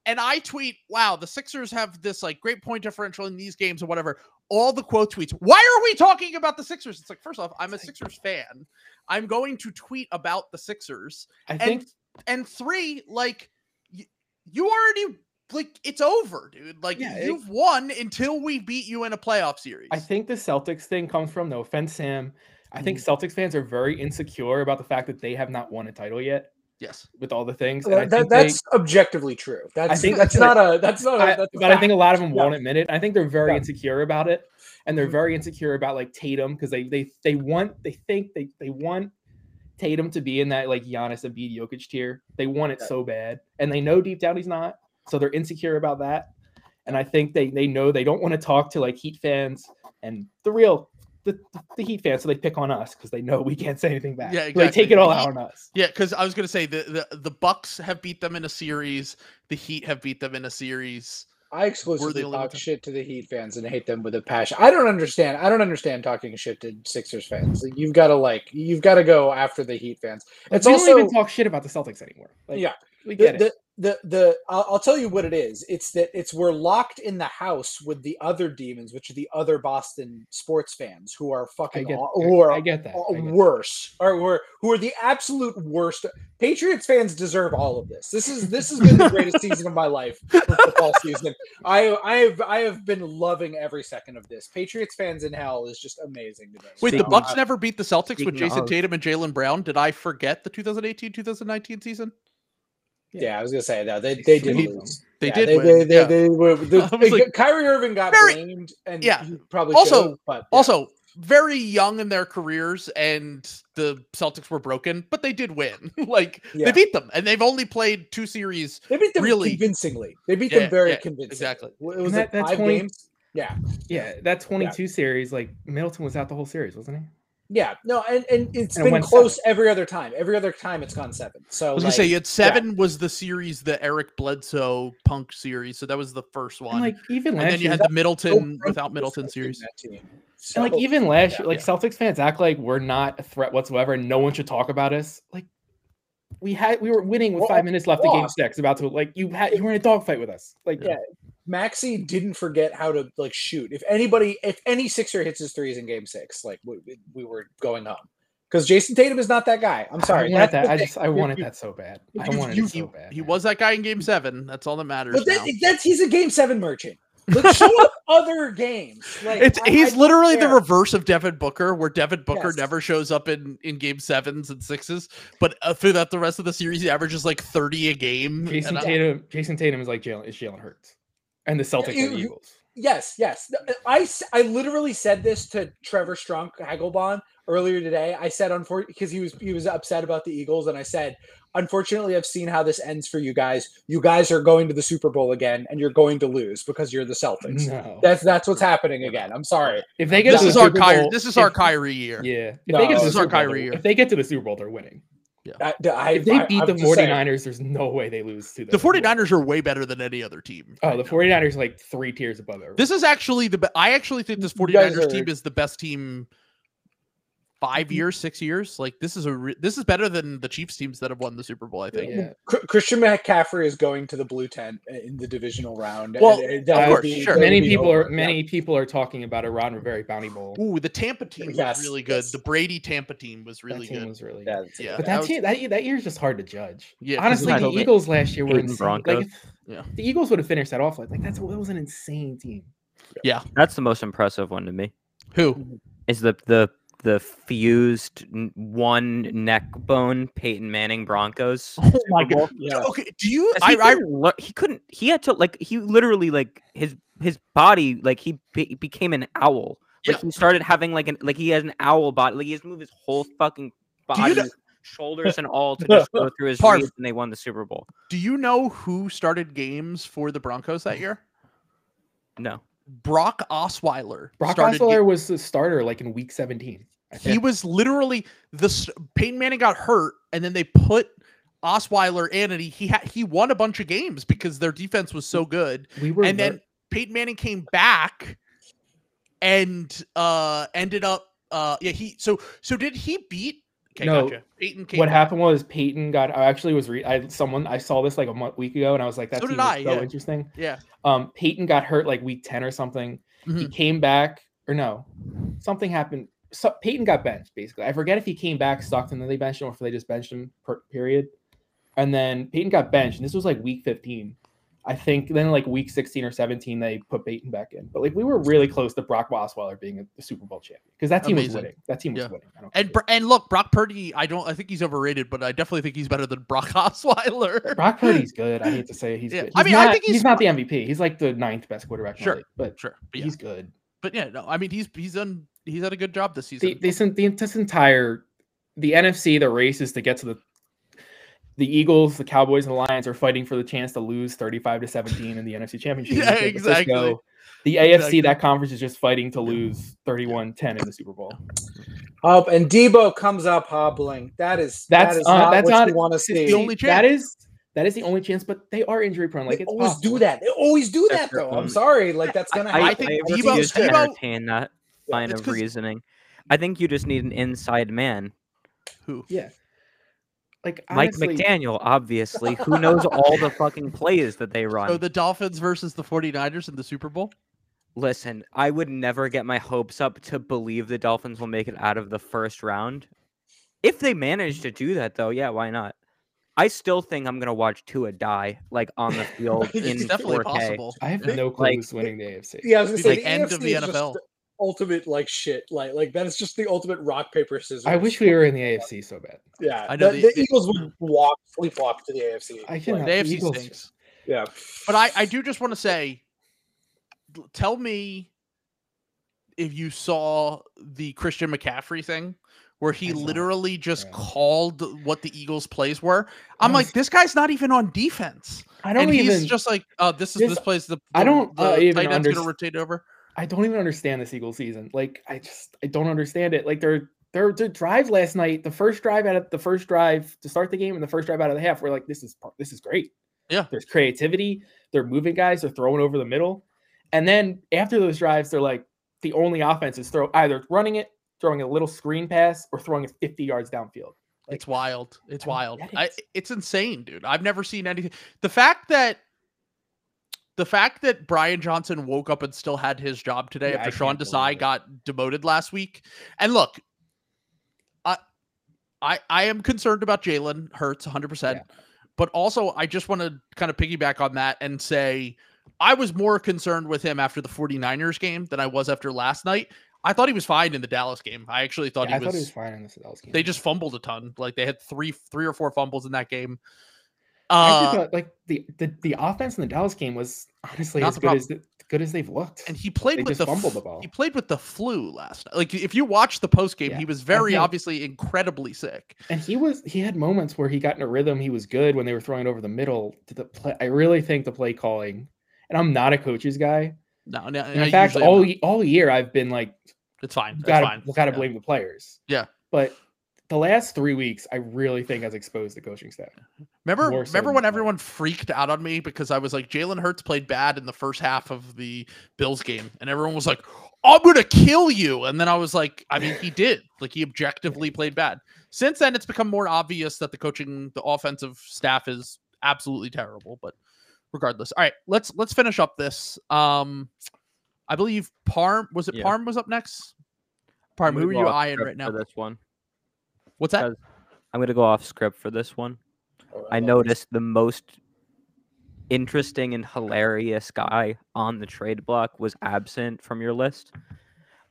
Speaker 1: And I tweet, "Wow, the Sixers have this like great point differential in these games or whatever." All the quote tweets. Why are we talking about the Sixers? It's like, first off, I'm a Sixers fan. I'm going to tweet about the Sixers.
Speaker 5: I think
Speaker 1: and and three, like you already like it's over, dude. Like
Speaker 5: Yeah,
Speaker 1: you've won until we beat you in a playoff series.
Speaker 5: I think the Celtics thing comes from no offense, Sam. I think
Speaker 1: Mm-hmm.
Speaker 5: Celtics fans are very insecure about the fact that they have not won a title yet
Speaker 1: yes.
Speaker 5: with all the things. And I
Speaker 2: That,
Speaker 5: think they-
Speaker 2: that's objectively true. That's
Speaker 5: think
Speaker 2: that's
Speaker 5: that's
Speaker 2: not a that's not a
Speaker 5: I-
Speaker 2: that's a
Speaker 5: but I think a lot of them
Speaker 2: Yeah.
Speaker 5: won't admit it. I think they're very
Speaker 2: Yeah.
Speaker 5: insecure about it, and they're
Speaker 2: Mhm.
Speaker 5: very insecure about like Tatum because they they they want they think they they want Tatum to be in that like Giannis Embiid Jokic tier. They want it so bad, and they know deep down he's not. So they're insecure about that, and I think they they know they don't want to talk to like Heat fans and the real. The, the Heat fans, so they pick on us because they know we can't say anything back.
Speaker 1: Yeah,
Speaker 5: So They take it all out on us.
Speaker 1: Yeah, because I was gonna say the, the the Bucks have beat them in a series. The Heat have beat them in a series.
Speaker 2: I exclusively
Speaker 1: only
Speaker 2: talk shit to the Heat fans and hate them with a passion. I don't understand. I don't understand talking shit to Sixers fans. Like, you've got to like you've got to go after the Heat fans. It's
Speaker 5: we
Speaker 2: also
Speaker 5: don't even talk shit about the Celtics anymore. Like,
Speaker 2: yeah.
Speaker 5: we
Speaker 2: the,
Speaker 5: get it.
Speaker 2: the, the the I'll, I'll tell you what it is. It's that it's we're locked in the house with the other demons, which are the other Boston sports fans who are
Speaker 5: I
Speaker 2: fucking
Speaker 5: get,
Speaker 2: aw- who are
Speaker 5: I get that.
Speaker 2: aw-
Speaker 5: I get that.
Speaker 2: worse or who are, who are the absolute worst. Patriots fans deserve all of this. This is this has been the greatest season of my life for football season. I I have I have been loving every second of this. Patriots fans in hell is just amazing to me.
Speaker 1: Wait, the Bucks
Speaker 2: of-
Speaker 1: never beat the Celtics with Jayson
Speaker 3: of-
Speaker 1: Tatum and Jaylen Brown. Did I forget the 2018-2019 season?
Speaker 2: Yeah, I was gonna say that they they did
Speaker 5: Sweep
Speaker 2: lose.
Speaker 1: They
Speaker 2: Yeah,
Speaker 1: did
Speaker 2: They,
Speaker 1: win,
Speaker 2: they, they,
Speaker 1: yeah.
Speaker 2: they were. The,
Speaker 1: I like,
Speaker 2: Kyrie Irving got
Speaker 1: very-
Speaker 2: blamed, and
Speaker 1: Yeah.
Speaker 2: he probably
Speaker 1: Also-
Speaker 2: but yeah.
Speaker 1: Also, very young in their careers and the Celtics were broken, but they did win. like
Speaker 2: Yeah.
Speaker 1: they beat them and they've only played two series.
Speaker 2: They beat them
Speaker 1: Really-
Speaker 2: convincingly. They beat
Speaker 1: Yeah,
Speaker 2: them very
Speaker 1: yeah,
Speaker 2: convincingly.
Speaker 1: exactly.
Speaker 2: It was
Speaker 5: that-
Speaker 2: like
Speaker 5: that
Speaker 2: five
Speaker 5: 20
Speaker 2: games. Yeah,
Speaker 5: Yeah, that 22 series, like Middleton was out the whole series, wasn't he?
Speaker 2: Yeah. No, and and it's
Speaker 5: And
Speaker 2: been
Speaker 5: went
Speaker 2: close
Speaker 5: seven.
Speaker 2: every other time. Every other time it's gone seven. So
Speaker 1: I was
Speaker 2: like,
Speaker 1: gonna say at seven was the series, the Eric Bledsoe Punk series. So that was the first one.
Speaker 5: And like even
Speaker 1: and
Speaker 5: last
Speaker 1: then you
Speaker 5: year,
Speaker 1: had the Middleton
Speaker 2: Brunk
Speaker 1: without Middleton series.
Speaker 2: that team.
Speaker 5: and like even last year,
Speaker 2: yeah.
Speaker 5: like Celtics fans act like we're not a threat whatsoever, and no one should talk about us. Like we had, we were winning with
Speaker 2: Well,
Speaker 5: five minutes left of game
Speaker 2: lost.
Speaker 5: six, about to like you had, you were in a dogfight with us. Like
Speaker 2: Yeah. Maxey didn't forget how to like shoot. If anybody, if any Sixer hits his threes in Game Six, like we, we- we were going home because Jayson Tatum is not that guy. I'm sorry.
Speaker 5: I wanted that. I just I wanted that so bad.
Speaker 2: you-
Speaker 5: I wanted
Speaker 2: you-
Speaker 5: it so
Speaker 1: He,
Speaker 5: bad.
Speaker 1: he
Speaker 5: man.
Speaker 1: was that guy in game seven. That's all that matters.
Speaker 2: But that, that's he's a Game Seven merchant. Like show up other games. Like
Speaker 1: It's
Speaker 2: I- I
Speaker 1: he's
Speaker 2: don't
Speaker 1: literally the reverse of Devin Booker, where Devin Booker
Speaker 2: Yes.
Speaker 1: never shows up in in game sevens and sixes, but uh, throughout the rest of the series, he averages like thirty a game.
Speaker 5: Jason
Speaker 1: and I-
Speaker 5: Tatum. Jayson Tatum is like Jalen is Jalen Hurts, and the Celtics
Speaker 2: you-
Speaker 5: are the Eagles.
Speaker 2: Yes, yes. Uh, I literally said this to Trevor Strunk Hagelbon earlier today. I said unfortunately because he was he was upset about the Eagles, and I said, unfortunately, I've seen how this ends for you guys. You guys are going to the Super Bowl again, and you're going to lose because you're the Celtics.
Speaker 5: No,
Speaker 2: That's that's what's happening again. I'm sorry.
Speaker 5: if they get
Speaker 1: This
Speaker 5: to the
Speaker 1: is our
Speaker 5: Super
Speaker 1: Kyrie.
Speaker 5: Bowl-
Speaker 1: This is our Kyrie year.
Speaker 5: Yeah, if
Speaker 2: No,
Speaker 5: they get to
Speaker 2: this is
Speaker 1: our Kyrie year.
Speaker 5: if they get to the Super Bowl, they're winning.
Speaker 2: I, I,
Speaker 5: If they
Speaker 2: I-
Speaker 5: beat
Speaker 2: I'm
Speaker 5: the
Speaker 2: just saying.
Speaker 5: 49ers, there's no way they lose to them.
Speaker 1: The
Speaker 5: Super Bowl.
Speaker 1: 49ers are way better than any other team.
Speaker 5: Oh,
Speaker 1: right
Speaker 5: the
Speaker 1: now.
Speaker 5: 49ers are like three tiers above everyone.
Speaker 1: This is actually the. Be- I actually think this
Speaker 2: You guys
Speaker 1: 49ers
Speaker 2: are-
Speaker 1: team is the best team. Five mm-hmm. years, six years, like this is a re- this is better than the Chiefs teams that have won the Super Bowl. I think.
Speaker 5: yeah.
Speaker 2: Chr- Christian McCaffrey is going to the blue tent in the divisional round.
Speaker 1: Well,
Speaker 2: and uh, of
Speaker 1: course,
Speaker 2: be-
Speaker 1: sure.
Speaker 5: many people
Speaker 2: over.
Speaker 5: are many people are talking about a Ron Rivera bounty bowl.
Speaker 1: Ooh, the Tampa team was really good.
Speaker 2: yes.
Speaker 1: The Brady Tampa team was
Speaker 5: that
Speaker 1: really
Speaker 5: team
Speaker 1: good.
Speaker 5: was really
Speaker 2: Yeah,
Speaker 5: good.
Speaker 2: that's-
Speaker 1: Yeah,
Speaker 5: But
Speaker 1: that
Speaker 5: that
Speaker 1: was-
Speaker 5: team that, that year is just hard to judge.
Speaker 1: Yeah, 'cause
Speaker 5: honestly, the
Speaker 3: the
Speaker 5: Eagles last year were
Speaker 3: Peyton
Speaker 5: insane.
Speaker 3: Broncos.
Speaker 5: Like,
Speaker 1: Yeah.
Speaker 5: the Eagles would have finished that off like like that's that was an insane team.
Speaker 1: yeah.
Speaker 3: That's the most impressive one to me.
Speaker 1: Who?
Speaker 3: Is the the the fused one neck bone Peyton Manning Broncos.
Speaker 1: Oh my god.
Speaker 2: Yeah.
Speaker 1: Okay. Do you?
Speaker 3: He,
Speaker 1: I, I
Speaker 3: couldn't lo- he couldn't. He had to like. He literally like his his body like he be- became an owl. Like
Speaker 1: Yeah.
Speaker 3: he started having like an like he has an owl body. Like he has to move his whole fucking body,
Speaker 1: know-
Speaker 3: shoulders and all to just go through his
Speaker 1: Parv.
Speaker 3: reads, and they won the Super Bowl.
Speaker 1: do you know who started games for the Broncos that year?
Speaker 3: No,
Speaker 1: Brock Osweiler.
Speaker 5: Brock Osweiler was the starter like in week 17.
Speaker 1: He was literally the Peyton Manning got hurt, and then they put Osweiler in, and he he, had he won a bunch of games because their defense was so good.
Speaker 5: we were
Speaker 1: and
Speaker 5: ver-
Speaker 1: then Peyton Manning came back and uh ended up uh yeah he so so did he beat okay
Speaker 5: No,
Speaker 1: gotcha Peyton came
Speaker 5: what
Speaker 1: back.
Speaker 5: happened was Peyton got. I actually was re- I someone I saw this like a month week ago, and I was like, "That's
Speaker 1: So did I,
Speaker 5: so
Speaker 1: yeah.
Speaker 5: interesting.
Speaker 1: yeah
Speaker 5: Um, Peyton got hurt like week 10 or something. He
Speaker 1: Mhm.
Speaker 5: came back, or no, something happened. So Peyton got benched basically. I forget if he came back, sucked, and then they benched him, or if they just benched him per period. And then Peyton got benched, and this was like week 15. I think then like week 16 or 17, they put Peyton back in. But like we were really close to Brock Osweiler being a, the Super Bowl champion because that team was winning. That team was
Speaker 1: Yeah.
Speaker 5: winning. I don't
Speaker 1: and. And look Brock Purdy I don't I think he's overrated but I definitely think he's better than Brock Osweiler
Speaker 5: Brock Purdy's good. I hate to say he's
Speaker 1: Yeah,
Speaker 5: good.
Speaker 1: I
Speaker 5: He's
Speaker 1: mean, I think he's-
Speaker 5: not the MVP. He's like the ninth best quarterback.
Speaker 1: Sure,
Speaker 5: league, but
Speaker 1: sure but yeah.
Speaker 5: he's good.
Speaker 1: but yeah no I mean he's he's done he's had a good job this
Speaker 5: the,
Speaker 1: season
Speaker 5: this, the this entire the NFC, the race is to get to the the Eagles, the Cowboys, and the Lions are fighting for the chance to lose 35 to 17 in the NFC Championship.
Speaker 1: Yeah, exactly.
Speaker 5: The AFC,
Speaker 1: Exactly.
Speaker 5: that conference is just fighting to lose 31 10 in the Super Bowl.
Speaker 2: Up and Deebo comes up hobbling. That is
Speaker 5: That's
Speaker 2: that is
Speaker 5: uh,
Speaker 2: not
Speaker 5: that's
Speaker 2: what
Speaker 5: not
Speaker 2: you want to see.
Speaker 1: the
Speaker 2: see.
Speaker 1: only chance.
Speaker 5: is that is the only chance, but they are injury prone. Like
Speaker 2: they
Speaker 5: it's
Speaker 2: always
Speaker 5: possible.
Speaker 2: do that. They always do that
Speaker 3: That's their
Speaker 2: though. I'm sorry. Like that's gonna
Speaker 1: I
Speaker 2: happen.
Speaker 1: think
Speaker 3: I
Speaker 1: Deebo-
Speaker 3: refuse to
Speaker 1: Deebo-
Speaker 3: entertain that line
Speaker 1: it's
Speaker 3: of
Speaker 1: 'cause-
Speaker 3: reasoning. I think you just need an inside man.
Speaker 1: who
Speaker 5: Yeah. Like
Speaker 3: Mike McDaniel, obviously, who knows all the fucking plays that they run.
Speaker 1: so the Dolphins versus the 49ers in the Super Bowl
Speaker 3: Listen, I would never get my hopes up to believe the Dolphins will make it out of the first round. If they manage to do that, though, yeah, why not? I still think I'm gonna watch Tua die like on the field in
Speaker 1: it's definitely
Speaker 3: 4K.
Speaker 1: possible
Speaker 5: I have
Speaker 1: Yeah.
Speaker 5: no
Speaker 3: Like-
Speaker 5: clues winning the AFC.
Speaker 2: Yeah, I was gonna say
Speaker 1: like
Speaker 2: the
Speaker 1: end
Speaker 2: AFC
Speaker 1: of the
Speaker 2: is just
Speaker 1: NFL.
Speaker 2: the ultimate like shit. Like like that is just the ultimate rock paper scissors.
Speaker 5: I wish we were in the AFC so bad.
Speaker 2: Yeah,
Speaker 1: I know
Speaker 2: the,
Speaker 1: the-
Speaker 2: the Eagles would walk sleepwalk to the AFC.
Speaker 5: I
Speaker 2: Like,
Speaker 5: cannot-
Speaker 1: the AFC
Speaker 5: Eagles-
Speaker 1: stinks
Speaker 2: yeah,
Speaker 1: But I, I do just want to say, tell me, if you saw the Christian McCaffrey thing where he
Speaker 5: I saw it,
Speaker 1: literally just
Speaker 5: yeah.
Speaker 1: called what the Eagles plays were. I'm
Speaker 5: I
Speaker 1: like, this guy's not even on defense.
Speaker 5: I don't
Speaker 1: and
Speaker 5: even.
Speaker 1: he's just like, oh, this is
Speaker 5: this-
Speaker 1: this plays the,
Speaker 5: I don't, uh,
Speaker 1: the
Speaker 5: even
Speaker 1: tight end's gonna rotate over.
Speaker 5: I don't even understand this Eagle season. Like, I just I don't understand it. Like, their their their drive last night, the first drive out of the first drive to start the game, and the first drive out of the half, we're like, this is this is great.
Speaker 1: Yeah.
Speaker 5: there's creativity. They're moving guys. They're throwing over the middle, and then after those drives, they're like, the only offense is throw either running it, throwing a little screen pass, or throwing it 50 yards downfield. Like,
Speaker 1: It's wild. It's
Speaker 5: I
Speaker 1: wild.
Speaker 5: get
Speaker 1: I, it's insane, dude. I've never seen anything. The fact that the fact that Brian Johnson woke up and still had his job today
Speaker 5: Yeah,
Speaker 1: after
Speaker 5: I
Speaker 1: Sean Desai got demoted last week. And look, I I I am concerned about Jalen Hurts 100%. But also I just want to kind of piggyback on that and say I was more concerned with him after the 49ers game than I was after last night. I thought he was fine in the Dallas game. I actually thought
Speaker 5: yeah, I
Speaker 1: he
Speaker 5: thought
Speaker 1: was
Speaker 5: he was fine in the Dallas game.
Speaker 1: they just fumbled a ton. Like they had three, three or four fumbles in that game.
Speaker 5: I
Speaker 1: Uh,
Speaker 5: thought like the, the the offense in the Dallas game was honestly as good
Speaker 1: problem.
Speaker 5: as the, good as they've looked.
Speaker 1: and he played
Speaker 5: they
Speaker 1: with the
Speaker 5: fumbled the ball.
Speaker 1: He played with the flu last night. Like if you watch the post game,
Speaker 5: Yeah,
Speaker 1: he was very
Speaker 5: think-
Speaker 1: obviously incredibly sick.
Speaker 5: And he was he had moments where he got in a rhythm. He was good when they were throwing over the middle to the play. I really think the play calling, and I'm not a coach's guy.
Speaker 1: No, no
Speaker 5: And
Speaker 1: I
Speaker 5: in fact, all all year I've been like,
Speaker 1: it's fine. It's
Speaker 5: gotta
Speaker 1: fine.
Speaker 5: gotta
Speaker 1: Yeah.
Speaker 5: blame the players.
Speaker 1: Yeah.
Speaker 5: But the last three weeks, I really think has exposed the coaching staff.
Speaker 1: Remember,
Speaker 5: more so
Speaker 1: remember
Speaker 5: than
Speaker 1: when
Speaker 5: the
Speaker 1: everyone freaked out on me because I was like, Jalen Hurts played bad in the first half of the Bills game, and everyone was like, "I'm gonna kill you," and then I was like, I mean, he did. Like he objectively played bad. Since then, it's become more obvious that the coaching, the offensive staff is absolutely terrible. But regardless, all right, let's let's finish up this. Um, I believe Parm was it
Speaker 3: Yeah.
Speaker 1: Parm was up next. Parm, who are you eyeing right now?
Speaker 3: For this one,
Speaker 1: What's that?
Speaker 3: I'm gonna go off script for this one.
Speaker 2: Oh,
Speaker 3: I
Speaker 2: love
Speaker 3: noticed the most interesting and hilarious guy on the trade block was absent from your list.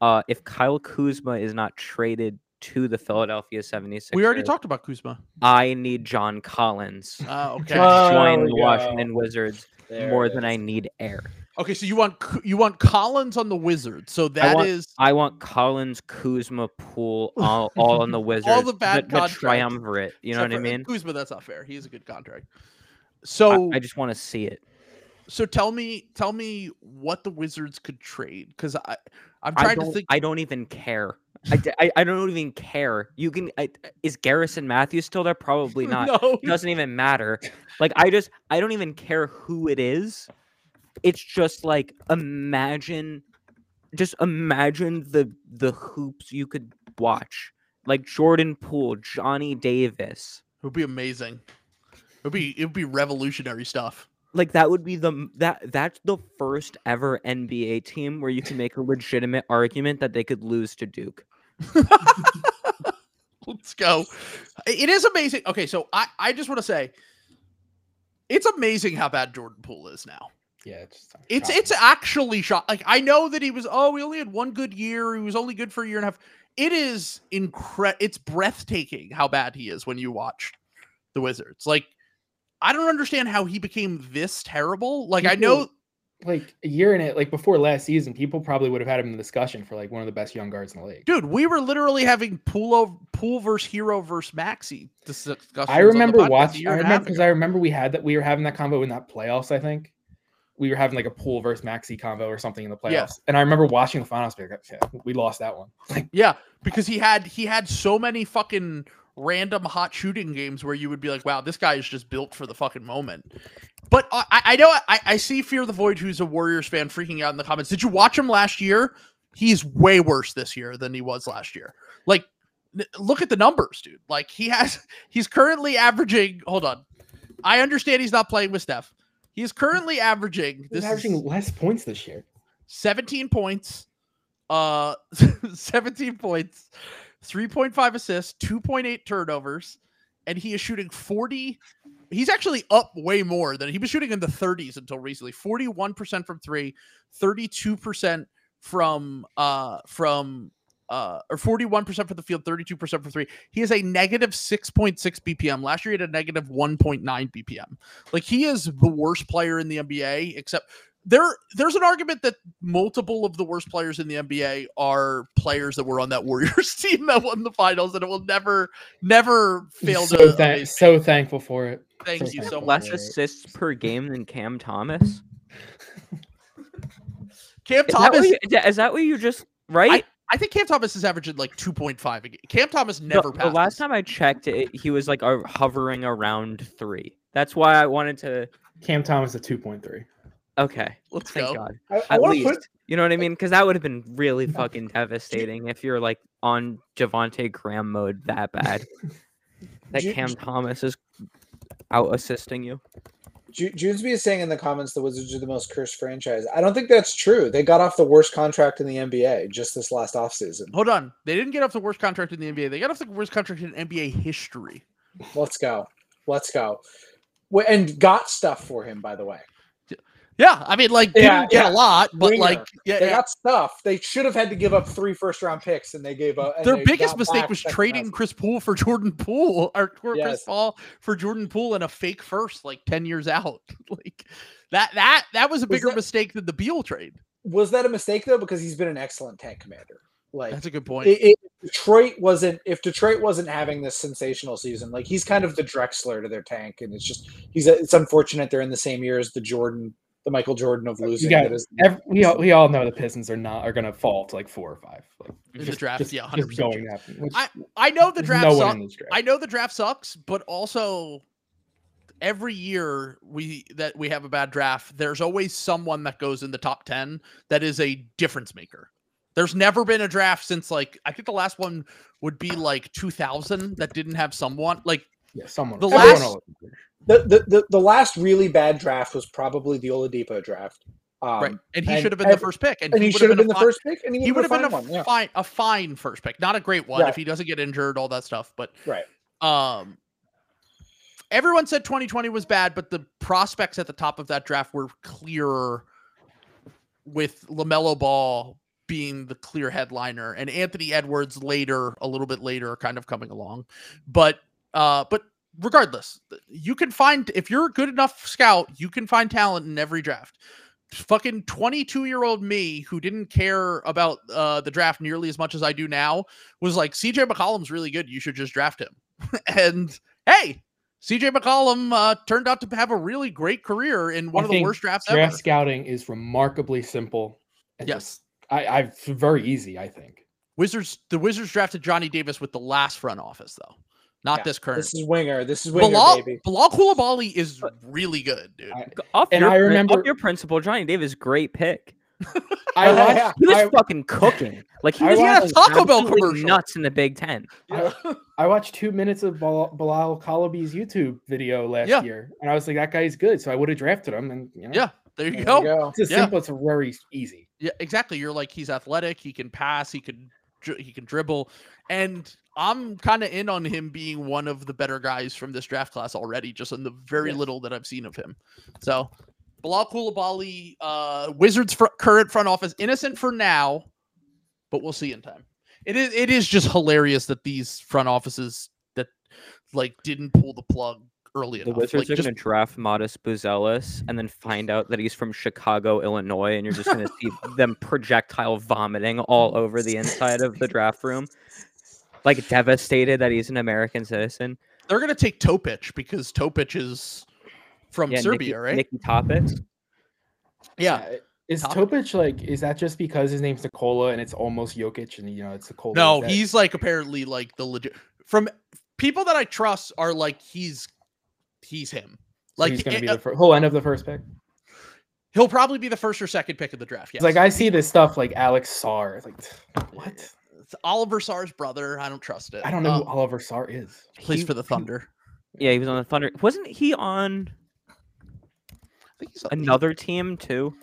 Speaker 3: Uh, if Kyle Kuzma is not traded to the Philadelphia 76ers,
Speaker 1: We already talked about Kuzma.
Speaker 3: I need John Collins
Speaker 1: Uh, okay.
Speaker 3: to
Speaker 2: Oh,
Speaker 3: join
Speaker 2: we
Speaker 3: the
Speaker 2: go.
Speaker 3: Washington Wizards
Speaker 2: There
Speaker 3: more than I need air.
Speaker 1: Okay, so you want you want Collins on the Wizards. So that is
Speaker 3: want- I want Collins, Kuzma, Poole, all, all on the Wizards.
Speaker 1: All the bad
Speaker 3: the, the triumvirate. You know
Speaker 1: except
Speaker 3: what I
Speaker 1: uh,
Speaker 3: mean?
Speaker 1: Kuzma, that's not fair. He is a good contract. So
Speaker 3: I, just want to see it.
Speaker 1: so tell me tell me what the Wizards could trade because I I'm
Speaker 3: I
Speaker 1: trying to think.
Speaker 3: I don't even care. I I don't even care. You can. I, is Garrison Matthews still there? Probably not.
Speaker 1: no,
Speaker 3: It doesn't even matter. Like I just I don't even care who it is. It's just like imagine just imagine the the hoops you could watch. Like Jordan Poole, Johnny Davis.
Speaker 1: it would be amazing. It would be it would be revolutionary stuff.
Speaker 3: Like that would be the that that's the first ever NBA team where you can make a legitimate argument that they could lose to Duke.
Speaker 1: Let's go. It is amazing. Okay, so I I just want to say it's amazing how bad Jordan Poole is now.
Speaker 5: Yeah, it's
Speaker 1: It's
Speaker 5: shocking.
Speaker 1: it's actually shot. Like I know that he was. Oh, we only had one good year. He was only good for a year and a half. It is incredible. It's breathtaking how bad he is when you watch the Wizards. Like I don't understand how he became this terrible. Like I know.
Speaker 5: Like a year in it, like before last season, people probably would have had him in the discussion for like one of the best young guards in the league.
Speaker 1: Dude, we were literally having Poole over Poole versus Herro versus Maxey discussions.
Speaker 5: I remember watching. I remember because. I remember we had that. We were having that combo in that playoffs. I think we were having like a Poole versus Maxey convo or something in the playoffs.
Speaker 1: Yeah.
Speaker 5: And I remember watching the finals. Like, yeah, we lost that one. Like,
Speaker 1: Yeah, because he had he had so many fucking random hot shooting games where you would be like, "Wow, this guy is just built for the fucking moment." But I, I know I, I see Fear the Void, who's a Warriors fan, freaking out in the comments. Did you watch him last year? He's way worse this year than he was last year. Like, look at the numbers, dude. Like he has he's currently averaging. Hold on, I understand he's not playing with Steph. He's currently averaging.
Speaker 5: he's
Speaker 1: This
Speaker 5: averaging
Speaker 1: is,
Speaker 5: less points this year.
Speaker 1: 17 points, uh, 17 points, 3.5 assists, 2.8 turnovers, and he is shooting 40. He's actually up way more than he was shooting in the 30s until recently. 41% from three, 32% from uh from uh or 41% for the field, 32% for three. He is a negative 6.6 BPM. Last year he had a negative 1.9 BPM. Like he is the worst player in the NBA, except there there's an argument that multiple of the worst players in the NBA are players that were on that Warriors team that won the finals, and it will never never fail
Speaker 5: so,
Speaker 1: to.
Speaker 5: thank- so thankful for it.
Speaker 1: Thank
Speaker 5: so
Speaker 1: you so much.
Speaker 3: Less assists per game than Cam Thomas.
Speaker 1: Cam
Speaker 3: Is that,
Speaker 1: Thomas.
Speaker 3: what you, is that what you just right?
Speaker 1: I think Cam Thomas is averaging like 2.5 a game. Cam Thomas
Speaker 3: The-
Speaker 1: never
Speaker 3: the,
Speaker 1: passed.
Speaker 3: last time I checked, it, he was like uh, hovering around three. That's why I wanted to.
Speaker 5: Cam Thomas a 2.3.
Speaker 3: Okay,
Speaker 1: Let's
Speaker 3: thank
Speaker 1: go.
Speaker 3: God.
Speaker 2: I, I
Speaker 3: At
Speaker 2: want
Speaker 3: least,
Speaker 2: put
Speaker 3: you know what I mean? Because that would have been really fucking devastating if you're like on Javante Graham mode that bad. that Cam Thomas is out assisting you.
Speaker 2: Ju- Junesby is saying in the comments the Wizards are the most cursed franchise. I don't think that's true. They got off the worst contract in the NBA just this last offseason.
Speaker 1: Hold on. They didn't get off the worst contract in the NBA. They got off the worst contract in NBA history.
Speaker 2: Let's go. Let's go. And got stuff for him, by the way.
Speaker 1: Yeah, I mean, like,
Speaker 2: Yeah,
Speaker 1: didn't get
Speaker 2: yeah.
Speaker 1: a lot, but
Speaker 2: Winger.
Speaker 1: like, yeah,
Speaker 2: They
Speaker 1: yeah.
Speaker 2: got stuff. They should have had to give up three first round picks, and they gave up.
Speaker 1: their biggest mistake was trading
Speaker 2: round.
Speaker 1: Chris Poole for Jordan Poole or, or Chris
Speaker 2: Yes.
Speaker 1: Paul for Jordan Poole and a fake first, like ten years out. like that that that was a
Speaker 2: Was
Speaker 1: bigger
Speaker 2: that-
Speaker 1: mistake than the Beal trade.
Speaker 2: Was that a mistake though? Because he's been an excellent tank commander. Like
Speaker 1: That's a good point.
Speaker 2: it, it, Detroit wasn't if Detroit wasn't having this sensational season, like he's kind of the Drexler to their tank, and it's just he's it's unfortunate they're in the same year as the Jordan, the Michael Jordan of losing.
Speaker 5: got,
Speaker 2: that is-
Speaker 5: ev- we, all, we all know the Pistons are not are going to fall to like four or five. Like,
Speaker 1: In the draft, just, yeah, 100%
Speaker 5: going to happen.
Speaker 1: I know the draft
Speaker 5: no
Speaker 1: sucks.
Speaker 5: draft.
Speaker 1: I know the draft sucks, but also every year we that we have a bad draft, there's always someone that goes in the top 10 that is a difference maker. There's never been a draft since like I think the last one would be like 2000 that didn't have someone like
Speaker 5: yeah, someone.
Speaker 1: the last-
Speaker 5: will-
Speaker 2: the, the, the, the last really bad draft was probably the Oladipo draft. Um,
Speaker 1: right, and he should have been the first pick, and,
Speaker 2: and he
Speaker 1: would
Speaker 2: should have been
Speaker 1: a
Speaker 2: the
Speaker 1: fi-
Speaker 2: first pick, and he,
Speaker 1: He would have been a
Speaker 2: fine one. Yeah.
Speaker 1: fine, a fine first pick, not a great one
Speaker 2: Right.
Speaker 1: if he doesn't get injured, all that stuff. But
Speaker 2: Right.
Speaker 1: Um, everyone said 2020 was bad, but the prospects at the top of that draft were clearer with LaMelo Ball being the clear headliner and Anthony Edwards later, a little bit later, kind of coming along. But uh, but regardless, you can find if you're a good enough scout, you can find talent in every draft. Fucking 22 year old me who didn't care about uh, the draft nearly as much as I do now was like, CJ McCollum's really good. You should just draft him. and hey, CJ McCollum uh, turned out to have a really great career in one
Speaker 5: I
Speaker 1: of the worst drafts
Speaker 5: draft
Speaker 1: ever.
Speaker 5: scouting is remarkably simple.
Speaker 1: Yes.
Speaker 5: I, I very easy. I think.
Speaker 1: Wizards, the Wizards drafted Johnny Davis with the last front office, though, not
Speaker 2: Yeah,
Speaker 1: this current.
Speaker 2: This is winger. This is winger,
Speaker 1: Bilal,
Speaker 2: baby.
Speaker 1: Bilal Koulibaly is really good, dude.
Speaker 5: I,
Speaker 3: Off
Speaker 5: And
Speaker 3: your,
Speaker 5: I remember-
Speaker 3: off your principle, Johnny Davis, great pick.
Speaker 5: I
Speaker 2: Yeah,
Speaker 5: watched,
Speaker 2: yeah.
Speaker 3: He was
Speaker 5: I,
Speaker 3: fucking cooking. Like he was
Speaker 5: watched-
Speaker 3: going
Speaker 1: Taco Bell
Speaker 3: absolutely
Speaker 1: commercial.
Speaker 3: nuts in the Big Ten.
Speaker 1: Yeah.
Speaker 5: I watched two minutes of Bilal, Bilal Koulibaly's YouTube video last
Speaker 1: Yeah.
Speaker 5: year, and I was like, that guy's good. So I would have drafted him, and you know,
Speaker 1: Yeah, there you
Speaker 2: There
Speaker 1: go.
Speaker 2: you go.
Speaker 5: it's a
Speaker 1: Yeah.
Speaker 5: simple. It's very easy.
Speaker 1: Yeah, exactly. You're like he's athletic, he can pass, he can dri- he can dribble, and I'm kind of in on him being one of the better guys from this draft class already, just in the very
Speaker 5: Yes.
Speaker 1: little that I've seen of him. So, Bilal Koulibaly, uh, Wizards fr- current front office, innocent for now, but we'll see in time. It is it is just hilarious that these front offices that like didn't pull the plug early
Speaker 3: The
Speaker 1: enough.
Speaker 3: Wizards
Speaker 1: like,
Speaker 3: are
Speaker 1: just-
Speaker 3: going to draft Matas Buzelis and then find out that he's from Chicago, Illinois, and you're just going to see them projectile vomiting all over the inside of the draft room, like devastated that he's an American citizen.
Speaker 1: they're gonna take Topic because Topic is from
Speaker 3: Yeah,
Speaker 1: Serbia,
Speaker 3: Nikki,
Speaker 1: right?
Speaker 3: Nikki Topic.
Speaker 1: yeah.
Speaker 5: Uh, Is
Speaker 1: Top-
Speaker 5: Topic like? Is that just because his name's Nikola and it's almost Jokic and you know it's Nikola?
Speaker 1: No,
Speaker 5: that-
Speaker 1: he's like apparently like the legit from people that I trust are like he's he's him.
Speaker 5: so
Speaker 1: Like
Speaker 5: he's gonna
Speaker 1: eh,
Speaker 5: be
Speaker 1: uh,
Speaker 5: the fir- whole end of the first pick.
Speaker 1: he'll probably be the first or second pick of the draft. Yes.
Speaker 5: Like I see this stuff like Alex Sarr. It's Like what?
Speaker 1: It's Olivier Sarr's brother. I don't trust it.
Speaker 5: I don't know
Speaker 1: Uh,
Speaker 5: who Olivier Sarr is.
Speaker 1: plays
Speaker 3: He-
Speaker 1: for the Thunder.
Speaker 3: Yeah, he was on the Thunder. Wasn't he on
Speaker 1: I think he's he-
Speaker 3: another team too?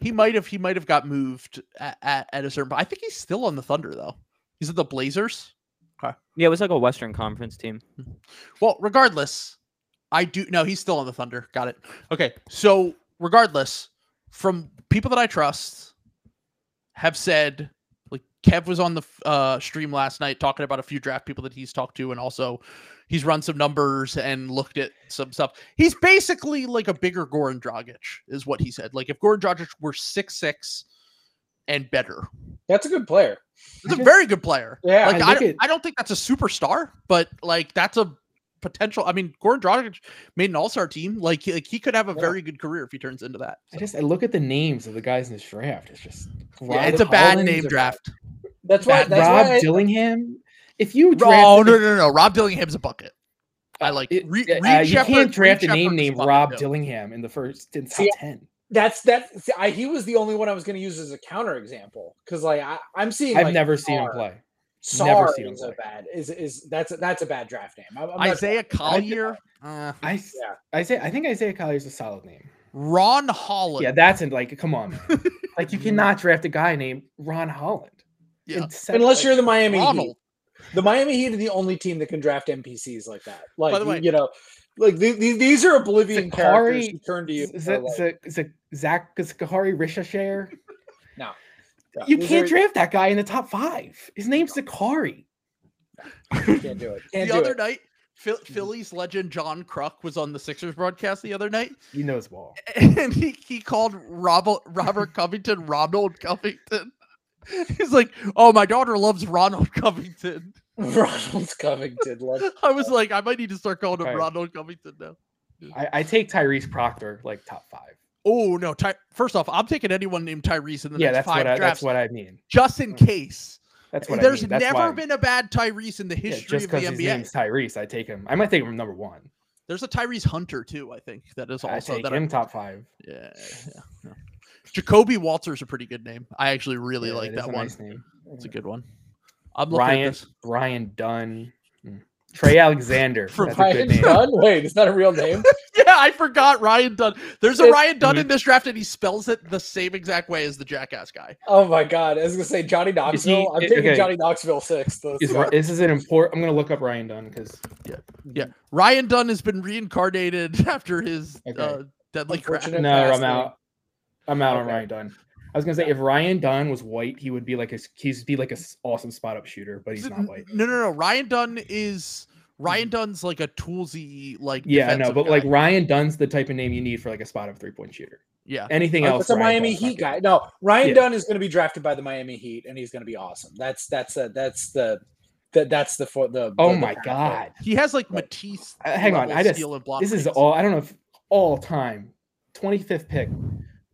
Speaker 1: He might have he might have got moved at, at, at a certain. But I think he's still on the Thunder though. He's at the Blazers.
Speaker 3: Yeah, it was like a Western Conference team.
Speaker 1: Well, regardless, I do no, he's still on the Thunder. Got it. Okay. So regardless, from people that I trust have said like Kev was on the uh stream last night talking about a few draft people that he's talked to and also he's run some numbers and looked at some stuff. He's basically like a bigger Goran Dragic, is what he said. Like if Goran Dragic were six six and better,
Speaker 2: That's a good player.
Speaker 1: he's a very good player.
Speaker 2: Yeah,
Speaker 1: like
Speaker 5: I
Speaker 1: I,
Speaker 5: at-
Speaker 1: I don't think that's a superstar, but like that's a potential. I mean, Goran Dragic made an All Star team. Like, he- like he could have a
Speaker 2: Yeah.
Speaker 1: very good career if he turns into that.
Speaker 5: I just I look at the names of the guys in this draft. It's just
Speaker 1: Yeah, it's a
Speaker 5: Rob
Speaker 1: bad name
Speaker 5: or
Speaker 1: draft.
Speaker 2: That's why. That's
Speaker 5: Rob
Speaker 2: why. I-
Speaker 5: Dillingham. If you
Speaker 1: Oh
Speaker 5: draft,
Speaker 1: no, no, no, no! Rob Dillingham's a bucket. I like
Speaker 5: it,
Speaker 1: Re-
Speaker 5: uh,
Speaker 1: Reed
Speaker 5: you
Speaker 1: Sheppard-
Speaker 5: can't draft
Speaker 1: Reed
Speaker 5: a name
Speaker 1: Sheppard's
Speaker 5: named
Speaker 1: bucket,
Speaker 5: Rob
Speaker 1: too.
Speaker 5: Dillingham in the first in top
Speaker 2: See,
Speaker 5: ten.
Speaker 2: that's that. I, he was the only one I was going to use as a counter example because, like, I, I'm seeing.
Speaker 5: I've
Speaker 2: like,
Speaker 5: never seen him play.
Speaker 2: Sar
Speaker 5: seen
Speaker 2: is a bad. Is is that's a, that's a bad draft name. I'm, I'm not-
Speaker 1: Isaiah Collier, uh,
Speaker 5: I s-
Speaker 2: Yeah.
Speaker 5: Isaiah, I think Isaiah Collier is a solid name.
Speaker 1: Ron Holland.
Speaker 5: Yeah, that's in, like come on, like you cannot draft a guy named Ron Holland.
Speaker 1: Yeah.
Speaker 5: in
Speaker 2: Unless
Speaker 5: like,
Speaker 2: you're the Miami Heat.
Speaker 1: Ronald.
Speaker 2: The Miami Heat are the only team that can draft NPCs like that. Like
Speaker 1: By the way-
Speaker 2: you know, like the- the- these are oblivion characters
Speaker 5: Zaccharie-
Speaker 2: who turn to you.
Speaker 5: Z-
Speaker 2: for, like,
Speaker 5: Z- Z- Zach Zaccharie Risacher.
Speaker 2: No. Yeah,
Speaker 5: You
Speaker 2: these
Speaker 5: can't
Speaker 2: are-
Speaker 5: draft that guy in the top five. His name's Zaccharie.
Speaker 2: you can't do it. Can't
Speaker 1: the
Speaker 2: do
Speaker 1: other
Speaker 2: it.
Speaker 1: night, Phil- mm-hmm. Phillies legend John Kruk was on the Sixers broadcast the other night,
Speaker 5: He knows ball.
Speaker 1: and he, he called Robert Robert Covington Ronald Covington. He's like, "Oh, my daughter loves Ronald Covington."
Speaker 2: Ronald Covington.
Speaker 1: I was like, I might need to start calling him
Speaker 5: Okay.
Speaker 1: Ronald Covington now.
Speaker 5: I, I take Tyrese Proctor like top five.
Speaker 1: Oh no! Ty- First off, I'm taking anyone named Tyrese in the
Speaker 5: Yeah,
Speaker 1: next
Speaker 5: that's
Speaker 1: five
Speaker 5: what I,
Speaker 1: drafts,
Speaker 5: that's what I mean.
Speaker 1: just in mm. case.
Speaker 5: That's eh, what
Speaker 1: There's
Speaker 5: I mean.
Speaker 1: Never been a bad Tyrese in the
Speaker 5: yeah,
Speaker 1: history
Speaker 5: just
Speaker 1: of the
Speaker 5: because his
Speaker 1: NBA.
Speaker 5: name's Tyrese, I take him. I might take him number one.
Speaker 1: There's a Tyrese Hunter too. I think that is also I
Speaker 5: take
Speaker 1: that.
Speaker 5: him
Speaker 1: I,
Speaker 5: top five.
Speaker 1: yeah, yeah, yeah. Ja'Kobe Walter's a pretty good name. I actually really
Speaker 5: Yeah,
Speaker 1: like that one.
Speaker 5: nice name.
Speaker 1: It's a good one. I'm looking
Speaker 5: Ryan
Speaker 1: at this.
Speaker 5: Ryan Dunn. Trey Alexander.
Speaker 1: From
Speaker 5: That's a good
Speaker 2: Ryan
Speaker 5: name.
Speaker 2: Dunn? Wait, is that a real name?
Speaker 1: Yeah, I forgot Ryan Dunn. There's a
Speaker 2: It-
Speaker 1: Ryan Dunn in this draft, and he spells it the same exact way as the jackass guy.
Speaker 2: Oh my god! I was gonna say Johnny
Speaker 5: Is he-
Speaker 2: Knoxville. I'm
Speaker 5: i-
Speaker 2: taking
Speaker 5: okay.
Speaker 2: Johnny Knoxville sixth. Let's
Speaker 5: Is, this is an important. I'm gonna look up Ryan Dunn because
Speaker 1: Yeah, Yeah. Ryan Dunn has been reincarnated after his
Speaker 5: Okay.
Speaker 1: uh, deadly crash.
Speaker 5: No, I'm out. I'm out on Ryan Dunn. I was gonna say if Ryan Dunn was white, he would be like a he'd be like a s- awesome spot up shooter, but he's not white.
Speaker 1: No, no, no. Ryan Dunn is Ryan Dunn's like a toolsy like.
Speaker 5: Yeah, I know,
Speaker 1: defensive
Speaker 5: but like. Ryan Dunn's the type of name you need for like a spot up three point shooter.
Speaker 1: yeah,
Speaker 5: Anything
Speaker 2: Oh,
Speaker 5: else?
Speaker 2: It's a
Speaker 5: Ryan
Speaker 2: Miami Heat guy. No, Ryan
Speaker 5: Yeah.
Speaker 2: Dunn is going to be drafted by the Miami Heat, and he's going to be awesome. That's that's a, that's the that that's the for the.
Speaker 5: Oh
Speaker 2: the- the
Speaker 5: my
Speaker 2: path
Speaker 5: god!
Speaker 1: he has like
Speaker 2: Right.
Speaker 1: Matisse.
Speaker 5: Uh, hang on, I just-
Speaker 1: steal and block
Speaker 5: This is all I don't know if all time. Twenty fifth pick,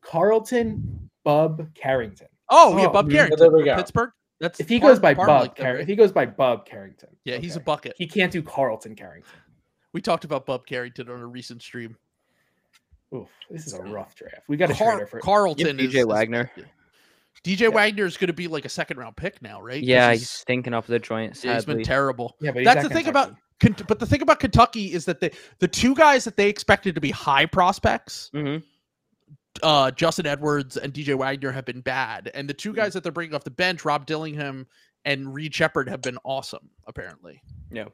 Speaker 5: Carlton Bub Carrington.
Speaker 1: Oh yeah,
Speaker 5: Oh,
Speaker 1: Bub Carrington,
Speaker 2: there we go.
Speaker 1: Pittsburgh. That's
Speaker 5: If he
Speaker 1: part-
Speaker 5: goes by
Speaker 1: part
Speaker 5: Bub,
Speaker 1: like
Speaker 5: Car- if he goes by Bub Carrington,
Speaker 1: yeah, he's a bucket.
Speaker 5: He can't do Carlton Carrington.
Speaker 1: We talked about Bub Carrington on a recent stream.
Speaker 5: Oof, this is a rough draft. We got a
Speaker 1: Car-
Speaker 5: for.
Speaker 1: Carlton
Speaker 3: DJ
Speaker 1: is, is-
Speaker 3: Wagner.
Speaker 1: yeah. DJ Wagner is going to be like a second round pick now, right?
Speaker 3: Yeah, he's
Speaker 1: he's,
Speaker 3: stinking up the joint.
Speaker 1: yeah, he's been terrible.
Speaker 5: Yeah, but he's
Speaker 1: That's
Speaker 5: at
Speaker 1: the thing about
Speaker 5: Kentucky.
Speaker 1: Kent- but the thing about Kentucky is that the the two guys that they expected to be high prospects,
Speaker 3: hmm
Speaker 1: uh, Justin Edwards and DJ Wagner, have been bad, and the two
Speaker 5: Mm.
Speaker 1: guys that they're bringing off the bench, Rob Dillingham and Reed Sheppard, have been awesome. Apparently,
Speaker 3: Yeah.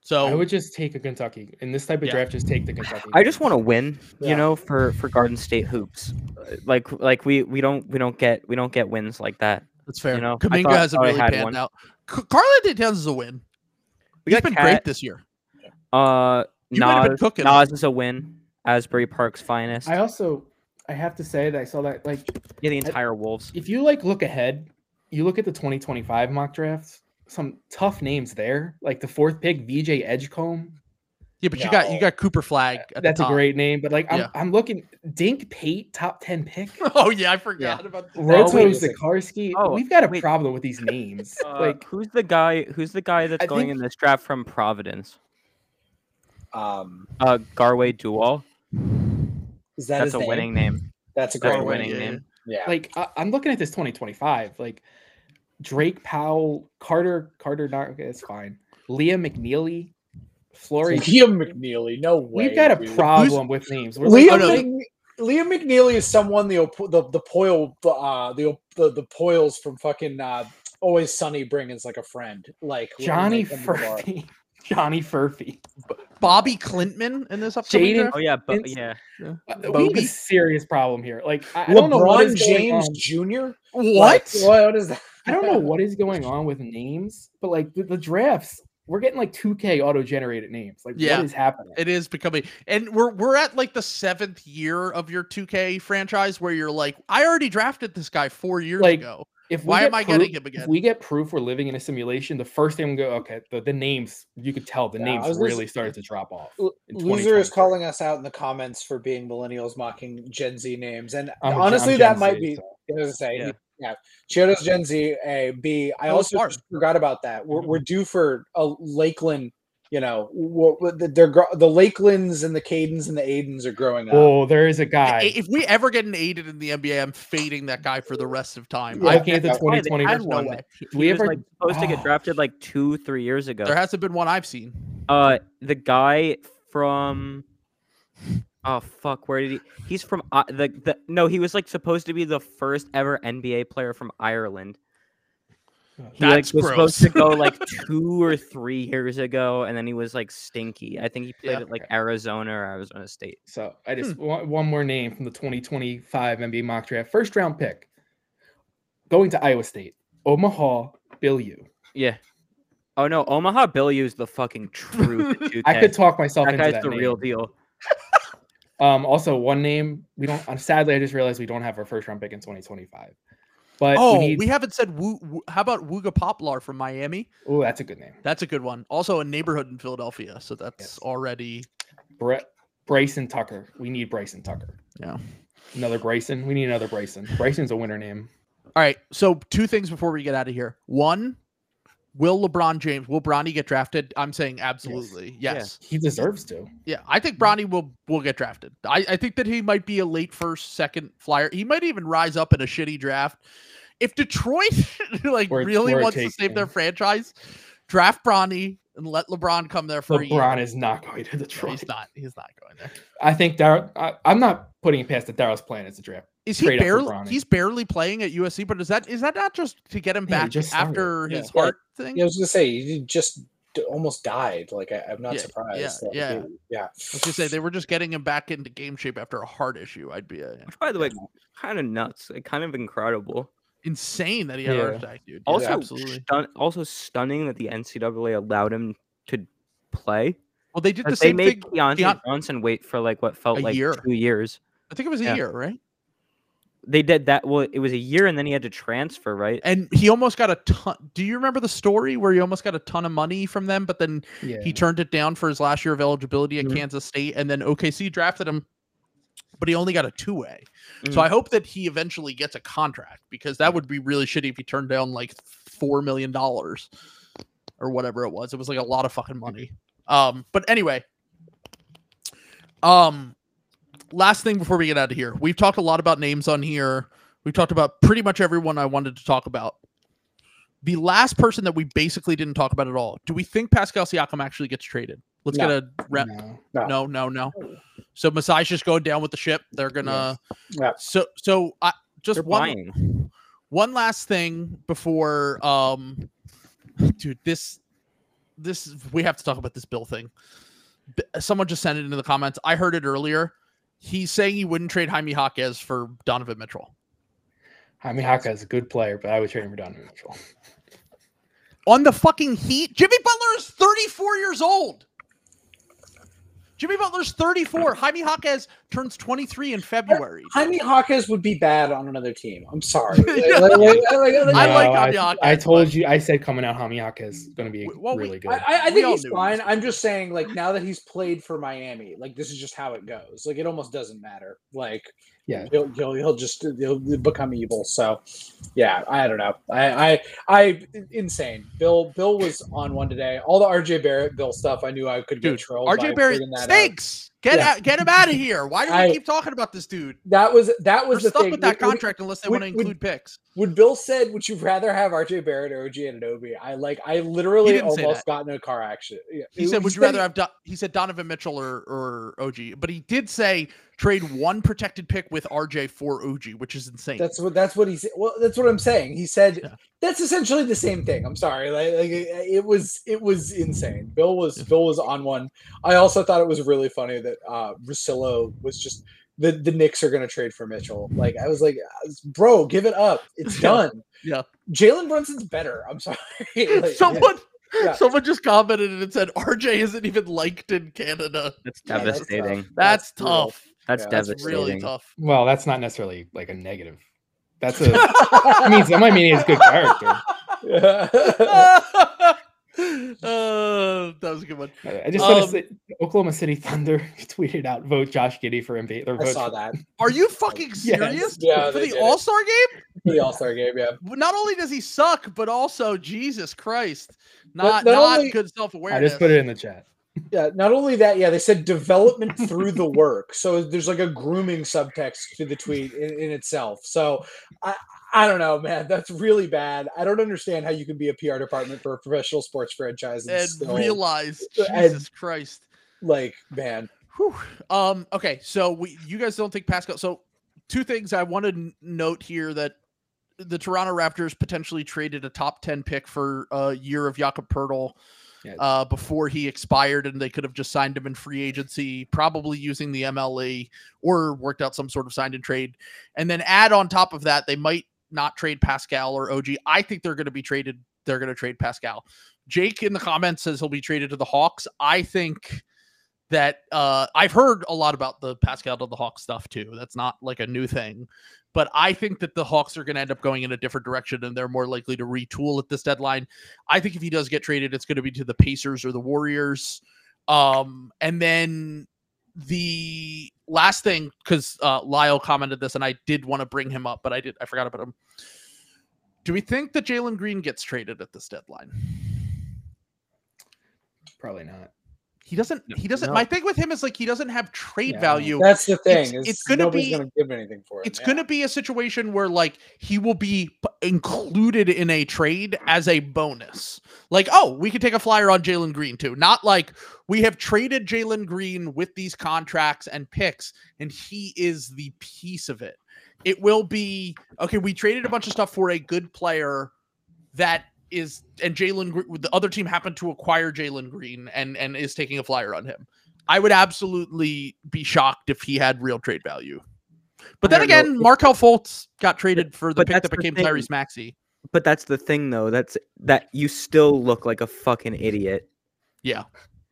Speaker 1: So
Speaker 5: I would just take a Kentucky in this type of
Speaker 1: Yeah.
Speaker 5: draft. Just take the Kentucky.
Speaker 3: I just want to win,
Speaker 2: Yeah.
Speaker 3: you know, for for Garden State hoops. Like like we we don't we don't get we don't get wins like that.
Speaker 1: that's fair.
Speaker 3: you know, I
Speaker 1: Kuminga
Speaker 3: thought-
Speaker 1: hasn't really panned
Speaker 3: one.
Speaker 1: out. C- Carla Towns is a win.
Speaker 3: We
Speaker 1: He's been
Speaker 3: Cat-
Speaker 1: great this year.
Speaker 3: Uh,
Speaker 1: You might been
Speaker 3: Nas,
Speaker 1: cooking.
Speaker 3: Nas is a win. Asbury Park's finest.
Speaker 5: I also I have to say that I saw that like
Speaker 3: yeah, the entire Wolves.
Speaker 5: if you like look ahead, you look at the 2025 mock drafts. Some tough names there, like the fourth pick, VJ Edgecombe.
Speaker 1: Yeah, but you got you got Cooper Flagg. At
Speaker 5: That's
Speaker 1: the
Speaker 5: a great name, but like I'm,
Speaker 1: Yeah.
Speaker 5: I'm looking Dink Pate, top 10 pick.
Speaker 1: Oh yeah, I forgot about that.
Speaker 5: Roto
Speaker 2: wait a
Speaker 3: Oh,
Speaker 5: We've got a
Speaker 3: wait.
Speaker 5: problem with these names.
Speaker 3: Uh,
Speaker 5: like
Speaker 3: who's the guy? Who's the guy that's
Speaker 5: I
Speaker 3: going
Speaker 5: think-
Speaker 3: in this draft from Providence?
Speaker 2: Um,
Speaker 3: Uh, Garwey Dual.
Speaker 2: Is that
Speaker 3: That's
Speaker 2: his
Speaker 3: a
Speaker 2: name?
Speaker 3: winning name.
Speaker 2: That's a
Speaker 3: That's
Speaker 2: great
Speaker 3: a
Speaker 2: winning.
Speaker 3: winning name.
Speaker 2: Yeah.
Speaker 5: like I, I'm looking at this 2025. Like Drake Powell, Carter, Carter, not okay, it's fine. Leah McNeeley, Flory.
Speaker 2: Leah McNeeley. No way.
Speaker 5: We've got a
Speaker 2: dude.
Speaker 5: problem with names. We're like,
Speaker 1: Oh, no.
Speaker 2: Mc- Liam McNeeley is someone the op- the the Poyle uh the the the Poyles from fucking uh Always Sunny bring as like a friend like
Speaker 5: Johnny
Speaker 2: they come to the bar.
Speaker 5: Furphy. Johnny Furphy.
Speaker 1: Bobi Klintman in this upcoming
Speaker 5: Jaden-
Speaker 1: draft?
Speaker 3: Oh yeah, but
Speaker 5: It's-
Speaker 3: yeah.
Speaker 5: Uh, We have a
Speaker 1: Bobby?
Speaker 5: serious problem here. Like I, I don't know what
Speaker 2: LeBron
Speaker 5: going
Speaker 2: James
Speaker 5: on.
Speaker 2: Jr.
Speaker 1: What?
Speaker 2: Like, what is that?
Speaker 5: I don't know what is going on with names, but like the, the drafts we're getting like 2K auto generated names. Like,
Speaker 1: Yeah.
Speaker 5: what is happening?
Speaker 1: It is becoming, and we're we're at like the seventh year of your 2K franchise where you're like, I already drafted this guy four years
Speaker 5: Like,
Speaker 1: ago.
Speaker 5: If we
Speaker 1: Why
Speaker 5: get
Speaker 1: am I
Speaker 5: proof-
Speaker 1: getting him
Speaker 5: If we get proof we're living in a simulation, the first thing we go, okay, the, the names you could tell the
Speaker 2: Yeah,
Speaker 5: names really
Speaker 2: say-
Speaker 5: started to drop off.
Speaker 2: L-
Speaker 5: in
Speaker 2: Loser is calling us out in the comments for being millennials mocking Gen Z names, and
Speaker 5: I'm
Speaker 2: honestly,
Speaker 5: I'm
Speaker 2: that
Speaker 5: Gen
Speaker 2: might be.
Speaker 5: so-
Speaker 2: I was gonna say,
Speaker 3: Yeah.
Speaker 2: yeah, Chiodo's Gen Z. A B. I also
Speaker 1: hard.
Speaker 2: forgot about that. We're, we're due for a Lakeland. You know, what, what the- they're the Lakelands and the Cadens and the Aidens are growing up.
Speaker 5: Oh, there is a guy.
Speaker 1: If we ever get an aided in the NBA, I'm fading that guy for the rest of time.
Speaker 2: Yeah,
Speaker 1: I,
Speaker 5: can't. the
Speaker 2: yeah,
Speaker 3: Yeah,
Speaker 5: 2020
Speaker 3: had
Speaker 1: there's no
Speaker 3: one.
Speaker 1: way.
Speaker 3: He,
Speaker 5: we
Speaker 3: he was
Speaker 5: ever-
Speaker 3: like supposed to get drafted like two, three years ago.
Speaker 1: there hasn't been one I've seen.
Speaker 3: Uh, the guy from oh fuck, where did he? He's from uh, the the no, he was like supposed to be the first ever NBA player from Ireland. He
Speaker 1: That's
Speaker 3: like was supposed to go like two or three years ago, and then he was like stinky. I think he played
Speaker 1: Yeah.
Speaker 3: at like Arizona or Arizona State.
Speaker 5: So I just
Speaker 1: Hmm.
Speaker 5: want one more name from the 2025 NBA mock draft. First round pick. Going to Iowa State. Omaha Biliew.
Speaker 3: Yeah. Oh no, Omaha Biliew is the fucking truth. at 2K.
Speaker 5: I could talk myself
Speaker 3: that
Speaker 5: into
Speaker 3: guy's
Speaker 5: that
Speaker 3: the
Speaker 5: name.
Speaker 3: real deal.
Speaker 5: Um, also one name we don't. Sadly, I just realized we don't have our first round pick in 2025. But
Speaker 1: Oh,
Speaker 5: we,
Speaker 1: we, haven't said Woo, Woo- how about Wooga Poplar from Miami?
Speaker 5: oh, that's a good name.
Speaker 1: That's a good one. Also a neighborhood in Philadelphia, so that's
Speaker 5: Yes.
Speaker 1: already
Speaker 5: Bre- Bryson Tucker. We need Bryson Tucker.
Speaker 1: Yeah.
Speaker 5: Another Bryson. We need another Bryson. Bryson's a winner name.
Speaker 1: All right. So two things before we get out of here. One, will LeBron James will Bronny get drafted? I'm saying absolutely.
Speaker 3: Yeah.
Speaker 1: Yes.
Speaker 5: He deserves to.
Speaker 1: Yeah. I think Bronny will will get drafted. I, I think that he might be a late first, second flyer. He might even rise up in a shitty draft. If Detroit like
Speaker 5: Or-
Speaker 1: really
Speaker 5: or
Speaker 1: wants to
Speaker 5: takes
Speaker 1: save their franchise, draft Bronny and let LeBron come there for a year.
Speaker 5: LeBron is not going to
Speaker 1: No,
Speaker 5: Detroit.
Speaker 1: he's not. He's not going there.
Speaker 5: I think Dar- I, I'm not putting it past that Daryl's plan as a draft.
Speaker 1: Is he
Speaker 5: Trade up for
Speaker 1: barely? He's barely playing at USC, but is that is that not just to get him
Speaker 5: Yeah,
Speaker 1: back
Speaker 5: just
Speaker 1: after
Speaker 2: Yeah.
Speaker 1: his
Speaker 2: Yeah.
Speaker 1: heart thing?
Speaker 2: Yeah, I was gonna say he just almost died. Like I, I'm not
Speaker 1: Yeah,
Speaker 2: surprised.
Speaker 1: yeah,
Speaker 2: that
Speaker 1: yeah.
Speaker 2: he- yeah.
Speaker 1: I was gonna say they were just getting him back into game shape after a heart issue. I'd be uh,
Speaker 3: Which, by the way, kind of nuts. Like, kind of incredible.
Speaker 1: insane that he had a heart attack, dude.
Speaker 3: Also,
Speaker 1: yeah, absolutely.
Speaker 3: stun- also stunning that the NCAA allowed him to play.
Speaker 1: Well, they did the
Speaker 3: 'Cause they
Speaker 1: same
Speaker 3: made
Speaker 1: thing.
Speaker 3: Keyontae
Speaker 1: Keon-
Speaker 3: Johnson wait for like what felt
Speaker 1: A
Speaker 3: like
Speaker 1: year.
Speaker 3: two years.
Speaker 1: I think it was a
Speaker 3: Yeah.
Speaker 1: year, right?
Speaker 3: They did that. Well, it was a year, and then he had to transfer, right?
Speaker 1: And he almost got a ton. Do you remember the story where he almost got a ton of money from them, but then
Speaker 5: Yeah.
Speaker 1: he turned it down for his last year of eligibility at
Speaker 3: Mhm.
Speaker 1: Kansas State, and then OKC drafted him, but he only got a two way. So
Speaker 3: Mhm.
Speaker 1: I hope that he eventually gets a contract because that would be really shitty if he turned down like four million dollars or whatever it was. It was like a lot of fucking money. Um, but anyway, um, last thing before we get out of here, we've talked a lot about names on here. We've talked about pretty much everyone I wanted to talk about. The last person that we basically didn't talk about at all. Do we think Pascal Siakam actually gets traded? Let's
Speaker 2: No.
Speaker 1: get a rep.
Speaker 5: No.
Speaker 2: No.
Speaker 1: No, no, no. So Masai's just going down with the ship. They're gonna.
Speaker 2: Yeah.
Speaker 1: So, so I just
Speaker 3: They're
Speaker 1: one
Speaker 3: buying.
Speaker 1: one last thing before um, dude, this this we have to talk about this bill thing. Someone just sent it into the comments. I heard it earlier. He's saying he wouldn't trade Jaime Jaquez for Donovan Mitchell
Speaker 5: Jaime Jaquez is a good player, but I would trade him for Donovan Mitchell.
Speaker 1: on the fucking Heat. Jimmy Butler is 34 years old. Jimmy Butler's 34. Jaime Jaquez turns 23 in February.
Speaker 2: Jaime Jaquez would be bad on another team. I'm sorry. Like, like, like, like,
Speaker 1: I like
Speaker 5: No,
Speaker 1: Jaime
Speaker 5: I, I told you. I said coming out, Jaime Jaquez is going to be
Speaker 1: Well, we-
Speaker 5: really good.
Speaker 2: I, I- I think he's
Speaker 1: knew he
Speaker 2: fine. I'm just saying, like now that he's played for Miami, like this is just how it goes. Like it almost doesn't matter. Like
Speaker 5: Yeah.
Speaker 2: he'll he'll, he'll just he'll become evil. So yeah, I don't know. I I I insane. Bill Bill was on one today. All the RJ Barrett Bill stuff. I knew I could get
Speaker 1: Dude,
Speaker 2: trolled.
Speaker 1: RJ Barrett
Speaker 2: bringing that up.
Speaker 1: stinks. Get
Speaker 2: Yeah.
Speaker 1: out, get him out of here. Why do we
Speaker 2: I-
Speaker 1: keep talking about this dude?
Speaker 2: That was that
Speaker 1: We're
Speaker 2: was the
Speaker 1: stuck
Speaker 2: thing.
Speaker 1: with that
Speaker 2: Would- would-
Speaker 1: contract unless they
Speaker 2: would-
Speaker 1: want to
Speaker 2: would-
Speaker 1: include picks.
Speaker 2: When Bill said, "Would you rather have RJ Barrett or OG Anunoby?" I like, I literally almost got in a car accident. Yeah,
Speaker 1: He
Speaker 2: it-
Speaker 1: said, "Would you rather have?" Do-? He said Donovan Mitchell or or OG, but he did say trade one protected pick with RJ for OG, which is insane.
Speaker 2: That's what that's what he said. Well, that's what I'm saying. He said
Speaker 1: Yeah.
Speaker 2: that's essentially the same thing. I'm sorry, like, like it, it was it was insane. Bill was. Bill was on one. I also thought it was really funny that uh Russillo was just the the Knicks are going to trade for Mitchell. Like I was like, bro, give it up. It's
Speaker 1: Yeah.
Speaker 2: done.
Speaker 1: Yeah.
Speaker 2: Jalen Brunson's better. I'm sorry. Like,
Speaker 1: someone
Speaker 2: Yeah.
Speaker 1: Someone just commented and said RJ isn't even liked in Canada.
Speaker 3: That's
Speaker 2: Yeah,
Speaker 3: devastating.
Speaker 1: That's,
Speaker 2: That's brutal.
Speaker 1: tough.
Speaker 3: That's
Speaker 2: Yeah,
Speaker 1: That's
Speaker 3: devastating.
Speaker 1: really tough.
Speaker 5: Well, that's not necessarily like a negative. That's a I mean that might mean he's good character.
Speaker 1: Uh, that was a good one.
Speaker 5: I I just want
Speaker 1: Um,
Speaker 5: to say Oklahoma City Thunder tweeted out vote Josh Giddey for NBA. Or
Speaker 2: I
Speaker 5: vote
Speaker 2: saw that.
Speaker 1: Are you fucking
Speaker 5: Yes.
Speaker 1: serious?
Speaker 2: Yeah,
Speaker 1: For the. All Star game?
Speaker 2: The All Star game, yeah.
Speaker 1: Not only does he suck, but also Jesus Christ, not
Speaker 2: not
Speaker 1: not
Speaker 2: only-
Speaker 1: good self awareness.
Speaker 5: I just put it in the chat.
Speaker 2: Yeah, not only that, yeah, they said development through the work. So there's like a grooming subtext to the tweet in, in itself. So I I don't know, man. That's really bad. I don't understand how you can be a PR department for a professional sports franchise and,
Speaker 1: and
Speaker 2: still,
Speaker 1: realize
Speaker 2: and-
Speaker 1: Jesus Christ.
Speaker 2: like, man.
Speaker 1: Whew. Um. Okay. So we, you guys don't think Pascal? So two things I want to note here that the Toronto Raptors potentially traded a top ten pick for a year of Jakob Poeltl.
Speaker 5: Yeah.
Speaker 1: Uh, before he expired, and they could have just signed him in free agency, probably using the MLE or worked out some sort of signed and trade. And then add on top of that, they might not trade Pascal or OG. I think they're going to be traded. They're going to trade Pascal. Jake in the comments says he'll be traded to the Hawks. I think that uh, I've heard a lot about the Pascal to the Hawks stuff too. That's not like a new thing, but I think that the Hawks are going to end up going in a different direction and they're more likely to retool at this deadline. I think if he does get traded, it's going to be to the Pacers or the Warriors. Um, and then the last thing, because uh, Lyle commented this, and I did want to bring him up, but I did I forgot about him. Do we think that Jalen Green gets traded at this deadline?
Speaker 5: Probably not.
Speaker 1: He doesn't.
Speaker 3: No.
Speaker 1: He doesn't.
Speaker 3: No.
Speaker 1: My thing with him is like he doesn't have trade
Speaker 5: Yeah.
Speaker 1: value.
Speaker 2: That's the thing. is
Speaker 1: it's gonna
Speaker 2: nobody's
Speaker 1: be-
Speaker 2: gonna give anything for it.
Speaker 1: it's going to be a situation where like he will be p- included in a trade as a bonus. Like, oh, we could take a flyer on Jalen Green too. Not like we have traded Jalen Green with these contracts and picks, and he is the piece of it. It will be okay. We traded a bunch of stuff for a good player that is, and Jalen, the other team happened to acquire Jalen Green and and is taking a flyer on him. I would absolutely be shocked if he had real trade value. But then
Speaker 3: don't know.
Speaker 1: again, Markelle Fultz got traded for the
Speaker 3: but
Speaker 1: pick that became
Speaker 3: thing.
Speaker 1: Tyrese Maxey.
Speaker 3: But that's the thing, though. That's that you still look like a fucking idiot.
Speaker 1: Yeah.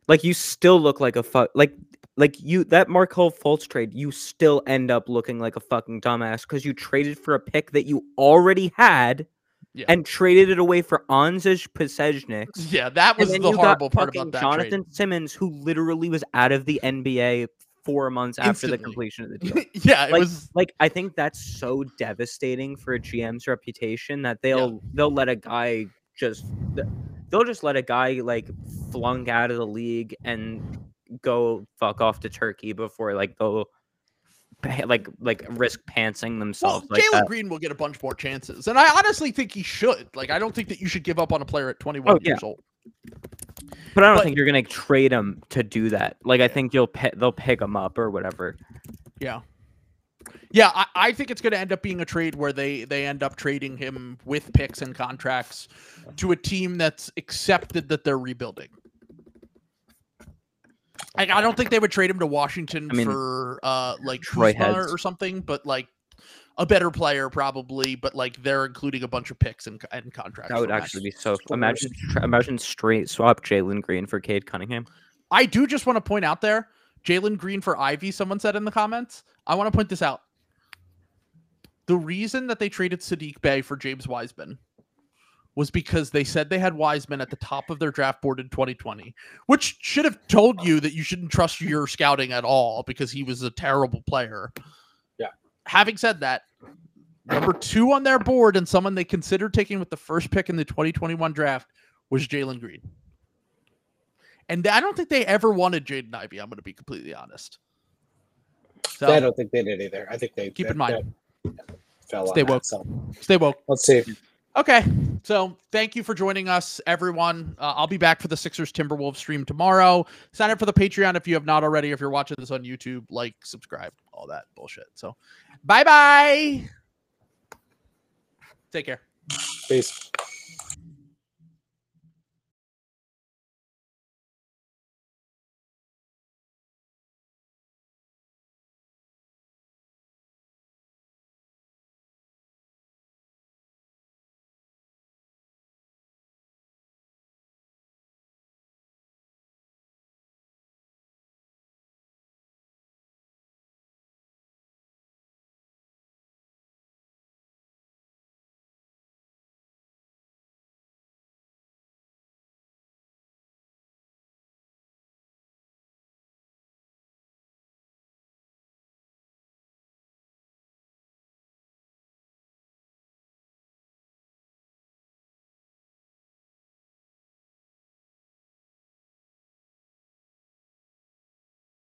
Speaker 3: Like you still look like a fuck. Like like you that Markelle Fultz trade, you still end up looking like a fucking dumbass because you traded for a pick that you already had.
Speaker 1: Yeah.
Speaker 3: And traded it away for Anzejs Pasecniks.
Speaker 1: Yeah, that was the horrible part about that
Speaker 3: Jonathan
Speaker 1: trade.
Speaker 3: Simmons, who literally was out of the NBA four months after the completion of the deal.
Speaker 1: yeah, it
Speaker 3: Like-
Speaker 1: was
Speaker 3: like I think that's so devastating for a GM's reputation that they'll they'll let a guy just they'll just let a guy like flunk out of the league and go fuck off to Turkey before like they'll like like risk uh, pantsing
Speaker 1: well,
Speaker 3: themselves like
Speaker 1: Jalen. Green will get a bunch more chances, and I honestly think he should. Like, I don't think that you should give up on a player at 21
Speaker 3: Oh, yeah.
Speaker 1: years old.
Speaker 3: But I don't
Speaker 1: but-
Speaker 3: think you're gonna trade him to do that. Like I think you'll pi- they'll pick him up or whatever.
Speaker 1: Yeah. Yeah, I, I think it's going to end up being a trade where they they end up trading him with picks and contracts to a team that's accepted that they're rebuilding. Like, I don't think they would trade him to Washington
Speaker 3: I mean,
Speaker 1: for uh like
Speaker 3: Troy
Speaker 1: Kuzma or something, but like a better player probably, but like they're including a bunch of picks and, and contracts.
Speaker 3: That would
Speaker 1: for Max.
Speaker 3: actually be so. Imagine imagine straight swap Jalen Green for Cade Cunningham.
Speaker 1: I do just want to point out there, Jalen Green for Ivey. Someone said in the comments. I want to point this out. The reason that they traded Sadiq Bey for James Wiseman was because they said they had Wiseman at the top of their draft board in 2020, which should have told you that you shouldn't trust your scouting at all because he was a terrible player.
Speaker 2: Yeah.
Speaker 1: Having said that, number two on their board and someone they considered taking with the first pick in the 2021 draft was Jalen Green. And I don't think they ever wanted Jaden Ivey. I'm going to be completely honest. So
Speaker 2: I don't think they did either. I think they
Speaker 1: Keep
Speaker 2: they-
Speaker 1: in mind.
Speaker 2: they fell
Speaker 1: Stay
Speaker 2: on that,
Speaker 1: woke.
Speaker 2: so
Speaker 1: stay woke.
Speaker 2: let's see.
Speaker 1: Okay. So thank you for joining us, everyone. Uh, I'll be back for the Sixers Timberwolves stream tomorrow. Sign up for the Patreon if you have not already. If you're watching this on YouTube, like, subscribe, all that bullshit. So bye bye. Take care.
Speaker 2: Peace.